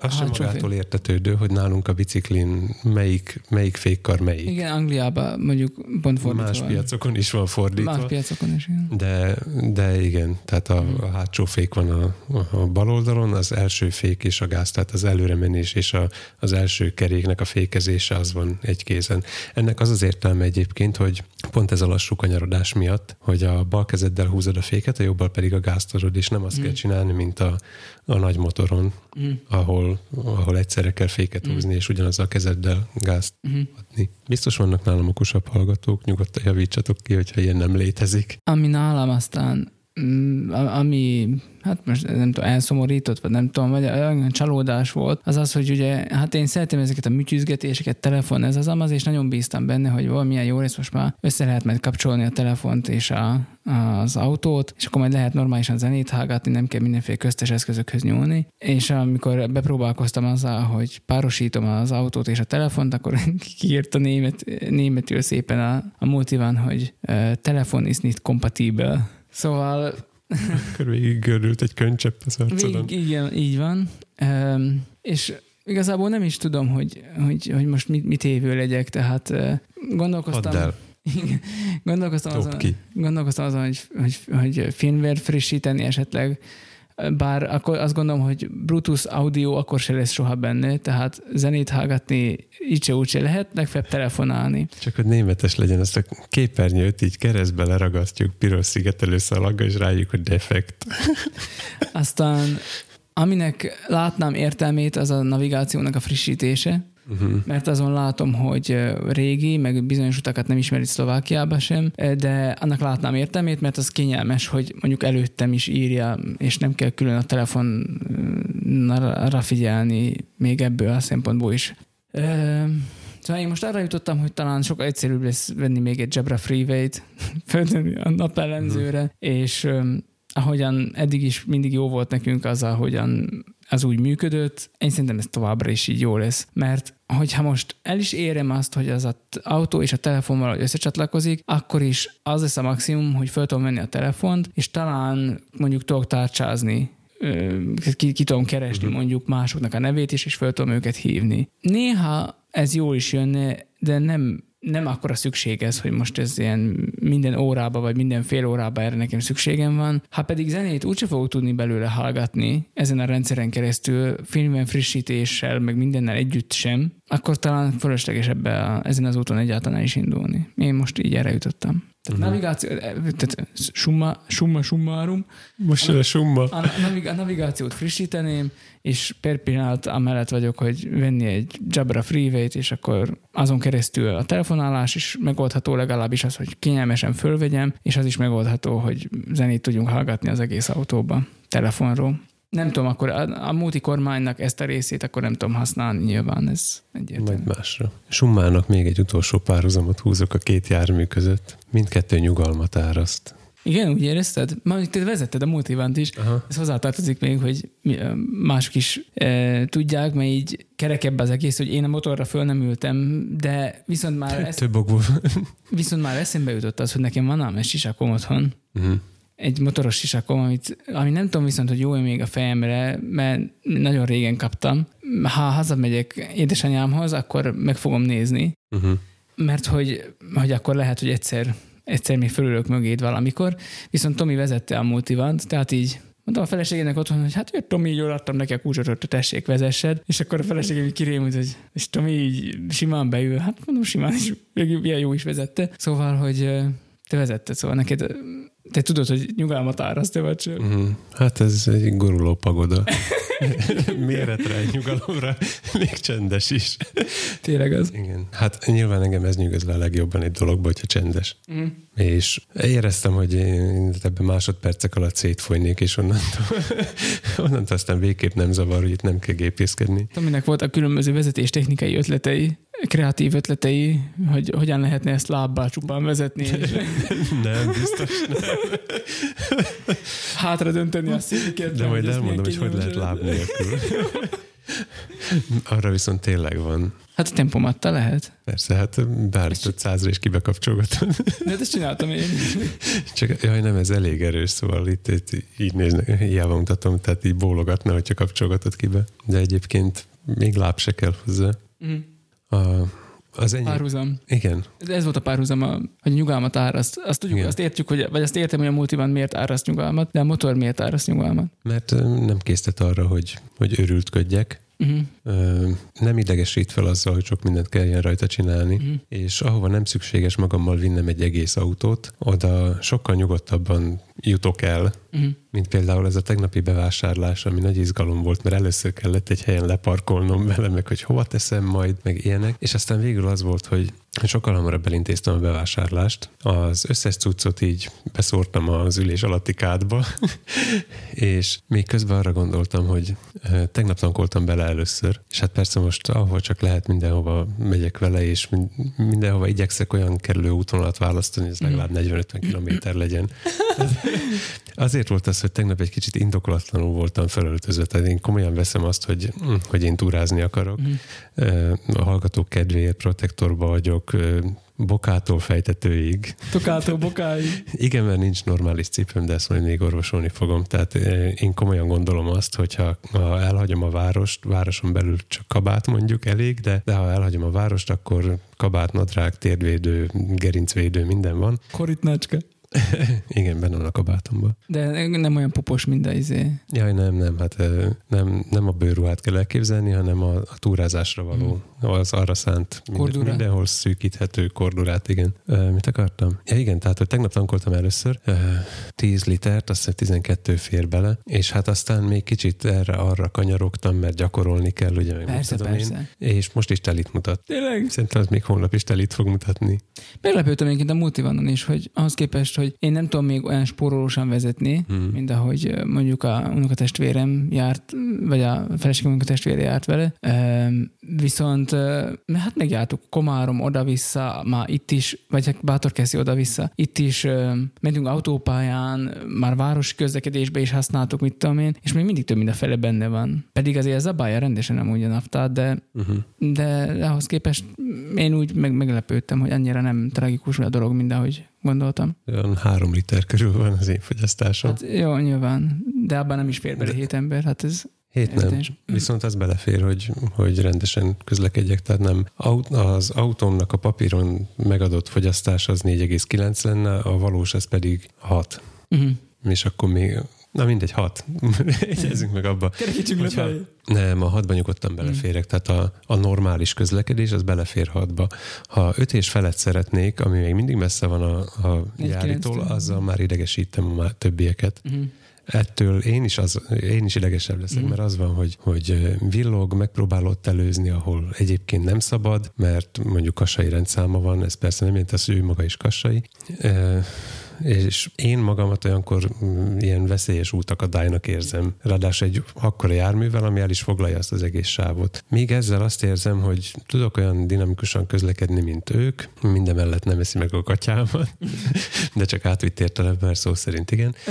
Speaker 2: az sem magától fék. értetődő, hogy nálunk a biciklin melyik, melyik fékkar melyik.
Speaker 1: Igen, Angliában mondjuk pont fordítva.
Speaker 2: Más piacokon is van fordítva.
Speaker 1: Más piacokon is, igen.
Speaker 2: De, de igen, tehát a, a hátsó fék van a, a bal oldalon, az első fék és a gáz, tehát az előremenés és a, az első keréknek a fékezése az van egy kézen. Ennek az az értelme egyébként, hogy pont ez a lassú kanyarodás miatt, hogy a bal kezeddel húzod a féket, a jobbal pedig a gázt adod, és nem azt mm. kell csinálni, mint a, a nagy motoron, mm. ahol, ahol egyszerre kell féket mm. húzni, és ugyanazzal a kezeddel gázt mm. adni. Biztos vannak nálam okosabb hallgatók, nyugodtan javítsatok ki, hogyha ilyen nem létezik.
Speaker 1: Ami nálam aztán, ami hát most nem tudom, elszomorított, vagy nem tudom, vagy olyan csalódás volt, az az, hogy ugye, hát én szeretem ezeket a műtyüzgetéseket, telefon, ez az amaz, és nagyon bíztam benne, hogy valamilyen jó rész most már össze lehet majd kapcsolni a telefont és a, az autót, és akkor majd lehet normálisan zenét hallgatni, nem kell mindenféle köztes eszközökhöz nyúlni. És amikor bepróbálkoztam azzal, hogy párosítom az autót és a telefont, akkor kiírta német, németül szépen a, a multivan, hogy telefon is not compatible. Szóval
Speaker 2: akkor végig görült egy könycsepp az arcodon.
Speaker 1: Igen, így van. Um, és igazából nem is tudom, hogy, hogy, hogy most mit, mit évő legyek, tehát uh, gondolkoztam... Add el. gondolkoztam, azon, ki. gondolkoztam azon, hogy, hogy, hogy firmware frissíteni esetleg bár akkor azt gondolom, hogy Bluetooth audio akkor se lesz soha benne, tehát zenét hallgatni így se úgy se lehet, legfeljebb telefonálni.
Speaker 2: Csak hogy németes legyen, ezt a képernyőt így keresztbe leragasztjuk piros szigetelő szalaggal, és rájuk, hogy defekt.
Speaker 1: Aztán aminek látnám értelmét, az a navigációnak a frissítése, Uh-huh. Mert azon látom, hogy régi, meg bizonyos utakat nem ismeri Szlovákiában sem, de annak látnám értelmét, mert az kényelmes, hogy mondjuk előttem is írja, és nem kell külön a telefonra figyelni még ebből a szempontból is. Szóval én most arra jutottam, hogy talán sokkal egyszerűbb lesz venni még egy Jabra Freeway-t, föltenni a napellenzőre, uh-huh. és ahogyan eddig is mindig jó volt nekünk az, ahogyan az úgy működött, én szerintem ez továbbra is így jó lesz, mert hogyha most el is érem azt, hogy az autó és a telefon valahogy összecsatlakozik, akkor is az lesz a maximum, hogy fel tudom venni a telefont, és talán mondjuk tudok tárcsázni ki, ki tudom keresni uh-huh. mondjuk másoknak a nevét is, és fel tudom őket hívni. Néha ez jól is jönne, de nem nem akkora szükség ez, hogy most ez ilyen minden órába vagy minden fél órába erre nekem szükségem van. Ha pedig zenét úgyse fogok tudni belőle hallgatni ezen a rendszeren keresztül, filmben frissítéssel, meg mindennel együtt sem, akkor talán fölösleges ebbe a, ezen az úton egyáltalán is indulni. Én most így erre jutottam. Tehát uh-huh. navigáció, eh, tehát summa, summa, summarum.
Speaker 2: Most a, summa.
Speaker 1: A, a, a navigációt frissíteném, és per pillanat amellett vagyok, hogy venni egy Jabra Freeway-t, és akkor azon keresztül a telefonálás is megoldható, legalábbis az, hogy kényelmesen fölvegyem, és az is megoldható, hogy zenét tudjunk hallgatni az egész autóba telefonról nem tudom, akkor a, a multi kormánynak ezt a részét akkor nem tudom használni, nyilván ez egyértelmű.
Speaker 2: Majd másra. Summának még egy utolsó párhuzamot húzok a két jármű között. Mindkettő nyugalmat áraszt.
Speaker 1: Igen, úgy érezted? Már te vezetted a multivánt is. Aha. Ez hozzátartozik még, hogy mások is e, tudják, mert így kerekebb az egész, hogy én a motorra föl nem ültem, de viszont már...
Speaker 2: Több, esz... több
Speaker 1: viszont már eszembe jutott az, hogy nekem van ám sisakom otthon. Uh-huh egy motoros sisakom, amit, ami nem tudom viszont, hogy jó még a fejemre, mert nagyon régen kaptam. Ha hazamegyek édesanyámhoz, akkor meg fogom nézni, uh-huh. mert hogy, hogy akkor lehet, hogy egyszer, egyszer még fölülök mögéd valamikor. Viszont Tomi vezette a multivant, tehát így Mondtam a feleségének otthon, hogy hát jött Tomi, így jól adtam neki a kulcsot, hogy tessék, vezessed. És akkor a feleségem így kirémült, hogy és Tomi így simán beül. Hát mondom, simán is, milyen jó is vezette. Szóval, hogy te vezetted, szóval neked te tudod, hogy nyugalmat áraszt, vagy sem? Mm,
Speaker 2: hát ez egy guruló pagoda. Méretre, egy nyugalomra, még csendes is.
Speaker 1: Tényleg az?
Speaker 2: Igen. Hát nyilván engem ez nyugodt le a legjobban egy dologban, hogyha csendes. Mm. És éreztem, hogy én ebben másodpercek alatt szétfolynék, és onnantól, onnantól aztán végképp nem zavar, hogy itt nem kell gépészkedni.
Speaker 1: Tominek voltak különböző vezetés technikai ötletei, kreatív ötletei, hogy hogyan lehetne ezt lábbal csupán vezetni. És...
Speaker 2: nem, biztos nem.
Speaker 1: Hátra dönteni a széket.
Speaker 2: De majd elmondom, hogy hogy lehet láb nélkül. Arra viszont tényleg van.
Speaker 1: Hát a tempomatta lehet.
Speaker 2: Persze, hát beállított százra és kibekapcsolgatom.
Speaker 1: De ezt csináltam én.
Speaker 2: Csak, jaj, nem, ez elég erős, szóval itt, itt így néznek, hiába mutatom, tehát így bólogatna, hogyha kapcsolgatod kibe. De egyébként még láb se kell hozzá. Mm. A, az ennyi.
Speaker 1: Párhuzam.
Speaker 2: Igen.
Speaker 1: Ez volt a párhuzam, a, hogy nyugalmat áraszt. Azt tudjuk, Igen. azt értjük, hogy, vagy azt értem, hogy a multivan miért áraszt nyugalmat, de a motor miért áraszt nyugalmat.
Speaker 2: Mert nem késztet arra, hogy, hogy örültködjek, Uh-huh. Nem idegesít fel azzal, hogy sok mindent kelljen rajta csinálni, uh-huh. és ahova nem szükséges magammal vinnem egy egész autót, oda sokkal nyugodtabban jutok el, uh-huh. mint például ez a tegnapi bevásárlás, ami nagy izgalom volt, mert először kellett egy helyen leparkolnom vele, meg hogy hova teszem majd, meg ilyenek, és aztán végül az volt, hogy sokkal hamarabb elintéztem a bevásárlást. Az összes cuccot így beszórtam az ülés alatti kádba, és még közben arra gondoltam, hogy tegnap tankoltam bele először, és hát persze most ahol csak lehet mindenhova megyek vele, és mindenhova igyekszek olyan kerülő útvonalat választani, hogy ez legalább 40-50 kilométer legyen. Azért volt az, hogy tegnap egy kicsit indokolatlanul voltam felöltözve, tehát én komolyan veszem azt, hogy, hm, hogy én túrázni akarok. Mm. A hallgatók kedvéért protektorba vagyok, bokától fejtetőig.
Speaker 1: Tokától bokáig.
Speaker 2: Igen, mert nincs normális cipőm, de ezt majd még orvosolni fogom. Tehát én komolyan gondolom azt, hogyha ha elhagyom a várost, városon belül csak kabát mondjuk elég, de, de ha elhagyom a várost, akkor kabát, nadrág, térdvédő, gerincvédő, minden van.
Speaker 1: Koritnácska.
Speaker 2: Igen, benne van a kabátomban.
Speaker 1: De nem olyan popos, mint a izé.
Speaker 2: Jaj, nem, nem, hát nem, nem a bőrruhát kell elképzelni, hanem a, a túrázásra való, az arra szánt minden, mindenhol szűkíthető kordurát, igen. Mit akartam? Ja, igen, tehát hogy tegnap tankoltam először, ö, 10 litert, azt hiszem 12 fér bele, és hát aztán még kicsit erre-arra kanyarogtam, mert gyakorolni kell, ugye, meg
Speaker 1: Persze, persze.
Speaker 2: Én, és most is telit mutat.
Speaker 1: Tényleg?
Speaker 2: Szerintem az még holnap is telit fog mutatni.
Speaker 1: Meglepődtem egyébként a multivanon is, hogy ahhoz képest, hogy én nem tudom még olyan spórolósan vezetni,
Speaker 2: Hmm.
Speaker 1: mint ahogy mondjuk a unokatestvérem járt, vagy a feleségem unokatestvére járt vele. Viszont hát megjártuk Komárom oda-vissza, már itt is, vagy hát Bátorkeszi oda-vissza, itt is mentünk autópályán, már városi közlekedésbe is használtuk, mit tudom én, és még mindig több mint a fele benne van. Pedig azért zabálja rendesen amúgy a naftát, de
Speaker 2: Uh-huh.
Speaker 1: de ahhoz képest én úgy meg, meglepődtem, hogy annyira nem tragikus a dolog, mint ahogy gondoltam.
Speaker 2: Olyan három liter körül van az én fogyasztásom.
Speaker 1: Hát jó, nyilván, de abban nem is fér bele hét ember, hát ez
Speaker 2: Hét nem. Viszont az belefér, hogy, hogy rendesen közlekedjek, tehát nem. Az autómnak a papíron megadott fogyasztás az 4,9 lenne, a valós az pedig 6.
Speaker 1: Uh-huh.
Speaker 2: És akkor még, na mindegy, 6. Egyezünk meg abba.
Speaker 1: Kerekítsünk
Speaker 2: Hogyha- Nem, a hatba nyugodtan beleférek, tehát a, a normális közlekedés az belefér hatba. Ha öt és felett szeretnék, ami még mindig messze van a, a gyáritól, azzal már idegesítem a többieket.
Speaker 1: Uh-huh.
Speaker 2: Ettől én is, az, én is idegesebb leszek,
Speaker 1: Mhm.
Speaker 2: mert az van, hogy, hogy villog, megpróbál ott előzni, ahol egyébként nem szabad, mert mondjuk kassai rendszáma van, ez persze nem jelenti azt, hogy ő maga is kassai. E, és én magamat olyankor mm, ilyen veszélyes útakadálynak érzem. Ráadásul egy akkora járművel, ami el is foglalja azt az egész sávot. Még ezzel azt érzem, hogy tudok olyan dinamikusan közlekedni, mint ők, minden mellett nem eszi meg a katyámat, de csak átvitt értelemben, mert szó szerint igen.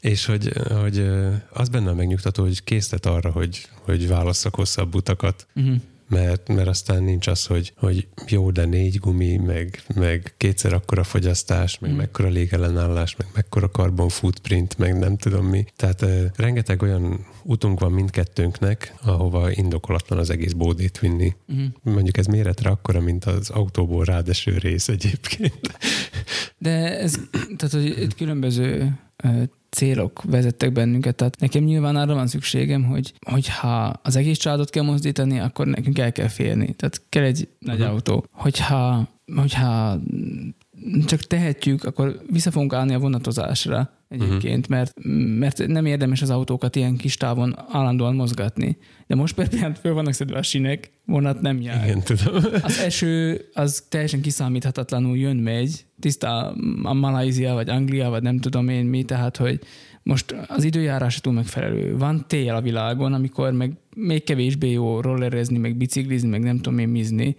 Speaker 2: És hogy, hogy az benne a megnyugtató, hogy késztet arra, hogy, hogy válasszak hosszabb utakat,
Speaker 1: Uh-huh.
Speaker 2: Mert, mert aztán nincs az, hogy, hogy jó, de négy gumi, meg, meg kétszer akkora fogyasztás, meg
Speaker 1: Mm.
Speaker 2: mekkora légellenállás, meg mekkora carbon footprint, meg nem tudom mi. Tehát ö, rengeteg olyan utunk van mindkettőnknek, ahova indokolatlan az egész bódét vinni.
Speaker 1: Uh-huh.
Speaker 2: Mondjuk ez méretre akkora, mint az autóból rádeső rész egyébként.
Speaker 1: De ez, tehát, hogy itt különböző célok vezettek bennünket, tehát nekem nyilván arra van szükségem, hogy hogyha az egész családot kell mozdítani, akkor nekünk el kell férni. Tehát kell egy nagy
Speaker 2: Mhm.
Speaker 1: autó. Hogyha, hogyha csak tehetjük, akkor vissza fogunk állni a vonatozásra egyébként,
Speaker 2: Mhm.
Speaker 1: mert, mert nem érdemes az autókat ilyen kis távon állandóan mozgatni. De most például föl vannak szedve a sinek, vonat nem jár.
Speaker 2: Igen, tudom.
Speaker 1: Az eső az teljesen kiszámíthatatlanul jön, megy, tiszta a Malajzia, vagy Anglia, vagy nem tudom én mi, tehát, hogy most az időjárás túl megfelelő. Van tél a világon, amikor meg még kevésbé jó rollerezni, meg biciklizni, meg nem tudom én mizni.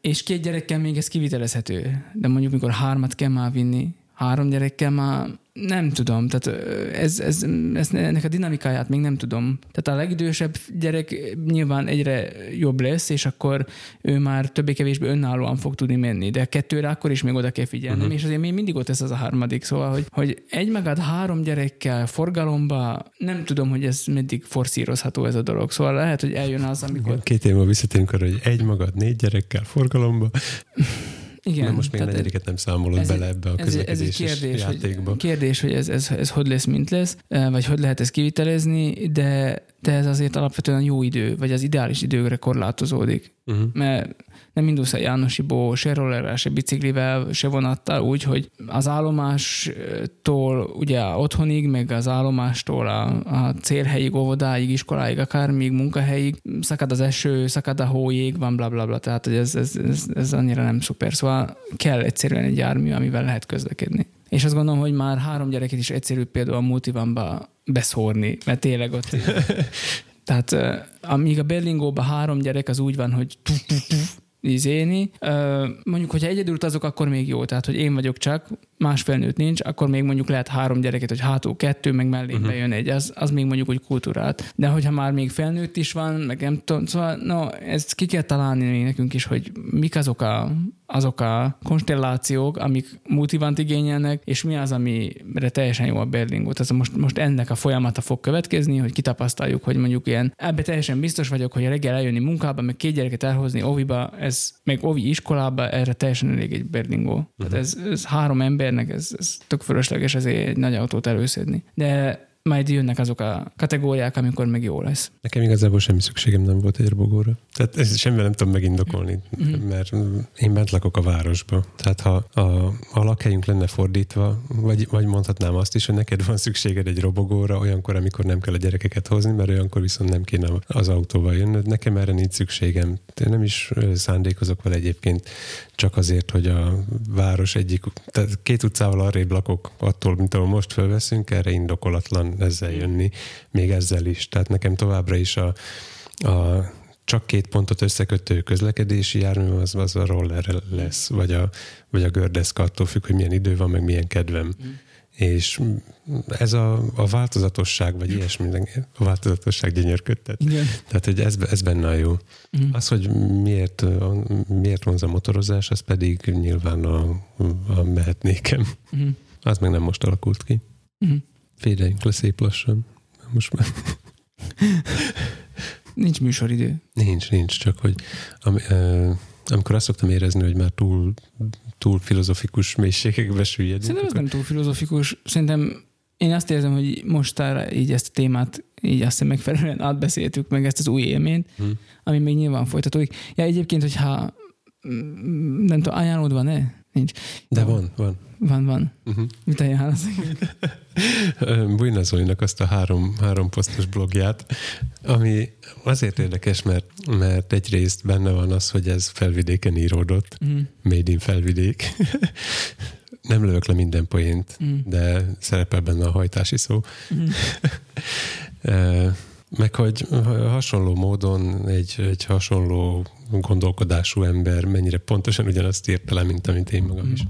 Speaker 1: És két gyerekkel még ez kivitelezhető. De mondjuk, mikor hármat kell már vinni, három gyerekkel már nem tudom, tehát ez, ez, ez, ennek a dinamikáját még nem tudom. Tehát a legidősebb gyerek nyilván egyre jobb lesz, és akkor ő már többé-kevésbé önállóan fog tudni menni, de kettőre akkor is még oda kell figyelnem, uh-huh. és azért még mindig ott lesz az a harmadik, szóval, hogy, hogy egy magad három gyerekkel forgalomba, nem tudom, hogy ez meddig forszírozható ez a dolog, szóval lehet, hogy eljön az, amikor...
Speaker 2: Két év múlva visszatérünk arra, hogy egy magad, négy gyerekkel forgalomba.
Speaker 1: Igen,
Speaker 2: Mert most még
Speaker 1: tehát
Speaker 2: negyediket nem számolod
Speaker 1: ez
Speaker 2: bele ebbe a
Speaker 1: ez, egy- ez
Speaker 2: közlekedéses
Speaker 1: kérdés,
Speaker 2: játékba.
Speaker 1: hogy, kérdés, hogy ez, ez, ez hogy lesz, mint lesz, eh, vagy hogy lehet ezt kivitelezni, de, de ez azért alapvetően jó idő, vagy az ideális időkre korlátozódik.
Speaker 2: Uh-huh.
Speaker 1: Mert nem indulsz a Jánosiból se rollerrel, se biciklivel, se vonattal, úgy, hogy az állomástól ugye otthonig, meg az állomástól a, a célhelyig, óvodáig, iskoláig, akármíg munkahelyig, szakad az eső, szakad a hójég, van bla bla bla, tehát hogy ez, ez, ez, ez annyira nem szuper, szóval kell egyszerűen egy jármű, amivel lehet közlekedni. És azt gondolom, hogy már három gyereket is egyszerű például a multivanba beszórni, mert tényleg ott tehát uh, amíg a Berlingóban három gyerek az úgy van, hogy tuf, tuf, tuf, izéni. Mondjuk, hogyha egyedül utazok, akkor még jó, tehát, hogy én vagyok csak, másfél nőtt nincs, akkor még mondjuk lehet három gyereket, hogy hátul kettő, meg mellé uh-huh. bejön egy, az, az még mondjuk úgy kultúrát. De hogyha már még felnőtt is van, meg nem tudom, szóval no, ezt ki kell találni nekünk is, hogy mik azok a, azok a konstellációk, amik motivant igényelnek, és mi az, amire teljesen jó a Berlingot. Ez most, most ennek a folyamata fog következni, hogy kitapasztaljuk, hogy mondjuk ilyen, ebbe teljesen biztos vagyok, hogy reggel eljönni munkába, meg két gyereket elhozni oviba, ez meg ovi iskolába, erre teljesen elég egy Berlingo. Uh-huh. Tehát ez, ez három embernek, ez, ez tök fölösleges ezért egy nagy autót előszedni. De majd jönnek azok a kategóriák, amikor meg jó lesz.
Speaker 2: Nekem igazából semmi szükségem nem volt egy robogóra. Tehát ezt semmivel nem tudom megindokolni, mm-hmm. mert én bent lakok a városba. Tehát ha a, a lakhelyünk lenne fordítva, vagy, vagy mondhatnám azt is, hogy neked van szükséged egy robogóra olyankor, amikor nem kell a gyerekeket hozni, mert olyankor viszont nem kéne az autóval jönnöd. Nekem erre nincs szükségem. Én nem is szándékozok vele egyébként, csak azért, hogy a város egyik, tehát két utcával arrébb lakok attól, mint ahol most felveszünk, erre indokolatlan ezzel jönni, még ezzel is. Tehát nekem továbbra is a, a csak két pontot összekötő közlekedési jármű az, az a roller lesz, vagy a, vagy a gördeszka, attól függ, hogy milyen idő van, meg milyen kedvem. Mm. És ez a, a változatosság, vagy ilyesmi, a változatosság gyönyörködtet. Igen. Tehát, hogy ez, ez benne a jó. Mm. Az, hogy miért, miért vonz a motorozás, az pedig nyilván a, a mehetnékem. Mm. Az meg nem most alakult ki. Mm. Félreljünk le szép lassan. Most már.
Speaker 1: nincs műsoridő.
Speaker 2: Nincs, nincs, csak hogy am, uh, amikor azt szoktam érezni, hogy már túl, túl filozofikus mélységekbe süllyedünk.
Speaker 1: Szerintem ez nem túl filozofikus. Szerintem én azt érzem, hogy mostanra így ezt a témát így azt megfelelően átbeszéltük meg ezt az új élményt, hmm. ami még nyilván folytatódik. Ja, egyébként, hogyha mm, nem tudom, ajánlód van-e? Nincs.
Speaker 2: De van, van.
Speaker 1: Van, van. Uh-huh. Mit ajánlasz?
Speaker 2: Bujna Zolinak azt a három, három posztos blogját, ami azért érdekes, mert, mert egyrészt benne van az, hogy ez felvidéken íródott, uh-huh. made in felvidék. Nem lövök le minden poént, uh-huh. de szerepel benne a hajtási szó. Uh-huh. Meg hogy hasonló módon egy, egy hasonló gondolkodású ember mennyire pontosan ugyanazt írta le, mint amit én magam is.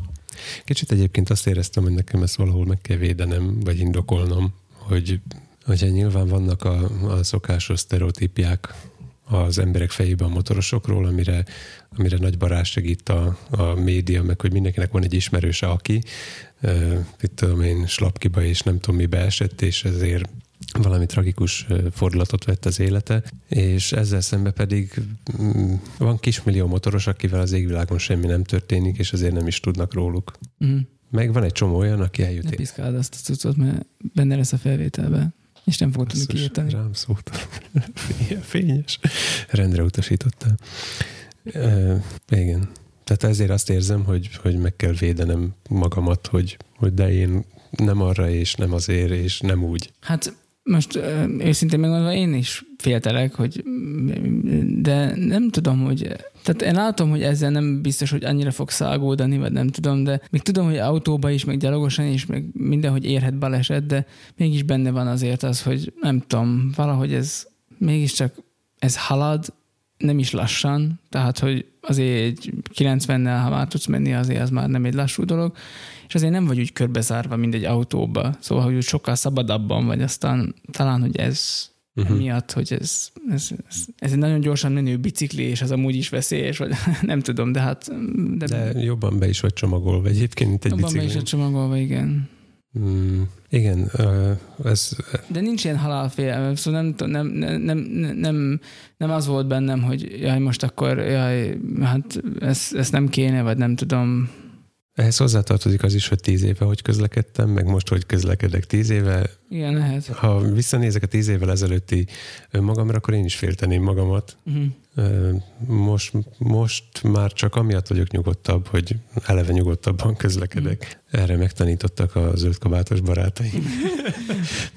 Speaker 2: Kicsit egyébként azt éreztem, hogy nekem ezt valahol meg kell védenem, vagy indokolnom, hogy hogyha nyilván vannak a, a szokásos sztereotípiák az emberek fejében a motorosokról, amire, amire nagy barát segít a, a média, meg hogy mindenkinek van egy ismerőse, aki, uh, itt tudom én, slapkiba és nem tudom mibe esett, és ezért valami tragikus fordulatot vett az élete, és ezzel szemben pedig mm, van kismillió motoros, akivel az égvilágon semmi nem történik, és azért nem is tudnak róluk. Mm. Meg van egy csomó olyan, aki eljut.
Speaker 1: Ne piszkáld azt a cuccot, mert benne lesz a felvételben, és nem fogod tudni kiírtani.
Speaker 2: Rám szóltam. Fényes. Rendre utasítottál. E, igen. Tehát ezért azt érzem, hogy, hogy meg kell védenem magamat, hogy, hogy de én nem arra és nem azért, és nem úgy.
Speaker 1: Hát most őszintén megmondva én is féltelek, hogy de nem tudom, hogy tehát én látom, hogy ezzel nem biztos, hogy annyira fog szágódani, vagy nem tudom, de még tudom, hogy autóba is, meg gyalogosan is, meg mindenhogy érhet baleset, de mégis benne van azért az, hogy nem tudom, valahogy ez mégiscsak ez halad, nem is lassan, tehát hogy azért egy 90-nel, ha már tudsz menni, azért az már nem egy lassú dolog, és azért nem vagy úgy körbezárva, mint egy autóba, szóval, hogy úgy sokkal szabadabban vagy, aztán talán, hogy ez uh-huh. miatt, hogy ez, ez, ez, ez egy nagyon gyorsan menő bicikli, és az amúgy is veszélyes, vagy nem tudom, de hát...
Speaker 2: De, de jobban be is vagy csomagolva egyébként, mint egy
Speaker 1: jobban
Speaker 2: bicikli.
Speaker 1: be is vagy csomagolva, igen.
Speaker 2: Mm, igen, ez...
Speaker 1: De nincs ilyen halálfél, szóval nem, nem, nem, nem, nem az volt bennem, hogy jaj, most akkor, jaj, hát ezt, ezt nem kéne, vagy nem tudom,
Speaker 2: ehhez hozzátartozik az is, hogy tíz éve hogy közlekedtem, meg most, hogy közlekedek tíz éve.
Speaker 1: Igen, lehet.
Speaker 2: Ha visszanézek a tíz évvel ezelőtti magamra, akkor én is félteném magamat. Uh-huh. Most, most már csak amiatt vagyok nyugodtabb, hogy eleve nyugodtabban közlekedek. Uh-huh. Erre megtanítottak a zöldkabátos barátaim.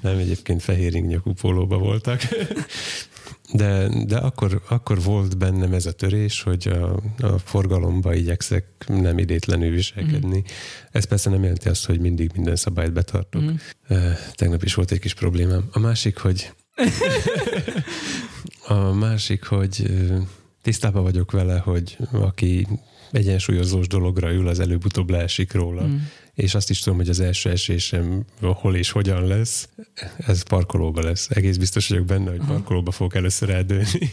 Speaker 2: Nem, egyébként fehér nyakú pólóba voltak. De, de akkor, akkor volt bennem ez a törés, hogy a, a forgalomba igyekszek nem idétlenül viselkedni. Mm. Ez persze nem jelenti azt, hogy mindig minden szabályt betartok. Mm. Tegnap is volt egy kis problémám. A másik, hogy a másik, hogy tisztában vagyok vele, hogy aki egyensúlyozós dologra ül, az előbb-utóbb leesik róla. Mm. És azt is tudom, hogy az első esésem hol és hogyan lesz. Ez parkolóba lesz. Egész biztos vagyok benne, hogy parkolóba fogok először eldőlni.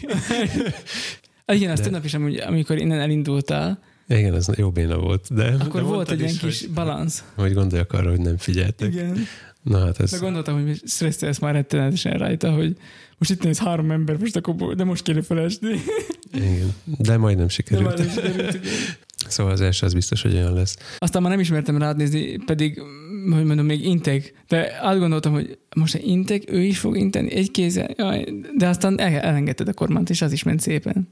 Speaker 1: Igen, azt tegnap is, amikor innen elindultál,
Speaker 2: igen, ez jó béna volt. De,
Speaker 1: Akkor
Speaker 2: de
Speaker 1: volt egy ilyen kis
Speaker 2: hogy,
Speaker 1: balansz.
Speaker 2: Hogy gondoljak arra, hogy nem figyeltek.
Speaker 1: Igen.
Speaker 2: Na hát ez...
Speaker 1: De gondoltam, hogy stresszelsz már rettenetesen rajta, hogy most itt néz három ember, most akkor, de most kéne felesni.
Speaker 2: Igen, de majdnem sikerült.
Speaker 1: De majdnem sikerült.
Speaker 2: Szóval az első az biztos, hogy olyan lesz.
Speaker 1: Aztán már nem ismertem rád nézni, pedig, hogy mondom, még intek. De átgondoltam, hogy most egy intek, ő is fog inteni egy kézzel, jaj, de aztán el, elengedted a kormányt, és az is ment szépen.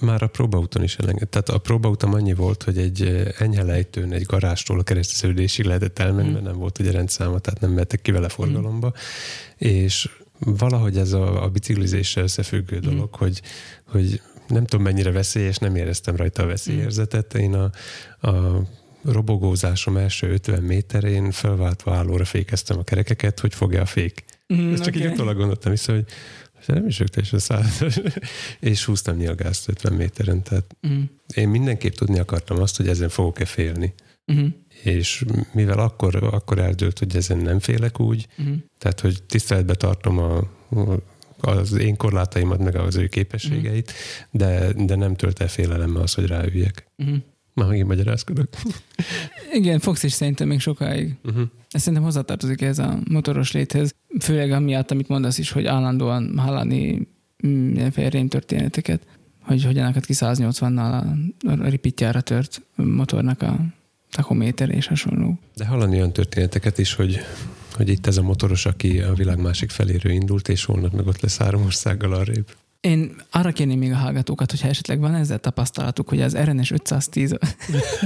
Speaker 2: Már a próbaúton is elengedett. Tehát a próbaúton annyi volt, hogy egy enyhe lejtőn egy garástól a kereszteződésig lehetett elmenni, hmm. mert nem volt ugye rendszáma, tehát nem mehettek ki vele forgalomba. Hmm. És valahogy ez a, a biciklizéssel összefüggő hmm. dolog, hogy, hogy nem tudom mennyire veszélyes, nem éreztem rajta a veszélyérzetet. Én a, a robogózásom első 50 méterén felváltva állóra fékeztem a kerekeket, hogy fogja a fék. Mm, Ezt csak okay. így utólag gondoltam vissza, hogy nem is teljesen szállt. és húztam nyilgázt 50 méteren. Tehát uh-huh. én mindenképp tudni akartam azt, hogy ezen fogok-e félni. Uh-huh. És mivel akkor, akkor eldőlt, hogy ezen nem félek úgy, uh-huh. tehát hogy tiszteletbe tartom a, az én korlátaimat, meg az ő képességeit, uh-huh. de, de nem tölt el félelemmel az, hogy ráüljek. Uh-huh. Már megint magyarázkodok.
Speaker 1: Igen, fogsz is szerintem még sokáig. Uh-huh. Ez szerintem hozzátartozik ez a motoros léthez. Főleg amiatt, amit mondasz is, hogy állandóan hallani mindenféle rém történeteket, hogy hogyan akad ki 180-nal a, a ripitjára tört motornak a tachométer és hasonló.
Speaker 2: De hallani olyan történeteket is, hogy, hogy itt ez a motoros, aki a világ másik feléről indult, és holnap meg ott lesz három országgal arrébb.
Speaker 1: Én arra kérném még a hallgatókat, hogyha esetleg van ezzel tapasztalatuk, hogy az RNS 510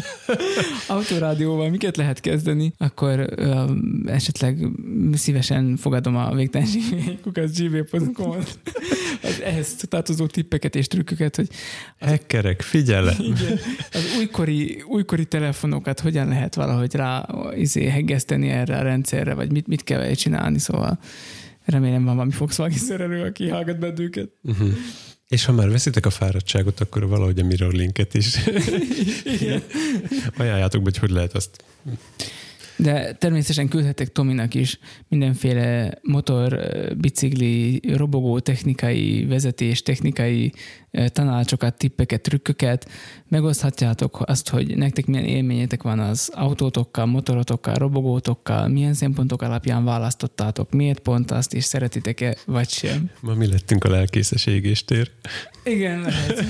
Speaker 1: autorádióval miket lehet kezdeni, akkor ö, esetleg szívesen fogadom a végtelenség.gmail.com-ot az ehhez tartozó tippeket és trükköket, hogy
Speaker 2: az, Hackerek, figyelem!
Speaker 1: Igen, az újkori, újkori telefonokat hogyan lehet valahogy rá izé, heggeszteni erre a rendszerre, vagy mit, mit kell csinálni, szóval Remélem van valami Volkswagen szerelő, aki hallgat bennünket. Uh-huh.
Speaker 2: És ha már veszitek a fáradtságot, akkor valahogy a mirror linket is ajánljátok be, hogy hogy lehet azt
Speaker 1: de természetesen küldhetek Tominak is mindenféle motor, bicikli, robogó technikai, vezetés technikai tanácsokat, tippeket, trükköket. Megoszthatjátok azt, hogy nektek milyen élményetek van az autótokkal, motorotokkal, robogótokkal, milyen szempontok alapján választottátok, miért pont azt, és szeretitek-e, vagy sem.
Speaker 2: Ma mi lettünk a lelkészes égéstér.
Speaker 1: Igen, lehet.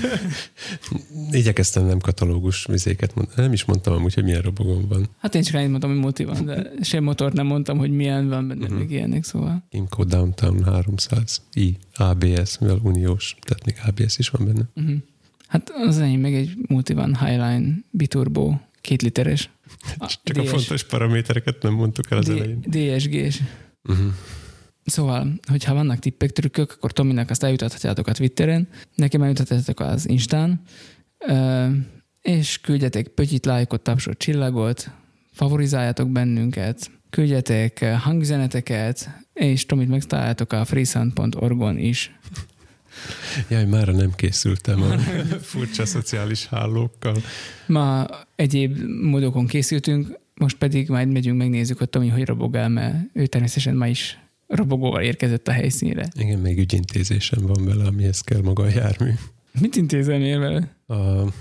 Speaker 2: Igyekeztem nem katalógus vizéket mondani. Nem is mondtam amúgy, hogy milyen robogom van.
Speaker 1: Hát én csak annyit mondtam, hogy multi van, de sem motor nem mondtam, hogy milyen van benne, uh-huh. még ilyenek, szóval.
Speaker 2: Imco Downtown 300 i ABS, mivel uniós, tehát még ABS is van benne. Uh-huh.
Speaker 1: Hát az enyém meg egy multi van Highline biturbo, két literes.
Speaker 2: A Csak DS, a fontos paramétereket nem mondtuk el az D- elején.
Speaker 1: DSG-s. Uh-huh. Szóval, hogyha vannak tippek, trükkök, akkor Tominak azt eljutathatjátok a Twitteren, nekem eljutathatjátok az Instán, és küldjetek pötyit, lájkot, tapsot, csillagot, favorizáljátok bennünket, küldjetek hangüzeneteket, és Tomit megtaláljátok a freesound.org-on is.
Speaker 2: Jaj, már nem készültem a furcsa szociális hálókkal.
Speaker 1: Ma egyéb módokon készültünk, most pedig majd megyünk, megnézzük, hogy Tomi hogy robogál, mert ő természetesen ma is robogóval érkezett a helyszínre.
Speaker 2: Igen, még ügyintézésem van vele, amihez kell maga a jármű.
Speaker 1: Mit intézelnél vele?
Speaker 2: A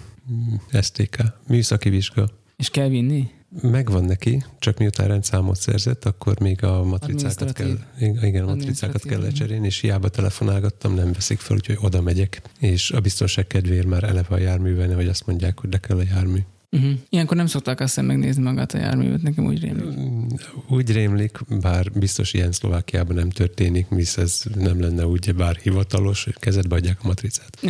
Speaker 2: STK, műszaki vizsga.
Speaker 1: És kell vinni?
Speaker 2: Megvan neki, csak miután rendszámot szerzett, akkor még a matricákat kell, igen, a matricákat kell lecserélni, és hiába telefonálgattam, nem veszik fel, úgyhogy oda megyek. És a biztonság kedvéért már eleve a járműven, hogy azt mondják, hogy de kell a jármű.
Speaker 1: Uh-huh. Ilyenkor nem szokták azt megnézni magát a járművet, nekem úgy rémlik. Mm,
Speaker 2: úgy rémlik, bár biztos ilyen Szlovákiában nem történik, hisz ez nem lenne úgy bár hivatalos, hogy kezedbe adják a matricát.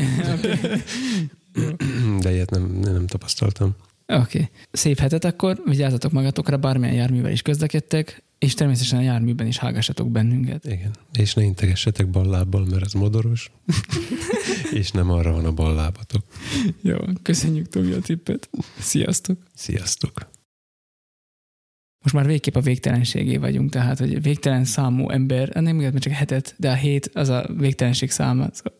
Speaker 2: De ilyet nem, nem tapasztaltam.
Speaker 1: Oké. Okay. Szép hetet akkor, vigyázzatok magatokra, bármilyen járművel is közlekedtek, és természetesen a járműben is hallgassatok bennünket.
Speaker 2: Igen. És ne integessetek ballábbal, mert ez modoros. és nem arra van a ballábatok.
Speaker 1: Jó, köszönjük Tomi a tippet. Sziasztok.
Speaker 2: Sziasztok.
Speaker 1: Most már végképp a végtelenségé vagyunk, tehát hogy végtelen számú ember, nem igaz, csak hetet, de a hét az a végtelenség száma. Szóval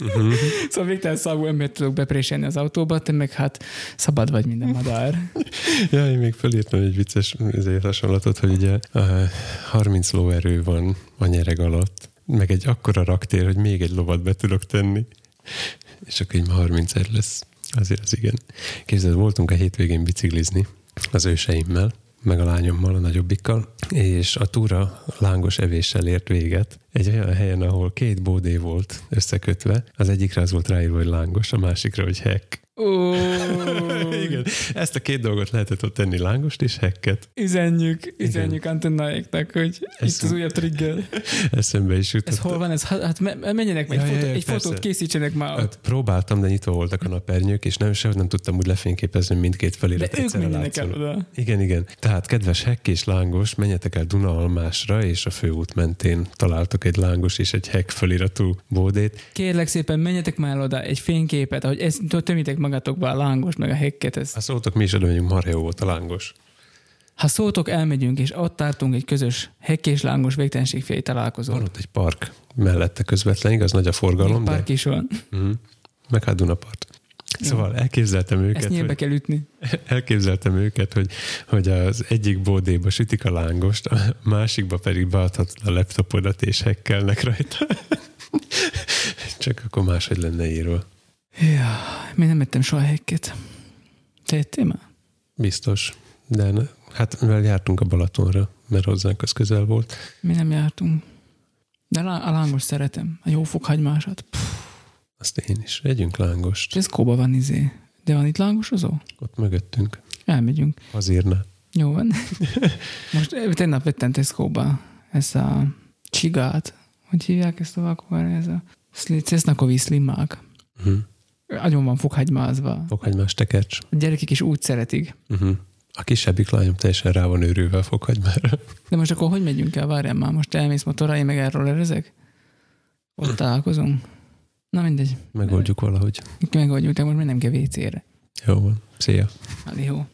Speaker 1: Uh-huh. szóval végtelen szagú embert tudok bepréselni az autóba, te meg hát szabad vagy minden madár.
Speaker 2: ja, én még felírtam egy vicces hasonlatot, hogy ugye 30 lóerő van a nyereg alatt, meg egy akkora raktér, hogy még egy lovat be tudok tenni, és akkor így 31 lesz. Azért az igen. Képzeld, voltunk a hétvégén biciklizni az őseimmel, meg a lányommal, a nagyobbikkal, és a túra lángos evéssel ért véget. Egy olyan helyen, ahol két bódé volt összekötve, az egyikre az volt ráírva, hogy lángos, a másikra, hogy heck.
Speaker 1: Oh.
Speaker 2: Igen, ezt a két dolgot lehetett ott tenni, lángost és hekket.
Speaker 1: Üzenjük, üzenjük antennáiknak, hogy Eszem... itt az újabb trigger.
Speaker 2: Eszembe is jutott.
Speaker 1: Ez hol van? Ez, hát menjenek meg, ja, fotó, ja, egy persze. fotót készítsenek már ott. Hát,
Speaker 2: próbáltam, de nyitva voltak a napernyők, és nem sem nem tudtam úgy lefényképezni mindkét felirat.
Speaker 1: De ők menjenek el oda.
Speaker 2: Igen, igen. Tehát kedves hekk és lángos, menjetek el Almásra, és a főút mentén találtok egy lángos és egy hekk feliratú bódét.
Speaker 1: Kérlek szépen, menjetek már oda egy fényképet, ahogy ezt tömítek magatokba a lángos, meg a hekket. Ez...
Speaker 2: Ha szóltok, mi is megyünk, marha jó volt a lángos.
Speaker 1: Ha szótok, elmegyünk, és ott tartunk egy közös hekk és lángos végtelenségfély találkozót.
Speaker 2: Van ott egy park mellette közvetlen, igaz, nagy a forgalom.
Speaker 1: Egy park de... is van.
Speaker 2: Uh-huh. Meg hát Dunapart. Szóval elképzeltem őket. Ezt
Speaker 1: nyilvbe kell ütni.
Speaker 2: Elképzeltem őket, hogy, hogy az egyik bódéba sütik a lángost, a másikba pedig beadhatod a laptopodat és hekkelnek rajta. Csak akkor máshogy lenne írva.
Speaker 1: Ja, még nem ettem soha hekket. Te ettél már?
Speaker 2: Biztos. De ne, hát mivel jártunk a Balatonra, mert hozzánk az közel volt.
Speaker 1: Mi nem jártunk. De a lángos szeretem. A jó fokhagymásat. Puh.
Speaker 2: Azt én is. Együnk lángost.
Speaker 1: Ez kóba van izé. De van itt lángosozó?
Speaker 2: Ott mögöttünk.
Speaker 1: Elmegyünk.
Speaker 2: Az írna.
Speaker 1: Jó van. Most eh, tegnap vettem Tesco-ba ezt a csigát. Hogy hívják ezt a vakor? Ez a Cesnakovi slimmák. Uh-huh. Agyon van fokhagymázva.
Speaker 2: Fokhagymás tekercs.
Speaker 1: A gyerekek is úgy szeretik.
Speaker 2: Uh-huh. A kisebbik lányom teljesen rá van őrülve a fokhagymára.
Speaker 1: De most akkor hogy megyünk el? Várjál már, most elmész motorra, én meg erről erezek? Ott találkozunk. Na mindegy.
Speaker 2: Megoldjuk valahogy.
Speaker 1: Megoldjuk, de most még nem kell WC-re.
Speaker 2: Jó van. Szia.
Speaker 1: jó.